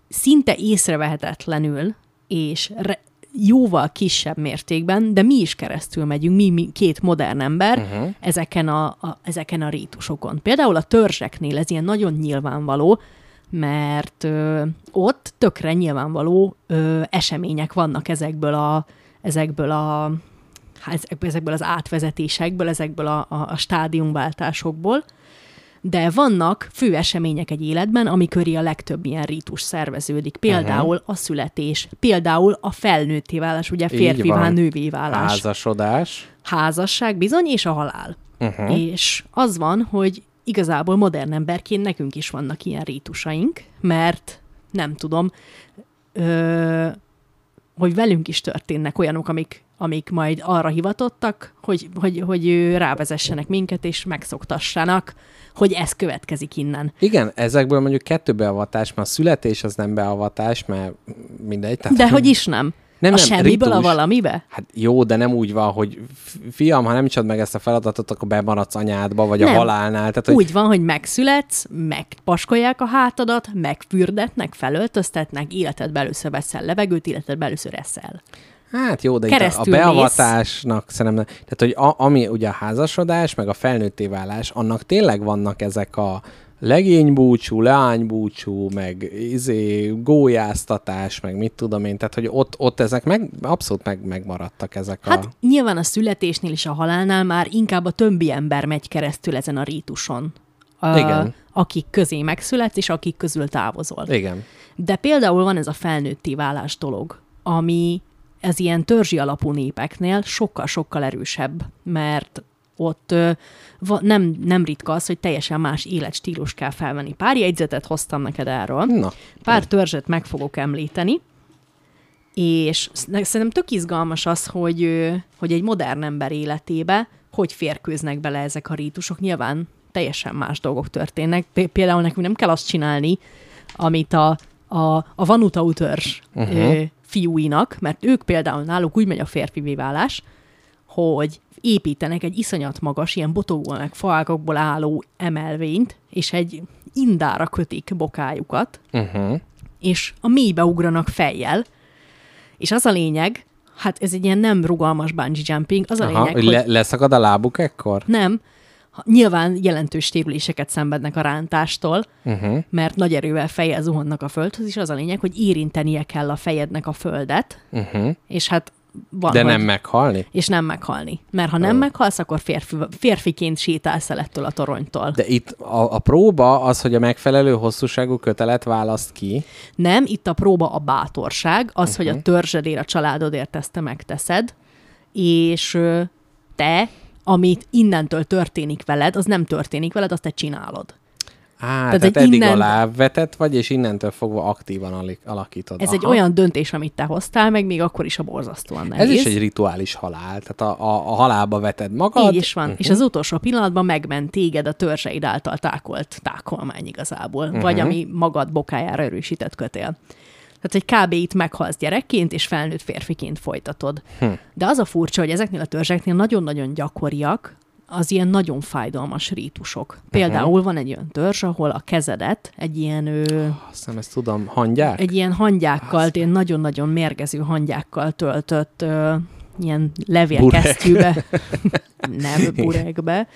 szinte észrevehetetlenül, és re- jóval kisebb mértékben, de mi is keresztül megyünk, mi, mi két modern ember uh-huh. ezeken, a, a, ezeken a rítusokon. Például a törzseknél ez ilyen nagyon nyilvánvaló, mert ö, ott tökre nyilvánvaló ö, események vannak ezekből a, ezekből a ezekből az átvezetésekből, ezekből a, a, a stádiumváltásokból, de vannak fő események egy életben, amiköré a legtöbb ilyen rítus szerveződik. Például uh-huh. a születés, például a felnőtté válás, ugye férfivá, van. nővé válás. Házasodás. Házasság bizony, és a halál. Uh-huh. És az van, hogy igazából modern emberként nekünk is vannak ilyen rítusaink, mert nem tudom, ö, hogy velünk is történnek olyanok, amik, amik majd arra hivatottak, hogy, hogy, hogy rávezessenek minket, és megszoktassanak, hogy ez következik innen. Igen, ezekből mondjuk kettő beavatás, mert a születés az nem beavatás, mert mindegy. Tehát De hogy is nem? Nem, a nem, semmiből a ritus. valamibe? Hát jó, de nem úgy van, hogy fi- fiam, ha nem csad meg ezt a feladatot, akkor bemaradsz anyádba, vagy Nem. a halálnál. Tehát, hogy Úgy van, hogy megszületsz, megpaskolják a hátadat, megfürdetnek, felöltöztetnek, életedbe először veszel levegőt, életedbe először eszel. Hát jó, de itt a, a beavatásnak szerintem, tehát hogy a, ami ugye a házasodás, meg a felnőtté válás, annak tényleg vannak ezek a legénybúcsú, leánybúcsú, meg izé, gólyáztatás, meg mit tudom én, tehát hogy ott, ott ezek meg, abszolút meg, megmaradtak ezek Hát a... nyilván a születésnél és a halálnál már inkább a többi ember megy keresztül ezen a rítuson. A, Igen. Akik közé megszületsz, és akik közül távozol. Igen. De például van ez a felnőtté válás dolog, ami ez ilyen törzsi alapú népeknél sokkal-sokkal erősebb, mert ott nem, nem ritka az, hogy teljesen más életstílus kell felvenni. Pár jegyzetet hoztam neked erről. Na, Pár törzset meg fogok említeni, és sz- szerintem tök izgalmas az, hogy, hogy egy modern ember életébe hogy férkőznek bele ezek a rítusok. Nyilván teljesen más dolgok történnek. Például nekünk nem kell azt csinálni, amit a, a, a Vanutau törzs uh-huh. ö, fiúinak, mert ők például náluk úgy megy a férfi válás, hogy építenek egy iszonyat magas, ilyen botokból meg faágakból álló emelvényt, és egy indára kötik bokájukat, uh-huh. és a mélybe ugranak fejjel, és az a lényeg, hát ez egy ilyen nem rugalmas bungee jumping, az a Aha, lényeg, hogy le, leszakad a lábuk ekkor? nem, nyilván jelentős sérüléseket szenvednek a rántástól, Uh-huh. mert nagy erővel fejjel zuhannak a földhöz, és az a lényeg, hogy érintenie kell a fejednek a földet, Uh-huh. és hát van, De hogy- nem meghalni? és nem meghalni. Mert ha nem Ó. meghalsz, akkor férfi, férfiként sétálsz el ettől a toronytól. De... Itt a, a próba az, hogy a megfelelő hosszúságú kötelet választ ki. Nem, itt a próba a bátorság, az, uh-huh. hogy Mhm. a törzsedért, a családodért ezt te megteszed, és te, amit innentől történik veled, az nem történik veled, azt te csinálod. Á, Tehát tehát, eddig innen- innen... alávetett vagy, és innentől fogva aktívan alakítod. Ez egy olyan döntés, amit te hoztál, meg még akkor is a borzasztóan nehéz. Ez is egy rituális halál. Tehát a, a, a halálba veted magad. Így is van. Uh-huh. És az utolsó pillanatban megment téged a törzseid által tákolt tákolmány igazából, uh-huh. vagy ami magad bokájára erősített kötél. Tehát, hogy kb. itt meghalsz gyerekként, és felnőtt férfiként folytatod. Hm. De az a furcsa, hogy ezeknél a törzseknél nagyon-nagyon gyakoriak az ilyen nagyon fájdalmas rítusok. Például uh-huh. van egy olyan törzs, ahol a kezedet egy ilyen ö, Azt hiszem, ezt tudom. Hangyák? egy ilyen hangyákkal, ilyen nagyon-nagyon mérgező hangyákkal töltött ö, ilyen levélkesztyűbe, nem burekbe,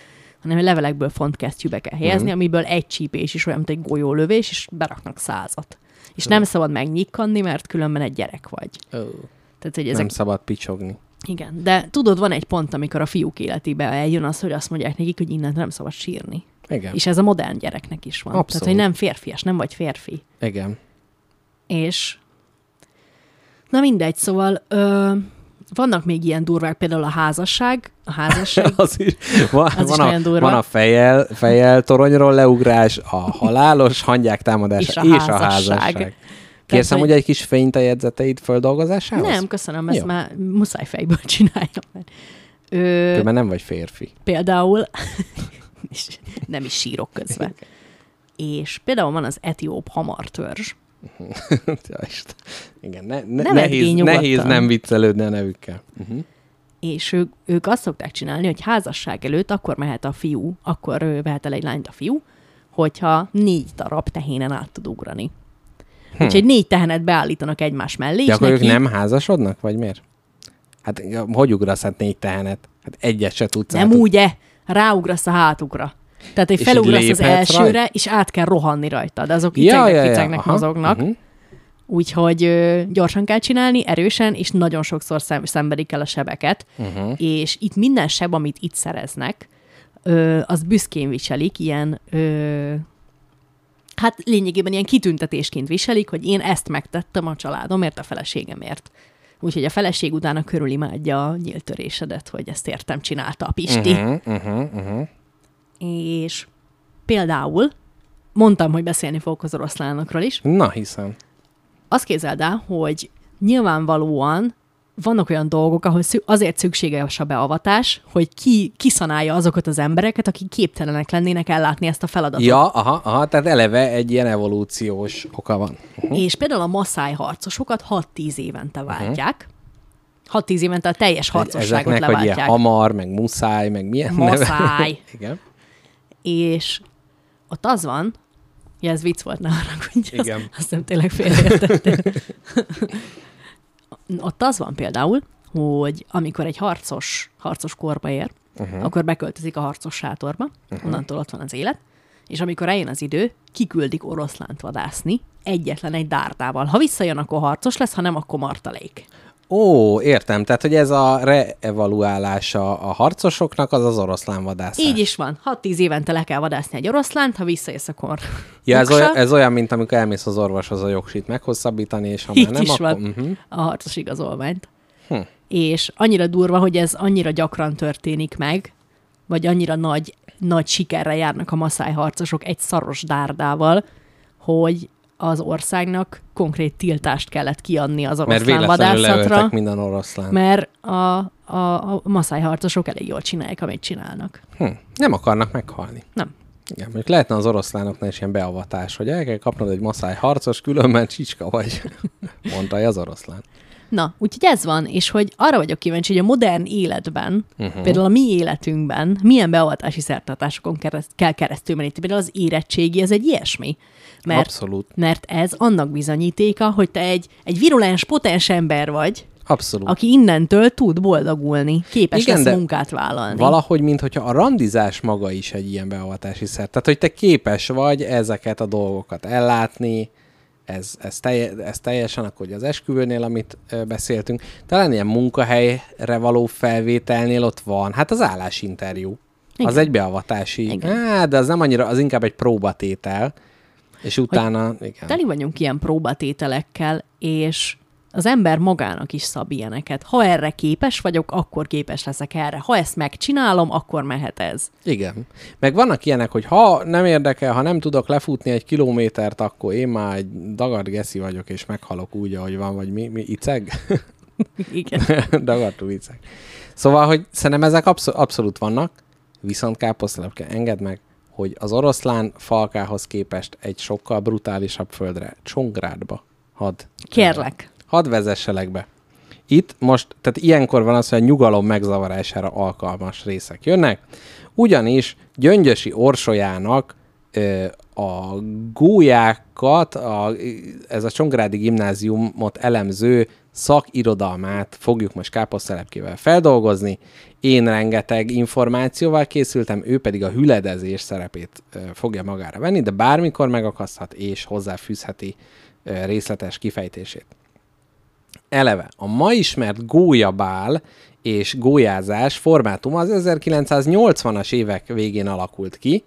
hanem levelekből fontkesztyűbe kell helyezni, Mhm. amiből egy csípés is olyan, mint egy golyólövés, és beraknak százat. És nem szabad megnyikkanni, mert különben egy gyerek vagy. Oh. Tehát, hogy ezek Nem szabad picsogni. Igen, de tudod, van egy pont, amikor a fiúk életébe eljön az, hogy azt mondják nekik, hogy innen nem szabad sírni. Igen. És ez a modern gyereknek is van. Abszolút. Tehát, hogy nem férfias, nem vagy férfi. Igen. És na mindegy, szóval ö, vannak még ilyen durvák, például a házasság, a házasság, az is, van, Az is van, olyan a, durva. van a fejjel, fejjel toronyról leugrás, a halálos hangyák támadása És a és a házasság. Kérszem, hogy- egy kis fényt a jegyzeteid földolgozásához? nem, köszönöm, ezt Jó. már muszáj fejből csináljam. Mert, ö, Különben nem vagy férfi. például, és nem is sírok közben. És például van az etióp hamartörzs. Igen, ne, ne, nehéz, nehéz nem viccelődni a nevükkel. Uh-huh. és ők, ők azt szokták csinálni, hogy házasság előtt akkor mehet a fiú, akkor vehet el egy lányt a fiú, hogyha négy darab tehénen át tud ugrani. Hm. Úgyhogy négy tehenet beállítanak egymás mellé, De akkor neki... ők nem házasodnak, vagy miért? Hát ja, hogy ugrasz hát négy tehenet? Hát egyet se tudsz Nem át- úgy-e, ráugrasz a hátukra. Tehát, hogy felugrasz az elsőre, rajta? és át kell rohanni rajta. De azok Ja, icegnek, ja, ja, aha, mozognak. mhm. Úgyhogy ö, gyorsan kell csinálni, erősen, és nagyon sokszor szem, szenvedik el a sebeket. Uh-huh. És itt minden seb, amit itt szereznek, ö, az büszkén viselik, ilyen, ö, hát lényegében ilyen kitüntetésként viselik, hogy én ezt megtettem a családomért, a feleségemért. Úgyhogy a feleség utána körülimádja a nyíltörésedet, hogy ezt értem csinálta a Pisti. Uh-huh, uh-huh, uh-huh. És például mondtam, hogy beszélni fogok az oroszlánokról is. Na, hiszem. Azt képzeld el, hogy nyilvánvalóan vannak olyan dolgok, ahol szü- azért szükséges a beavatás, hogy ki kiszanálja azokat az embereket, akik képtelenek lennének ellátni ezt a feladatot. Ja, aha, aha, tehát eleve egy ilyen evolúciós oka van. Uh-huh. És például a maszáj harcosokat 6-10 évente váltják. 6-10 évente a teljes harcosságot Ezeknek, hogy ilyen leváltják. hamar, meg muszáj, meg milyen Maszáj. Igen. És ott az van, ja, ez vicc volt, ne haragudj, azt, Igen. azt nem tényleg félreértettél. ott az van például, hogy amikor egy harcos, harcos korba ér, uh-huh. akkor beköltözik a harcos sátorba, uh-huh. onnantól ott van az élet, és amikor eljön az idő, kiküldik oroszlánt vadászni, egyetlen egy dárdával. Ha visszajön, akkor harcos lesz, ha nem, akkor martalék. Ó, értem. Tehát, hogy ez a reevaluálása a harcosoknak, az az oroszlán vadászás. Így is van. 6-10 évente le kell vadászni egy oroszlánt, ha visszajössz, akkor Ja, ez olyan, ez olyan, mint amikor elmész az orvoshoz a jogsit meghosszabbítani, és ha Így már nem, is akkor... van. Uh-huh. a harcos igazolványt. Hm. És annyira durva, hogy ez annyira gyakran történik meg, vagy annyira nagy, nagy sikerre járnak a maszáj harcosok egy szaros dárdával, hogy az országnak konkrét tiltást kellett kiadni az Mert oroszlán vadászatra, leöltek minden oroszlán. mert a, a, a maszáj harcosok elég jól csinálják, amit csinálnak. Hm. Nem akarnak meghalni. Nem. Igen, mondjuk lehetne az oroszlánoknál is ilyen beavatás, hogy el kell kapnod egy maszáj harcos, különben csicska vagy, mondta az oroszlán. Na, úgyhogy ez van, és hogy arra vagyok kíváncsi, hogy a modern életben, uh-huh. például a mi életünkben milyen beavatási szertartásokon kereszt, kell keresztül menni. Például az érettségi, ez egy ilyesmi. Mert, Abszolút. mert ez annak bizonyítéka, hogy te egy, egy virulens, potens ember vagy, Abszolút. aki innentől tud boldogulni, képes Igen, lesz munkát vállalni. Valahogy, mintha a randizás maga is egy ilyen beavatási szer. Tehát, hogy te képes vagy ezeket a dolgokat ellátni, ez, ez, telje, ez teljesen akkor hogy az esküvőnél, amit beszéltünk. Talán ilyen munkahelyre való felvételnél ott van. Hát az állásinterjú. Igen. Az egy beavatási. Igen. Á, de az nem annyira, az inkább egy próbatétel. És utána, igen. Teli vagyunk ilyen próbatételekkel, és az ember magának is szab ilyeneket. Ha erre képes vagyok, akkor képes leszek erre. Ha ezt megcsinálom, akkor mehet ez. Igen. Meg vannak ilyenek, hogy ha nem érdekel, ha nem tudok lefutni egy kilométert, akkor én már egy dagad geszi vagyok, és meghalok úgy, ahogy van, vagy mi, mi iceg? Igen. Dagadtú iceg. Szóval, hogy szerintem ezek abszol- abszolút vannak, viszont káposztelepke, engedd meg, hogy az oroszlán falkához képest egy sokkal brutálisabb földre, Csongrádba, hadd, Kérlek. hadd vezesselek be. Itt most, tehát ilyenkor van az, hogy a nyugalom megzavarására alkalmas részek jönnek, ugyanis Gyöngyösi Orsolyának ö, a gólyákat, a, ez a Csongrádi gimnáziumot elemző szakirodalmát fogjuk most káposztelepkével feldolgozni. Én rengeteg információval készültem, ő pedig a hüledezés szerepét fogja magára venni, de bármikor megakaszthat és hozzáfűzheti részletes kifejtését. Eleve, a ma ismert gólyabál és gólyázás formátuma az 1980-as évek végén alakult ki,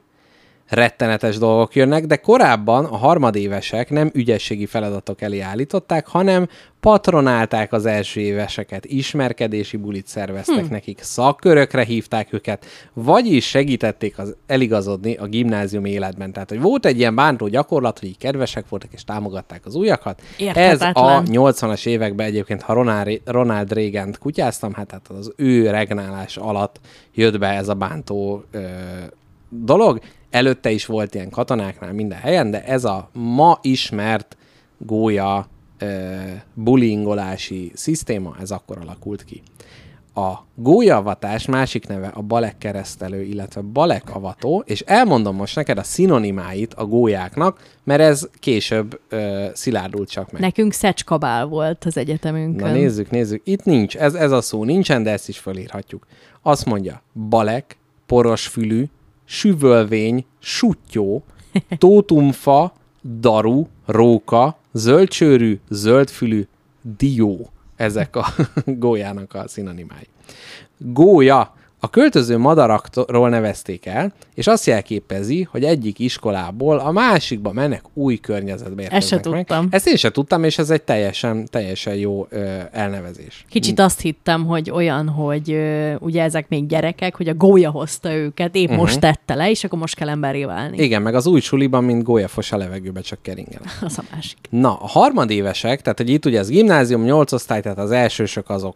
rettenetes dolgok jönnek, de korábban a harmadévesek nem ügyességi feladatok elé állították, hanem patronálták az első éveseket, ismerkedési bulit szerveztek hm. nekik, szakkörökre hívták őket, vagyis segítették az eligazodni a gimnázium életben. Tehát, hogy volt egy ilyen bántó gyakorlat, hogy így kedvesek voltak és támogatták az újakat. Ez a 80-as években egyébként, ha Ronald, Ronald Reagan kutyáztam, hát, hát az ő regnálás alatt jött be ez a bántó ö, dolog, Előtte is volt ilyen katonáknál minden helyen, de ez a ma ismert gólya bullyingolási szisztéma, ez akkor alakult ki. A gólyavatás másik neve a balek keresztelő, illetve balek avató, és elmondom most neked a szinonimáit a gólyáknak, mert ez később uh, szilárdult csak meg. Nekünk szecskabál volt az egyetemünkön. Na nézzük, nézzük. Itt nincs, ez, ez a szó nincsen, de ezt is felírhatjuk. Azt mondja, balek, porosfülű, süvölvény, sutyó, tótumfa, daru, róka, zöldcsőrű, zöldfülű, dió. Ezek a gólyának a szinonimái. Gólya a költöző madarakról nevezték el, és azt jelképezi, hogy egyik iskolából a másikba mennek új környezetbe Ezt se meg. tudtam. Ezt én se tudtam, és ez egy teljesen, teljesen jó ö, elnevezés. Kicsit azt hittem, hogy olyan, hogy ö, ugye ezek még gyerekek, hogy a gólya hozta őket, épp uh-huh. most tette le, és akkor most kell emberré válni. Igen, meg az új suliban, mint gólyafos a levegőbe, csak keringel. Az a másik. Na, a harmadévesek, tehát hogy itt ugye az gimnázium 8 osztály, tehát az elsősök azok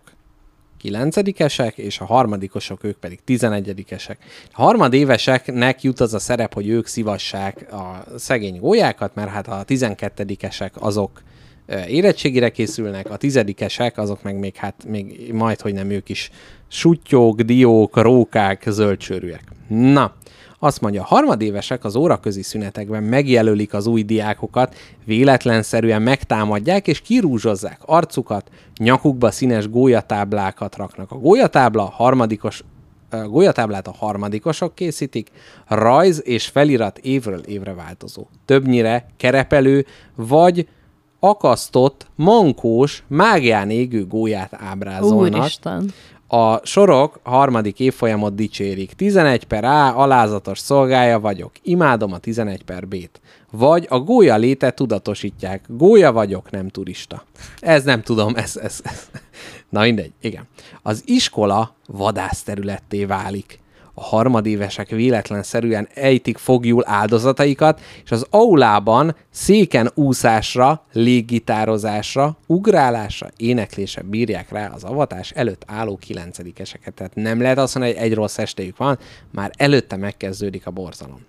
kilencedikesek, és a harmadikosok ők pedig tizenegyedikesek. A harmadéveseknek jut az a szerep, hogy ők szivassák a szegény gólyákat, mert hát a tizenkettedikesek azok érettségire készülnek, a tizedikesek azok meg még hát még majd, hogy nem ők is sutyók, diók, rókák, zöldcsőrűek. Na, azt mondja, a harmadévesek az óraközi szünetekben megjelölik az új diákokat, véletlenszerűen megtámadják és kirúzsozzák arcukat, nyakukba színes gólyatáblákat raknak. A gólyatábla a harmadikos a gólyatáblát a harmadikosok készítik, rajz és felirat évről évre változó. Többnyire kerepelő vagy akasztott, mankós, mágián égő gólyát ábrázolnak. Úristen. A sorok harmadik évfolyamot dicsérik. 11 per A, alázatos szolgája vagyok. Imádom a 11 per B-t. Vagy a gólya léte tudatosítják. Gólya vagyok, nem turista. Ez nem tudom, ez, ez, ez. Na mindegy, igen. Az iskola vadászterületté válik. A harmadévesek véletlenszerűen ejtik fogjul áldozataikat, és az aulában széken úszásra, léggitározásra, ugrálásra, éneklésre bírják rá az avatás előtt álló kilencedikeseket. Tehát nem lehet azt mondani, hogy egy rossz estéjük van, már előtte megkezdődik a borzalom.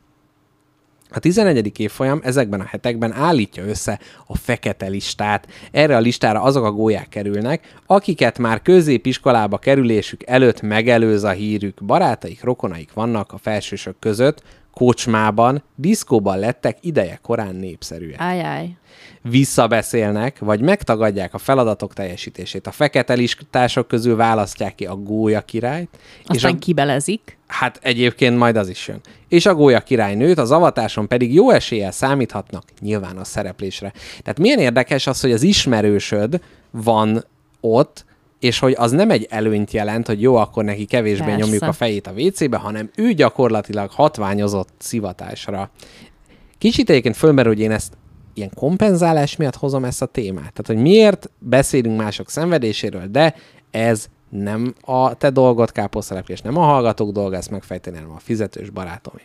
A 11. évfolyam ezekben a hetekben állítja össze a fekete listát. Erre a listára azok a gólyák kerülnek, akiket már középiskolába kerülésük előtt megelőz a hírük. Barátaik, rokonaik vannak a felsősök között, kocsmában, diszkóban lettek ideje korán népszerűek Ájjáj. visszabeszélnek, vagy megtagadják a feladatok teljesítését. A fekete listások közül választják ki a gólya királyt, Aztán és a, kibelezik. hát egyébként majd az is jön. És a gólya királynőt, az avatáson pedig jó eséllyel számíthatnak nyilván a szereplésre. Tehát milyen érdekes az, hogy az ismerősöd van ott, és hogy az nem egy előnyt jelent, hogy jó, akkor neki kevésbé Persze. nyomjuk a fejét a WC-be, hanem ő gyakorlatilag hatványozott szivatásra. Kicsit egyébként fölmerül, hogy én ezt ilyen kompenzálás miatt hozom ezt a témát. Tehát, hogy miért beszélünk mások szenvedéséről, de ez nem a te dolgod, káposztelepés, nem a hallgatók dolga ezt megfejteni, hanem a fizetős barátomé.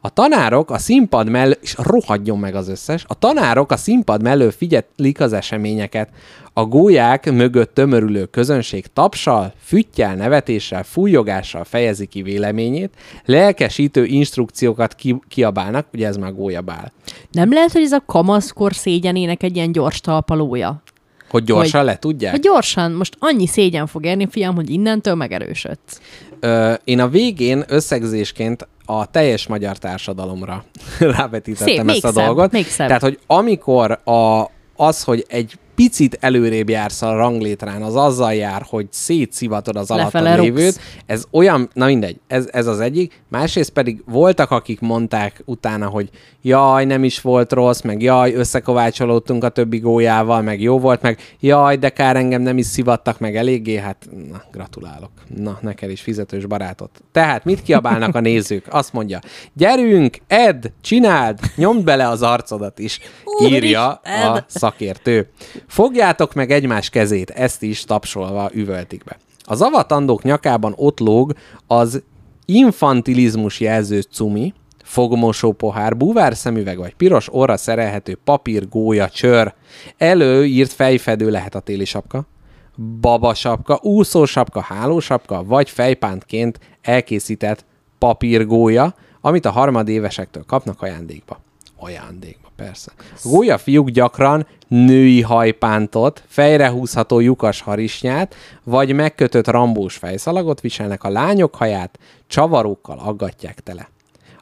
A tanárok a színpad mellől, és rohadjon meg az összes, a tanárok a színpad mellől figyelik az eseményeket. A gólyák mögött tömörülő közönség tapsal, füttyel, nevetéssel, fújogással fejezi ki véleményét, lelkesítő instrukciókat ki- kiabálnak, ugye ez már gólyabál. Nem lehet, hogy ez a kamaszkor szégyenének egy ilyen gyors talpalója? Hogy gyorsan le tudják? Hogy gyorsan, most annyi szégyen fog érni, fiam, hogy innentől megerősödsz. Ö, én a végén összegzésként a teljes magyar társadalomra rávetítettem Szép, ezt a szebb, dolgot. még szebb. Tehát, hogy amikor a, az, hogy egy picit előrébb jársz a ranglétrán, az azzal jár, hogy szétszivatod az rúgsz. lévőt. Ez olyan, na mindegy, ez, ez az egyik. Másrészt pedig voltak, akik mondták utána, hogy jaj, nem is volt rossz, meg jaj, összekovácsolódtunk a többi gólyával, meg jó volt, meg jaj, de kár engem nem is szivattak meg eléggé, hát na, gratulálok. Na, neked is fizetős barátot. Tehát mit kiabálnak a nézők? Azt mondja, gyerünk, edd, csináld, nyomd bele az arcodat is, írja a szakértő. Fogjátok meg egymás kezét, ezt is tapsolva üvöltik be. A zavatandók nyakában ott lóg az infantilizmus jelző cumi, fogmosó pohár, búvár szemüveg vagy piros orra szerelhető papír, gólya, csör. Előírt fejfedő lehet a téli sapka, babasapka, úszósapka, hálósapka, vagy fejpántként elkészített papírgólya, amit a harmadévesektől kapnak ajándékba. Ajándékba, persze. A gólya fiúk gyakran női hajpántot, fejre húzható lyukas harisnyát, vagy megkötött rambós fejszalagot viselnek, a lányok haját csavarókkal aggatják tele.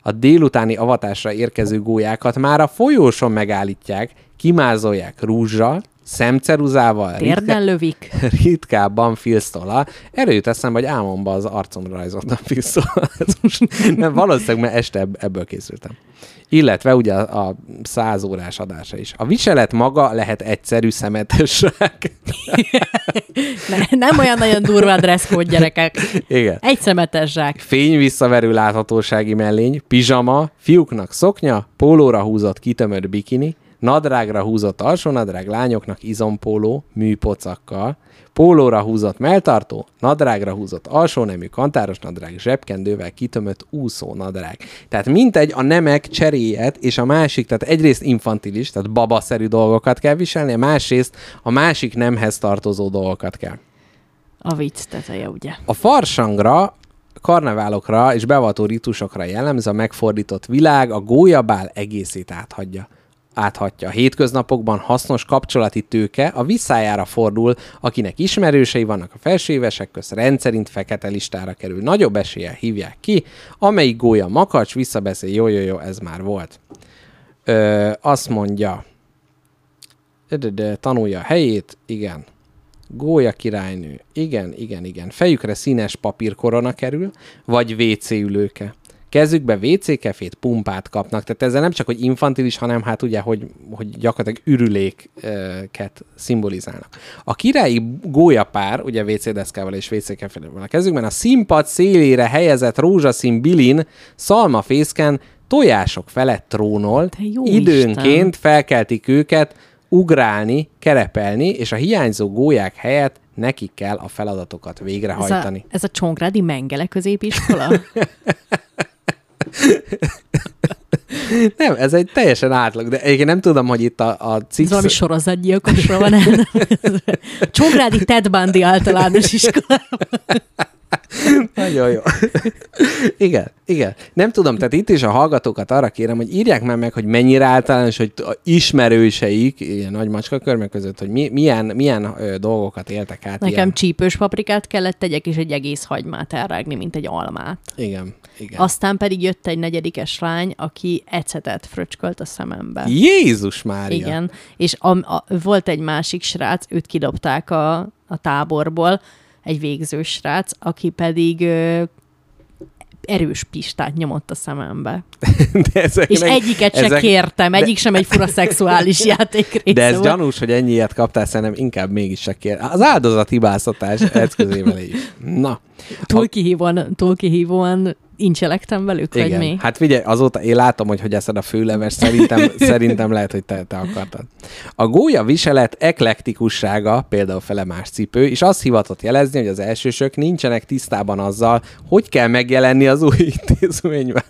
A délutáni avatásra érkező gólyákat már a folyóson megállítják, kimázolják rúzsal, szemceruzával, Térden lövik. ritkábban filztollal. Erről jut eszembe, hogy álmomban az arcomra rajzoltam most nem, valószínűleg mert este ebb- ebből készültem. Illetve ugye a, a száz órás adása is. A viselet maga lehet egyszerű szemetesság. Ne, nem olyan nagyon durva dresszkód, gyerekek. Igen. Egy szemetes zsák. Fény visszaverő láthatósági mellény, pizsama, fiúknak szoknya, pólóra húzott kitömött bikini, nadrágra húzott alsónadrág, lányoknak izompóló, műpocakkal, pólóra húzott melltartó, nadrágra húzott alsónemű kantáros nadrág, zsebkendővel kitömött úszó nadrág. Tehát mintegy a nemek cseréjét, és a másik, tehát egyrészt infantilis, tehát babaszerű dolgokat kell viselni, másrészt a másik nemhez tartozó dolgokat kell. A vicc teteje, ugye? A farsangra, karneválokra és beavató ritusokra jellemző a megfordított világ a gólyabál egészét áthagyja áthatja. A hétköznapokban hasznos kapcsolati tőke a visszájára fordul, akinek ismerősei vannak a felsőévesek közt, rendszerint fekete listára kerül. Nagyobb eséllyel hívják ki, amelyik gólya makacs, visszabeszél, jó, jó, jó, ez már volt. Ö, azt mondja, de, de, tanulja a helyét, igen. Gólya királynő. Igen, igen, igen. Fejükre színes papírkorona kerül, vagy WC ülőke. Kezükbe WC kefét, pumpát kapnak. Tehát ezzel nem csak, hogy infantilis, hanem hát ugye, hogy, hogy gyakorlatilag ürüléket szimbolizálnak. A királyi gólyapár, ugye WC deszkával és WC kefével a kezükben, a színpad szélére helyezett rózsaszín bilin, szalmafészken tojások felett trónol, időnként felkeltik őket, ugrálni, kerepelni, és a hiányzó gólyák helyett nekik kell a feladatokat Ez a, végrehajtani. ez a Csongrádi Mengele középiskola? Nem, ez egy teljesen átlag, de egyébként nem tudom, hogy itt a, a cikk... Ez valami sorozatgyilkosra van el. Csongrádi Ted Bundy általános iskola. Nagyon jó. igen, igen. Nem tudom, tehát itt is a hallgatókat arra kérem, hogy írják már meg, hogy mennyire általános, hogy a ismerőseik, ilyen nagy macska körmök között, hogy mi, milyen, milyen ö, dolgokat éltek át. Nekem ilyen. csípős paprikát kellett tegyek, és egy egész hagymát elrágni, mint egy almát. Igen, igen. Aztán pedig jött egy negyedikes lány, aki ecetet fröcskölt a szemembe. Jézus Mária! Igen, és a, a, volt egy másik srác, őt kidobták a, a táborból, egy végzős srác, aki pedig ö, erős pistát nyomott a szemembe. De ezek És egyiket se ezek- kértem, egyik sem egy fura szexuális játék része De ez volt. gyanús, hogy ennyi ilyet kaptál, szerintem inkább mégis se kér. Az áldozat hibáztatás eszközével is. Na, Túl kihívóan, túl kihívóan incselektem velük, vagy igen. mi? Hát figyelj, azóta én látom, hogy hogy eszed a főleves, szerintem, szerintem lehet, hogy te, te akartad. A gólya viselet eklektikussága, például felemás cipő, és azt hivatott jelezni, hogy az elsősök nincsenek tisztában azzal, hogy kell megjelenni az új intézményben.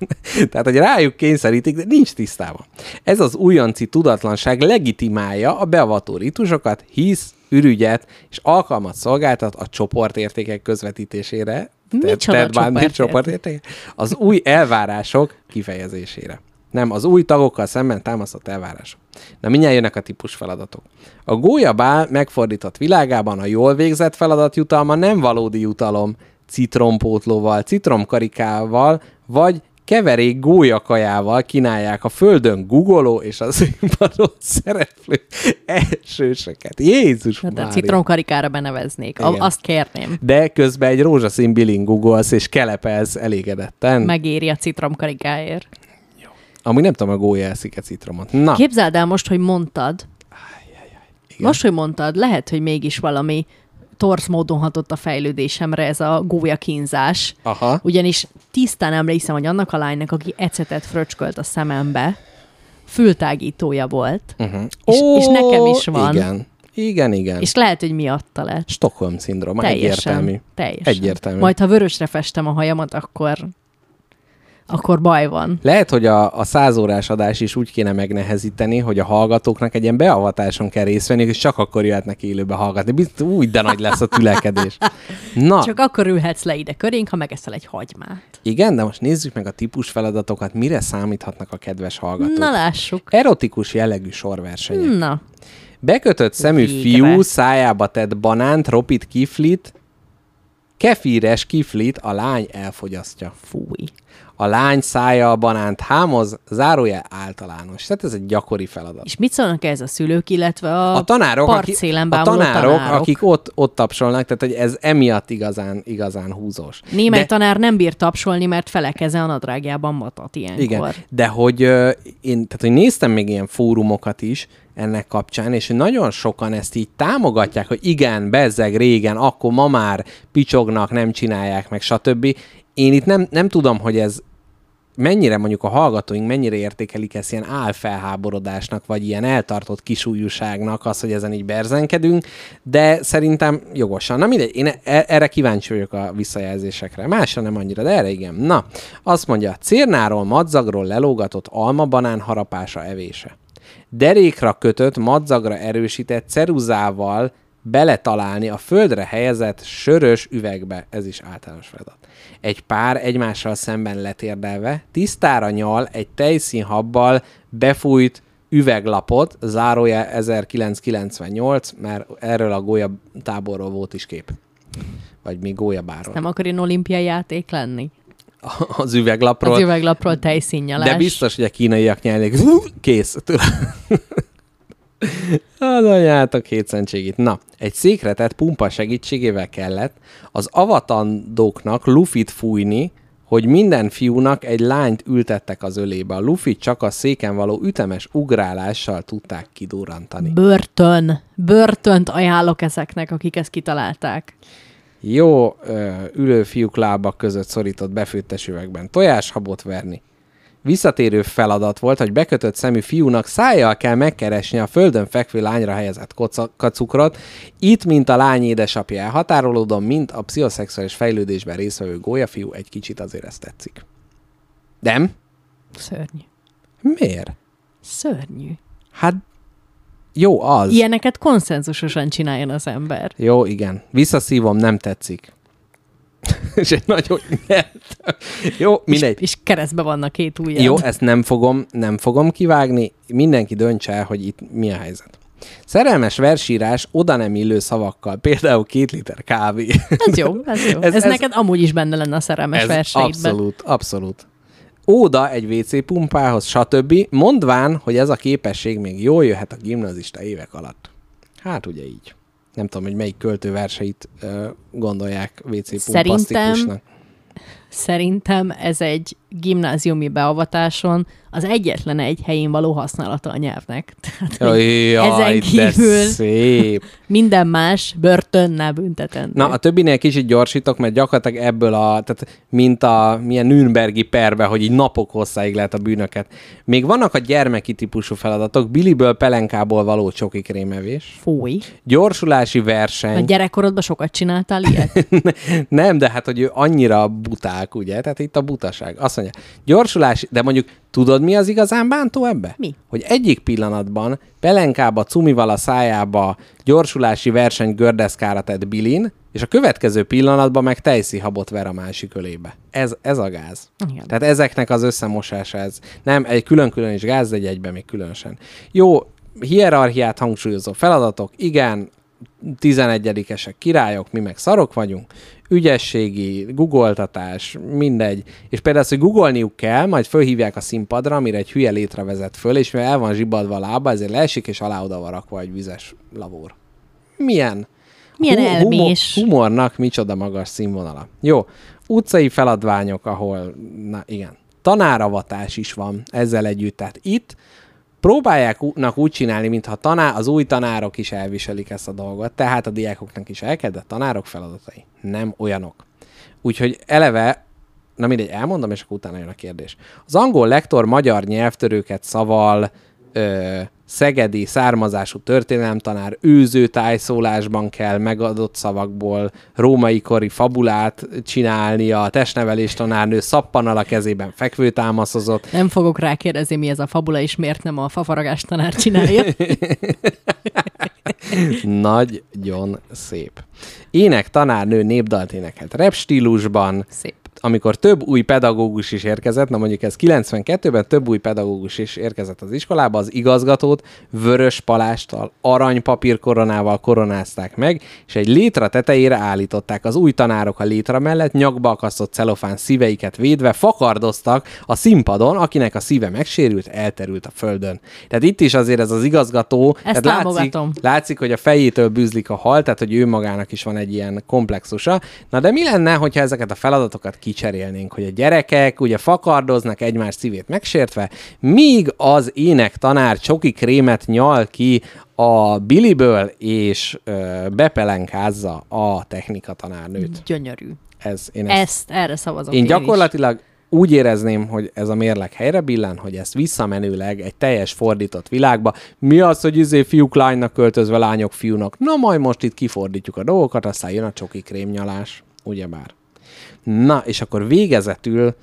Tehát, hogy rájuk kényszerítik, de nincs tisztában. Ez az újonci tudatlanság legitimálja a beavató ritusokat, hisz, ürügyet és alkalmat szolgáltat a csoportértékek közvetítésére. Micsoda Ted csoportérték? Az új elvárások kifejezésére. Nem, az új tagokkal szemben támasztott elvárások. Na, mindjárt jönnek a típus feladatok. A gólyabál megfordított világában a jól végzett feladat jutalma nem valódi jutalom citrompótlóval, citromkarikával, vagy keverék gólyakajával kínálják a földön guggoló és az színpadon szereplő elsőseket. Jézus Hát a Mária. citromkarikára beneveznék. Igen. azt kérném. De közben egy rózsaszín bilin guggolsz és kelepelsz elégedetten. Meg... Megéri a citromkarikáért. Amúgy nem tudom, a gólya eszik a citromot. Na, Képzeld el most, hogy mondtad. igen. Most, hogy mondtad, lehet, hogy mégis valami torz módon hatott a fejlődésemre ez a gólya kínzás. Aha. Ugyanis tisztán emlékszem, hogy annak a lánynak, aki ecetet fröcskölt a szemembe, fültágítója volt, Uh-huh. És- és nekem is van. Igen. Igen, igen. és lehet, hogy miatta lett. Stockholm szindróma, Teljesen. egyértelmű. Teljesen. Egyértelmű. Majd, ha vörösre festem a hajamat, akkor, akkor baj van. Lehet, hogy a, a százórás adás is úgy kéne megnehezíteni, hogy a hallgatóknak egy ilyen beavatáson kell részt venni, és csak akkor jöhetnek élőbe hallgatni. Biztos úgy, de nagy lesz a tülekedés. Na, Csak akkor ülhetsz le ide körénk, ha megeszel egy hagymát. igen, de most nézzük meg a típus feladatokat, mire számíthatnak a kedves hallgatók. Na, lássuk. Erotikus jellegű sorversenyek. Na, Bekötött szemű Végre. fiú szájába tett banánt, ropit, kiflit, kefíres kiflit a lány elfogyasztja. fúj. A lány szája a banánt hámoz, zárója általános. Tehát ez egy gyakori feladat. És mit szólnak ez a szülők, illetve a, A tanárok, aki, partszélen a tanárok, tanárok. akik ott, ott tapsolnak, tehát hogy ez emiatt igazán, igazán húzós. Némely de, tanár nem bír tapsolni, mert felekeze a nadrágjában matat ilyenkor. igen, de hogy ö, én, tehát hogy néztem még ilyen fórumokat is ennek kapcsán, és nagyon sokan ezt így támogatják, hogy igen, bezzeg régen, akkor ma már picsognak, nem csinálják meg, stb. Én itt nem, nem tudom, hogy ez mennyire mondjuk a hallgatóink mennyire értékelik ezt ilyen álfelháborodásnak, vagy ilyen eltartott kisújúságnak az, hogy ezen így berzenkedünk, de szerintem jogosan. Na mindegy, én e- erre kíváncsi vagyok a visszajelzésekre. Másra nem annyira, de erre igen. Na, azt mondja, cérnáról, madzagról lelógatott alma banán harapása evése. Derékra kötött, madzagra erősített ceruzával beletalálni a földre helyezett sörös üvegbe. Ez is általános feladat. Egy pár egymással szemben letérdelve, tisztára nyal egy tejszínhabbal befújt üveglapot, zárója 1998, mert erről a gólya táborról volt is kép. Vagy még gólyabáról. Nem akar én olimpiai játék lenni? Az üveglapról. Az üveglapról tejszínnyalás. De biztos, hogy a kínaiak nyelnék. Kész. Az anyátok hétszentségét. Na, egy székre tett pumpa segítségével kellett az avatandóknak lufit fújni, hogy minden fiúnak egy lányt ültettek az ölébe. A lufit csak a széken való ütemes ugrálással tudták kidurrantani. Börtön. Börtönt ajánlok ezeknek, akik ezt kitalálták. Jó ülő fiúk lábak között szorított befőttes üvegben tojáshabot verni. Visszatérő feladat volt, hogy bekötött szemű fiúnak szájjal kell megkeresni a földön fekvő lányra helyezett kacukrot. Itt, mint a lány édesapja elhatárolódom, mint a pszichoszexuális fejlődésben résztvevő gólyafiú, egy kicsit azért ezt tetszik. Nem? Szörnyű. Miért? Szörnyű. Hát jó az. Ilyeneket konszenzusosan csináljon az ember. Jó, igen. Visszaszívom, nem tetszik. És egy nagyon nyert. Jó, mindegy. És, és keresztbe vannak két ujjad. Jó, ezt nem fogom, nem fogom kivágni. Mindenki döntse el, hogy itt mi a helyzet. Szerelmes versírás oda nem illő szavakkal, például két liter kávé. Ez jó, ez jó. Ez- Ez, ez, neked amúgy is benne lenne a szerelmes verseidben. abszolút, abszolút. Óda egy WC pumpához, stb. Mondván, hogy ez a képesség még jól jöhet a gimnazista évek alatt. Hát ugye így. Nem tudom, hogy melyik költő verseit gondolják WC. Szerintem- Szerintem ez egy gimnáziumi beavatáson az egyetlen egy helyén való használata a nyelvnek. Tehát, Jaj, ezen kívül szép. minden más börtönnel büntetendő. Na, a többinél kicsit gyorsítok, mert gyakorlatilag ebből a, tehát mint a milyen Nürnbergi perbe, hogy így napok hosszáig lehet a bűnöket. Még vannak a gyermeki típusú feladatok, biliből, pelenkából való csoki krémevés, Fúj. gyorsulási A verseny. gyerekkorodban sokat csináltál ilyet? Nem, de hát, hogy ő annyira buták, ugye? Tehát itt a butaság. Azt mondja, gyorsulási, de mondjuk tudod, mi az igazán bántó ebbe? Mi? Hogy egyik pillanatban pelenkába, cumival a szájába gyorsulási verseny gördeszkára tett bilin, és a következő pillanatban meg tejszíhabot ver a másik ölébe. Ez, ez a gáz. Igen. Tehát ezeknek az összemosása ez. Nem, egy külön-külön is gáz, de egy egyben még különösen. Jó, hierarchiát hangsúlyozó feladatok, igen, 11-esek királyok, mi meg szarok vagyunk, ügyességi, googoltatás, mindegy. És például az, hogy googolniuk kell, majd fölhívják a színpadra, amire egy hülye létre vezet föl, és mivel el van zsibbadva a lába, ezért leesik, és alá oda van rakva egy vizes lavór. Milyen? Milyen Hu- elmés. Humor, humornak micsoda magas színvonala. Jó, utcai feladványok, ahol, na igen, tanáravatás is van ezzel együtt. Tehát itt próbálják úgy csinálni, mintha taná, az új tanárok is elviselik ezt a dolgot, tehát a diákoknak is el kell, de tanárok feladatai nem olyanok. Úgyhogy eleve, na mindegy, elmondom, és akkor utána jön a kérdés. Az angol lektor magyar nyelvtörőket szaval, ö, szegedi származású történelemtanár őző tájszólásban kell megadott szavakból római kori fabulát csinálni, a testnevelés tanárnő szappannal a kezében fekvőtámaszozott, Nem fogok rákérdezni, mi ez a fabula, és miért nem a fafaragás tanár csinálja. Nagyon szép. Ének tanárnő népdalt énekelt rap stílusban, Szép. Amikor több új pedagógus is érkezett, na mondjuk ez 92-ben több új pedagógus is érkezett az iskolába, az igazgatót vörös palásttal, aranypapír koronával koronázták meg, és egy létra tetejére állították. Az új tanárok a létra mellett nyakba akasztott celofán szíveiket védve fakardoztak a színpadon, akinek a szíve megsérült, elterült a földön. Tehát itt is azért ez az igazgató, Ezt tehát látszik, látszik, hogy a fejétől bűzlik a hal, tehát hogy ő magának is van egy ilyen komplexusa. Na de mi lenne, hogyha ezeket a feladatokat kicserélnénk, hogy a gyerekek ugye fakardoznak egymás szívét megsértve, míg az ének tanár csoki krémet nyal ki a biliből, és ö, bepelenkázza a technika tanárnőt. Gyönyörű. Ez, én ezt, Ezt, erre szavazok én is. gyakorlatilag úgy érezném, hogy ez a mérleg helyre billen, hogy ezt visszamenőleg egy teljes fordított világba. Mi az, hogy izé fiúk lánynak költözve, lányok fiúnak? Na majd most itt kifordítjuk a dolgokat, aztán jön a csoki krémnyalás, ugyebár. Na, és akkor végezetül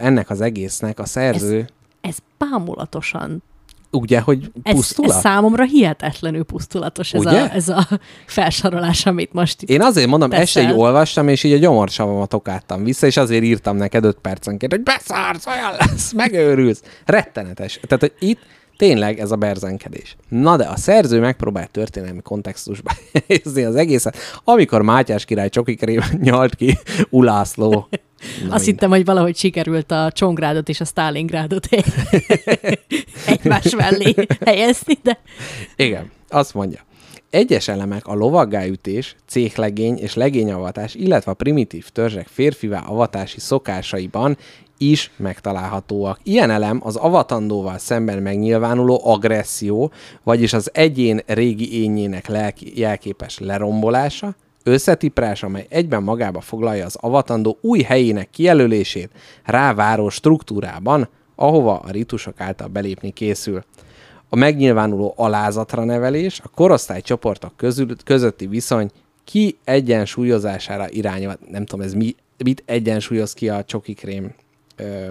ennek az egésznek a szerző, Ez bámulatosan. ugye, hogy Ez, pusztulat? ez számomra hihetetlenül pusztulatos ez Ugye? a, ez a felsorolás, amit most itt Én azért mondom, teszel. este így olvastam, és így a gyomorsavamat okáttam vissza, és azért írtam neked öt percenként, hogy beszársz, olyan lesz, megőrülsz. Rettenetes. Tehát, hogy itt tényleg ez a berzenkedés. Na de a szerző megpróbált történelmi kontextusba helyezni az egészet, amikor Mátyás király csokikre nyalt ki Ulászló. Na Azt hittem, hogy valahogy sikerült a Csongrádot és a Stalingrádot egymás mellé helyezni, de Igen, azt mondja. Egyes elemek a lovaggáütés, céhlegény és legényavatás, illetve a primitív törzsek férfivá avatási szokásaiban is megtalálhatóak. Ilyen elem az avatandóval szemben megnyilvánuló agresszió, vagyis az egyén régi ényének lelki, jelképes lerombolása, összetiprás, amely egyben magába foglalja az avatandó új helyének kijelölését ráváró struktúrában, ahova a ritusok által belépni készül a megnyilvánuló alázatra nevelés, a korosztálycsoportok közül, közötti viszony ki egyensúlyozására irányul. Nem tudom, ez mi, mit egyensúlyoz ki a csokikrém ö,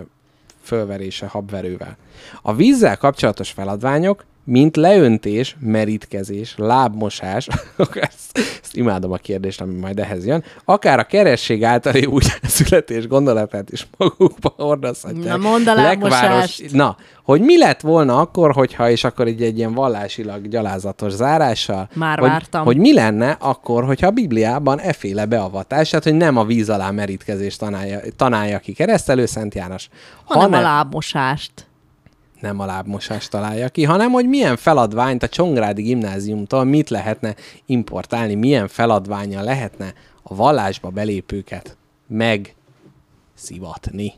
fölverése habverővel. A vízzel kapcsolatos feladványok, mint leöntés, merítkezés, lábmosás, ezt, ezt imádom a kérdést, ami majd ehhez jön, akár a keresség általi úgy születés gondolatát is magukba hordozhatják. Na, mondd a lábmosást. Na, hogy mi lett volna akkor, hogyha, és akkor így egy ilyen vallásilag gyalázatos zárással, Már hogy, vártam. hogy mi lenne akkor, hogyha a Bibliában eféle beavatás, tehát hogy nem a víz alá merítkezést tanálja, tanálja ki keresztelő Szent János, hanem a lábmosást. Nem a lábmosást találja ki, hanem hogy milyen feladványt a Csongrádi gimnáziumtól mit lehetne importálni, milyen feladványa lehetne a vallásba belépőket megszivatni.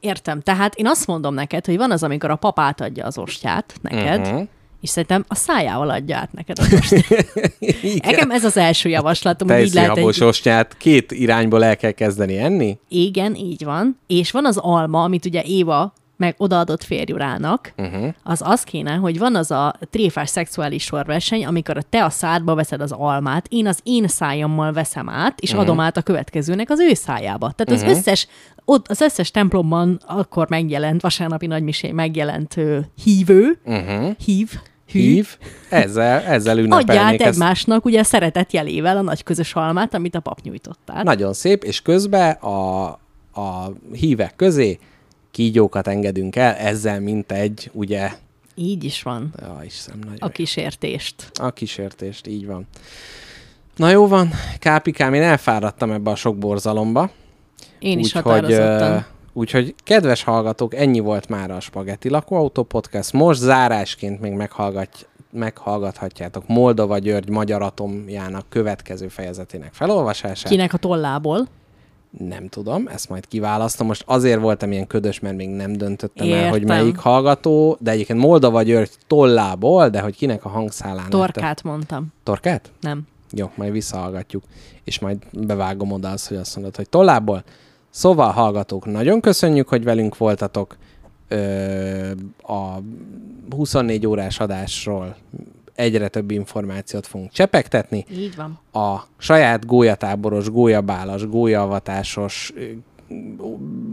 Értem. Tehát én azt mondom neked, hogy van az, amikor a pap átadja az ostját neked, uh-huh. és szerintem a szájával adja át neked az ostját. Nekem ez az első javaslatom, hogy így lehet egy... ostját két irányból el kell kezdeni enni? Igen, így van. És van az alma, amit ugye Éva meg odaadott férjurának, uh-huh. az az kéne, hogy van az a tréfás szexuális sorverseny, amikor a te a szádba veszed az almát, én az én szájammal veszem át, és uh-huh. adom át a következőnek az ő szájába. Tehát uh-huh. az összes ott az összes templomban akkor megjelent, vasárnapi nagymisé megjelent hívő, uh-huh. hív, hű, Hív, ezzel, ezzel ünnepelnék át ezt. egymásnak ugye a szeretet jelével a nagy közös almát, amit a pap nyújtott át. Nagyon szép, és közben a, a hívek közé kígyókat engedünk el, ezzel mint egy, ugye, Így is van. Ja, Istenem, nagyon A kísértést. A kísértést, így van. Na jó van, Kápikám, én elfáradtam ebbe a sok borzalomba. Én is Úgyhogy, határozottan. ö, Úgyhogy, kedves hallgatók, ennyi volt már a Spaghetti Lakóautó Podcast. Most zárásként még meghallgat, meghallgathatjátok Moldova György magyar atomjának következő fejezetének felolvasását. Kinek a tollából? Nem tudom, ezt majd kiválasztom. Most azért voltam ilyen ködös, mert még nem döntöttem el, hogy Értem. melyik hallgató, de egyébként Moldova György tollából, de hogy kinek a hangszálán. Torkát mondtam. Torkát? Nem. Jó, majd visszahallgatjuk, és majd bevágom oda azt, hogy azt mondod, hogy tollából. Szóval, hallgatók, nagyon köszönjük, hogy velünk voltatok ö, a 24 órás adásról egyre több információt fogunk csepegtetni. Így van. A saját gólyatáboros, gólyabálas, gólyavatásos,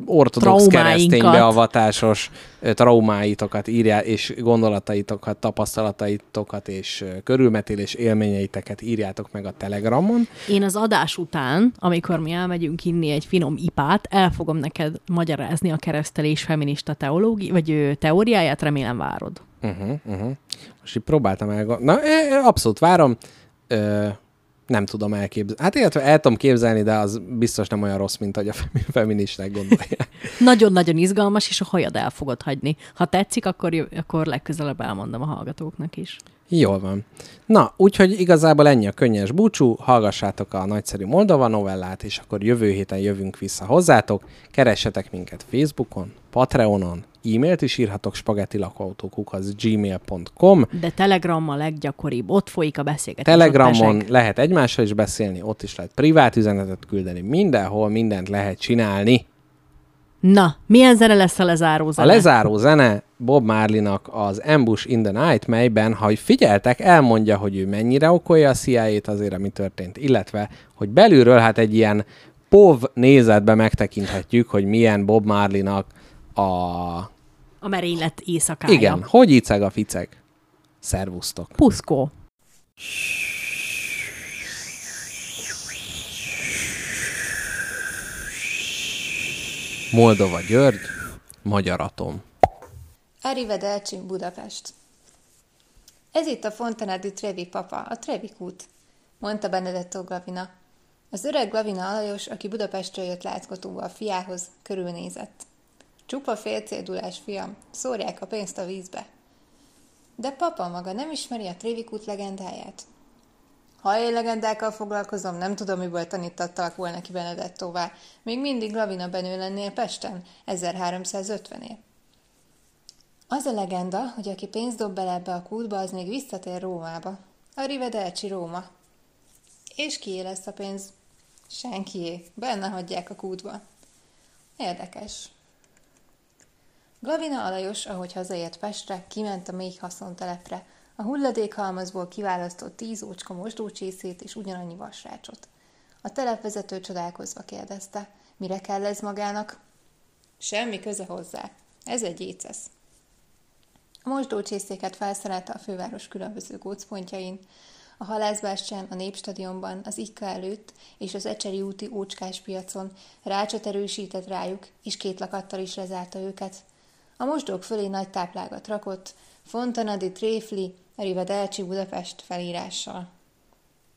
ortodox keresztény beavatásos traumáitokat írjál, és gondolataitokat, tapasztalataitokat és körülmetélés élményeiteket írjátok meg a Telegramon. Én az adás után, amikor mi elmegyünk inni egy finom ipát, el fogom neked magyarázni a keresztelés feminista teológi, vagy teóriáját, remélem várod. Uh-huh, uh-huh. Most így próbáltam el... Na, abszolút várom. Ö, nem tudom elképzelni. Hát illetve el tudom képzelni, de az biztos nem olyan rossz, mint hogy a femi- feministák gondolják. Nagyon-nagyon izgalmas, és a hajad el fogod hagyni. Ha tetszik, akkor, akkor legközelebb elmondom a hallgatóknak is. Jól van. Na, úgyhogy igazából ennyi a könnyes búcsú, hallgassátok a nagyszerű Moldova novellát, és akkor jövő héten jövünk vissza hozzátok. Keressetek minket Facebookon, Patreonon, e-mailt is írhatok spagettilakóautókukhoz gmail.com. De Telegram a leggyakoribb, ott folyik a beszélgetés. Telegramon ott lehet egymással is beszélni, ott is lehet privát üzenetet küldeni, mindenhol mindent lehet csinálni. Na, milyen zene lesz a lezáró A zene? lezáró zene Bob Marley-nak az Ambush in the Night, melyben, ha figyeltek, elmondja, hogy ő mennyire okolja a CIA-t azért, ami történt, illetve, hogy belülről hát egy ilyen POV nézetbe megtekinthetjük, hogy milyen Bob Marley-nak a... A merénylet éjszakája. Igen, hogy iceg a ficeg. Szervusztok. Puszkó. Moldova György, Magyar Atom. Arrivederci Budapest. Ez itt a Fontanedi Trevi papa, a Trevi kút, mondta Benedetto Glavina. Az öreg Glavina Alajos, aki Budapestről jött látkotóba a fiához, körülnézett. Csupa félcédulás fiam, szórják a pénzt a vízbe. De papa maga nem ismeri a Trevi kút legendáját? Ha én legendákkal foglalkozom, nem tudom, miből tanítattalak volna ki Benedettóvá. Még mindig Glavina benő lennél Pesten, 1350-él. Az a legenda, hogy aki pénzt dob bele ebbe a kútba, az még visszatér Rómába. A Rivedelci Róma. És kié lesz a pénz? Senkié. Benne hagyják a kútba. Érdekes. Glavina Alajos, ahogy hazaért Pestre, kiment a mély haszontelepre. A hulladékhalmazból kiválasztott tíz ócska mosdócsészét és ugyanannyi vasrácsot. A telepvezető csodálkozva kérdezte, mire kell ez magának? Semmi köze hozzá. Ez egy écesz. A mosdócsészéket felszerelte a főváros különböző gócpontjain, a halászbástyán, a Népstadionban, az Ikka előtt és az Ecseri úti ócskás piacon rácsot erősített rájuk, és két lakattal is lezárta őket. A mosdók fölé nagy táplágat rakott, Fontanadi Tréfli, Rivadelci Budapest felírással.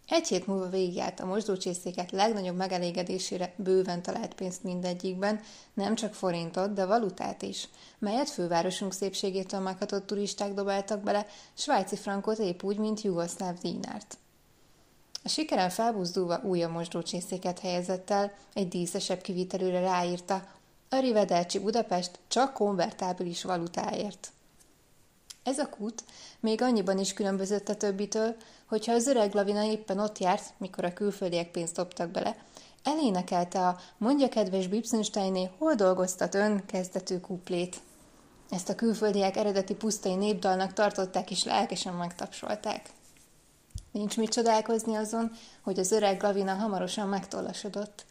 Egy hét múlva végigjárt a mosdócsészéket legnagyobb megelégedésére bőven talált pénzt mindegyikben, nem csak forintot, de valutát is, melyet fővárosunk szépségétől meghatott turisták dobáltak bele, svájci frankot épp úgy, mint jugoszláv dínárt. A sikeren felbuzdulva újabb mosdócsészéket helyezett el, egy díszesebb kivitelőre ráírta, a Rivadelci Budapest csak konvertábilis valutáért. Ez a kút még annyiban is különbözött a többitől, hogyha az öreg lavina éppen ott járt, mikor a külföldiek pénzt dobtak bele, elénekelte a Mondja kedves Bibsensteiné, hol dolgoztat ön kezdetű kuplét. Ezt a külföldiek eredeti pusztai népdalnak tartották és lelkesen megtapsolták. Nincs mit csodálkozni azon, hogy az öreg lavina hamarosan megtollasodott.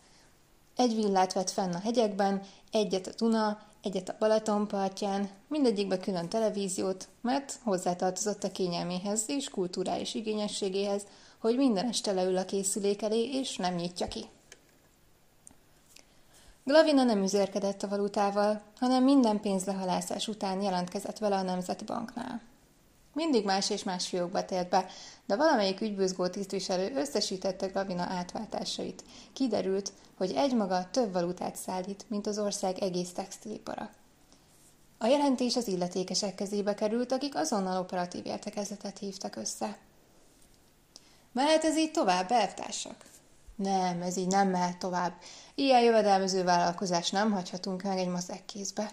Egy villát vett fenn a hegyekben, egyet a Duna, egyet a Balaton partján, mindegyikbe külön televíziót, mert hozzátartozott a kényelméhez és kulturális igényességéhez, hogy minden este leül a készülék elé, és nem nyitja ki. Glavina nem üzérkedett a valutával, hanem minden pénzlehalászás után jelentkezett vele a Nemzeti Banknál. Mindig más és más fiókba tért be, de valamelyik ügybőzgó tisztviselő összesítette Glavina átváltásait. Kiderült, hogy egymaga több valutát szállít, mint az ország egész textilipara. A jelentés az illetékesek kezébe került, akik azonnal operatív értekezletet hívtak össze. Mehet ez így tovább, elvtársak? Nem, ez így nem mehet tovább. Ilyen jövedelmező vállalkozás nem hagyhatunk meg egy maszek kézbe.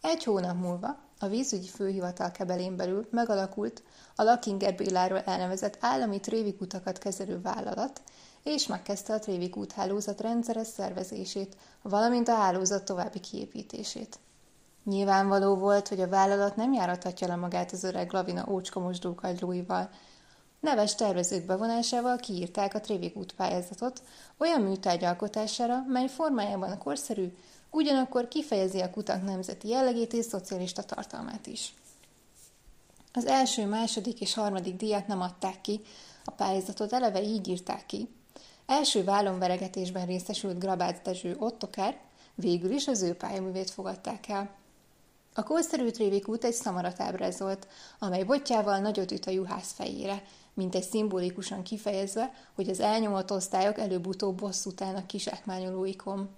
Egy hónap múlva a vízügyi főhivatal kebelén belül megalakult a Lakinger Béláról elnevezett állami trévikutakat kezelő vállalat, és megkezdte a Trévik úthálózat rendszeres szervezését, valamint a hálózat további kiépítését. Nyilvánvaló volt, hogy a vállalat nem járathatja le magát az öreg Lavina ócska mosdókagylóival. Neves tervezők bevonásával kiírták a Trévik pályázatot olyan műtárgy mely formájában korszerű, ugyanakkor kifejezi a kutak nemzeti jellegét és szocialista tartalmát is. Az első, második és harmadik díjat nem adták ki, a pályázatot eleve így írták ki. Első vállonveregetésben részesült Grabác Dezső Ottokár, végül is az ő pályaművét fogadták el. A kószerű Trévik út egy szamarat ábrázolt, amely botjával nagyot üt a juhász fejére, mint egy szimbolikusan kifejezve, hogy az elnyomott osztályok előbb-utóbb bosszút állnak kisákmányolóikon.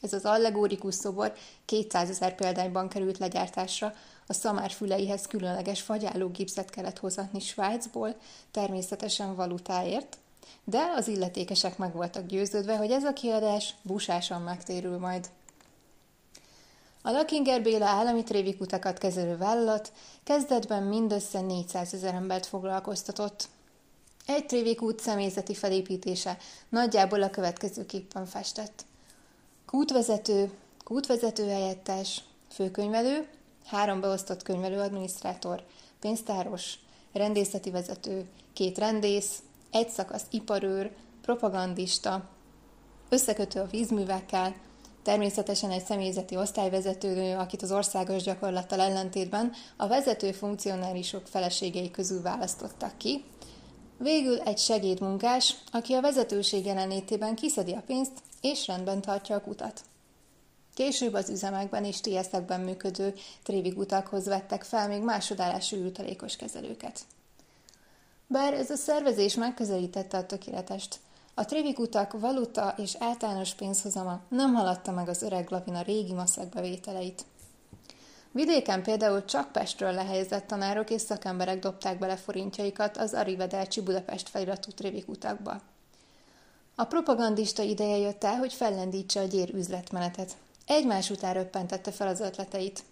Ez az allegórikus szobor 200 ezer példányban került legyártásra, a szamár füleihez különleges fagyáló gipszet kellett hozatni Svájcból, természetesen valutáért, de az illetékesek meg voltak győződve, hogy ez a kiadás busásan megtérül majd. A Lakinger Béla állami trévikutakat kezelő vállalat kezdetben mindössze 400 ezer embert foglalkoztatott. Egy trévikút személyzeti felépítése nagyjából a következőképpen festett. Kútvezető, kútvezető helyettes, főkönyvelő, három beosztott könyvelőadminisztrátor, pénztáros, rendészeti vezető, két rendész, egy szakasz iparőr, propagandista, összekötő a vízművekkel, természetesen egy személyzeti osztályvezetőnő, akit az országos gyakorlattal ellentétben a vezető funkcionárisok feleségei közül választottak ki, végül egy segédmunkás, aki a vezetőség jelenlétében kiszedi a pénzt és rendben tartja a kutat. Később az üzemekben és TSZ-ekben működő trévig utakhoz vettek fel még másodállású ültalékos kezelőket. Bár ez a szervezés megközelítette a tökéletest, a trévik utak valuta és általános pénzhozama nem haladta meg az öreg lavina régi maszek bevételeit. Vidéken például csak Pestről lehelyezett tanárok és szakemberek dobták bele forintjaikat az Arrivederci Budapest feliratú trévik utakba. A propagandista ideje jött el, hogy fellendítse a gyér üzletmenetet. Egymás után röppentette fel az ötleteit.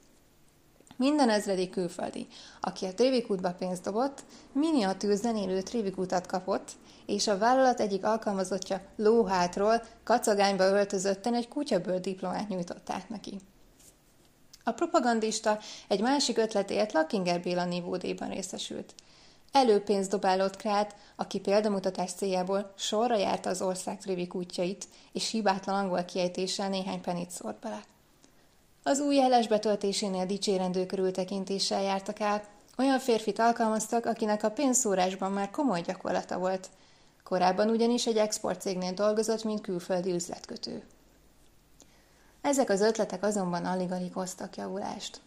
Minden ezredik külföldi, aki a trévikútba pénzt dobott, miniatűr zenélő trévikútat kapott, és a vállalat egyik alkalmazottja lóhátról kacagányba öltözötten egy kutyabőr diplomát nyújtott át neki. A propagandista egy másik ötletért Lakinger Béla nívódéban részesült. Előpénzt dobálott Krát, aki példamutatás céljából sorra járta az ország trivik útjait, és hibátlan angol kiejtéssel néhány penit szórt bele. Az új jeles betöltésénél dicsérendő körültekintéssel jártak el, olyan férfit alkalmaztak, akinek a pénzszórásban már komoly gyakorlata volt. Korábban ugyanis egy exportcégnél dolgozott, mint külföldi üzletkötő. Ezek az ötletek azonban alig-alig hoztak javulást.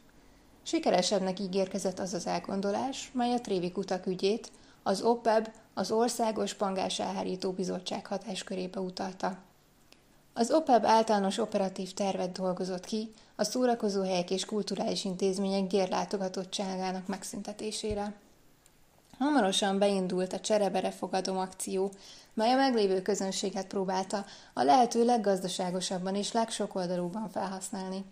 Sikeresebbnek ígérkezett az az elgondolás, mely a Trévik utak ügyét az OPEB, az Országos Pangás Elhárító Bizottság hatáskörébe utalta. Az OPEB általános operatív tervet dolgozott ki a szórakozóhelyek és kulturális intézmények gérlátogatottságának megszüntetésére. Hamarosan beindult a Cserebere fogadom akció, mely a meglévő közönséget próbálta a lehető leggazdaságosabban és legsokoldalúban felhasználni.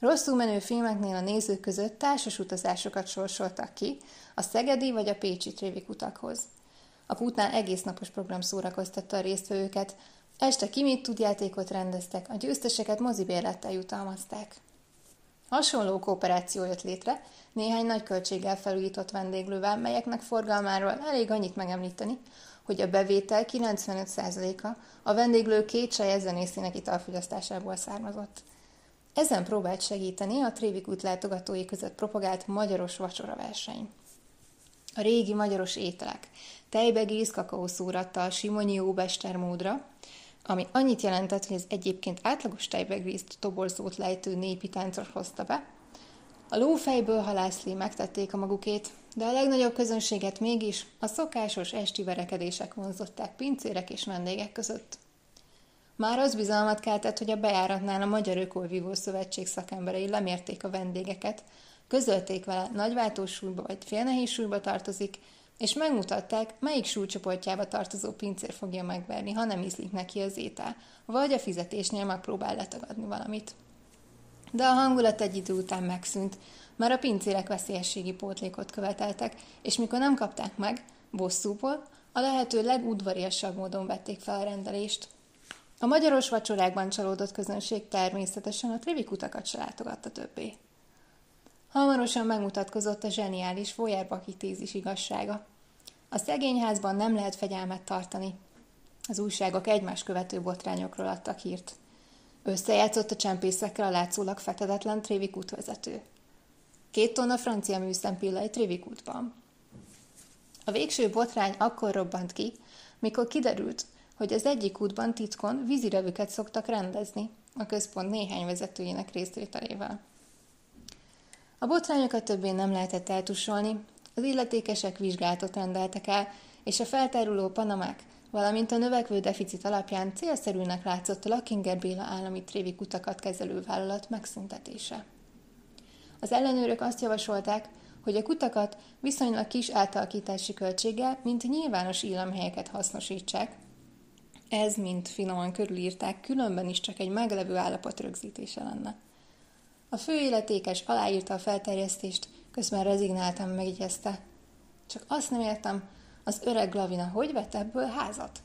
Rosszul menő filmeknél a nézők között társas utazásokat sorsoltak ki a szegedi vagy a pécsi trévik utakhoz. A kútnál egész napos program szórakoztatta a résztvevőket, este kimit tudjátékot rendeztek, a győzteseket mozibérlettel jutalmazták. Hasonló kooperáció jött létre, néhány nagy költséggel felújított vendéglővel, melyeknek forgalmáról elég annyit megemlíteni, hogy a bevétel 95%-a a vendéglő két saját zenészének italfogyasztásából származott. Ezen próbált segíteni a Trévik út látogatói között propagált magyaros vacsora verseny. A régi magyaros ételek, tejbegész kakaószúrattal, simonyi óbester módra, ami annyit jelentett, hogy az egyébként átlagos tejbegrészt toborzót lejtő népi táncot hozta be. A lófejből halászlé megtették a magukét, de a legnagyobb közönséget mégis a szokásos esti verekedések vonzották pincérek és vendégek között. Már az bizalmat keltett, hogy a bejáratnál a Magyar Ökolvívó Szövetség szakemberei lemérték a vendégeket, közölték vele nagyváltós súlyba vagy félnehéz súlyba tartozik, és megmutatták, melyik súlycsoportjába tartozó pincér fogja megverni, ha nem ízlik neki az étel, vagy a fizetésnél megpróbál letagadni valamit. De a hangulat egy idő után megszűnt, mert a pincérek veszélyességi pótlékot követeltek, és mikor nem kapták meg, bosszúból, a lehető legudvariasabb módon vették fel a rendelést. A magyaros vacsorákban csalódott közönség természetesen a trivikutakat se látogatta többé. Hamarosan megmutatkozott a zseniális Feuerbach tézis igazsága. A szegényházban nem lehet fegyelmet tartani. Az újságok egymás követő botrányokról adtak hírt. Összejátszott a csempészekkel a látszólag fetetetlen Trévik útvezető. Két tonna francia műszempilla egy Trévik útban. A végső botrány akkor robbant ki, mikor kiderült, hogy az egyik útban titkon vízirevüket szoktak rendezni, a központ néhány vezetőjének részvételével. A botrányokat többé nem lehetett eltusolni, az illetékesek vizsgálatot rendeltek el, és a feltáruló panamák, valamint a növekvő deficit alapján célszerűnek látszott a Lakinger Béla állami trévi kutakat kezelő vállalat megszüntetése. Az ellenőrök azt javasolták, hogy a kutakat viszonylag kis átalakítási költséggel, mint nyilvános illamhelyeket hasznosítsák. Ez, mint finoman körülírták, különben is csak egy meglevő állapot rögzítése lenne. A fő illetékes aláírta a felterjesztést, közben rezignáltam megjegyezte. Csak azt nem értem, az öreg Glavina hogy vett ebből házat?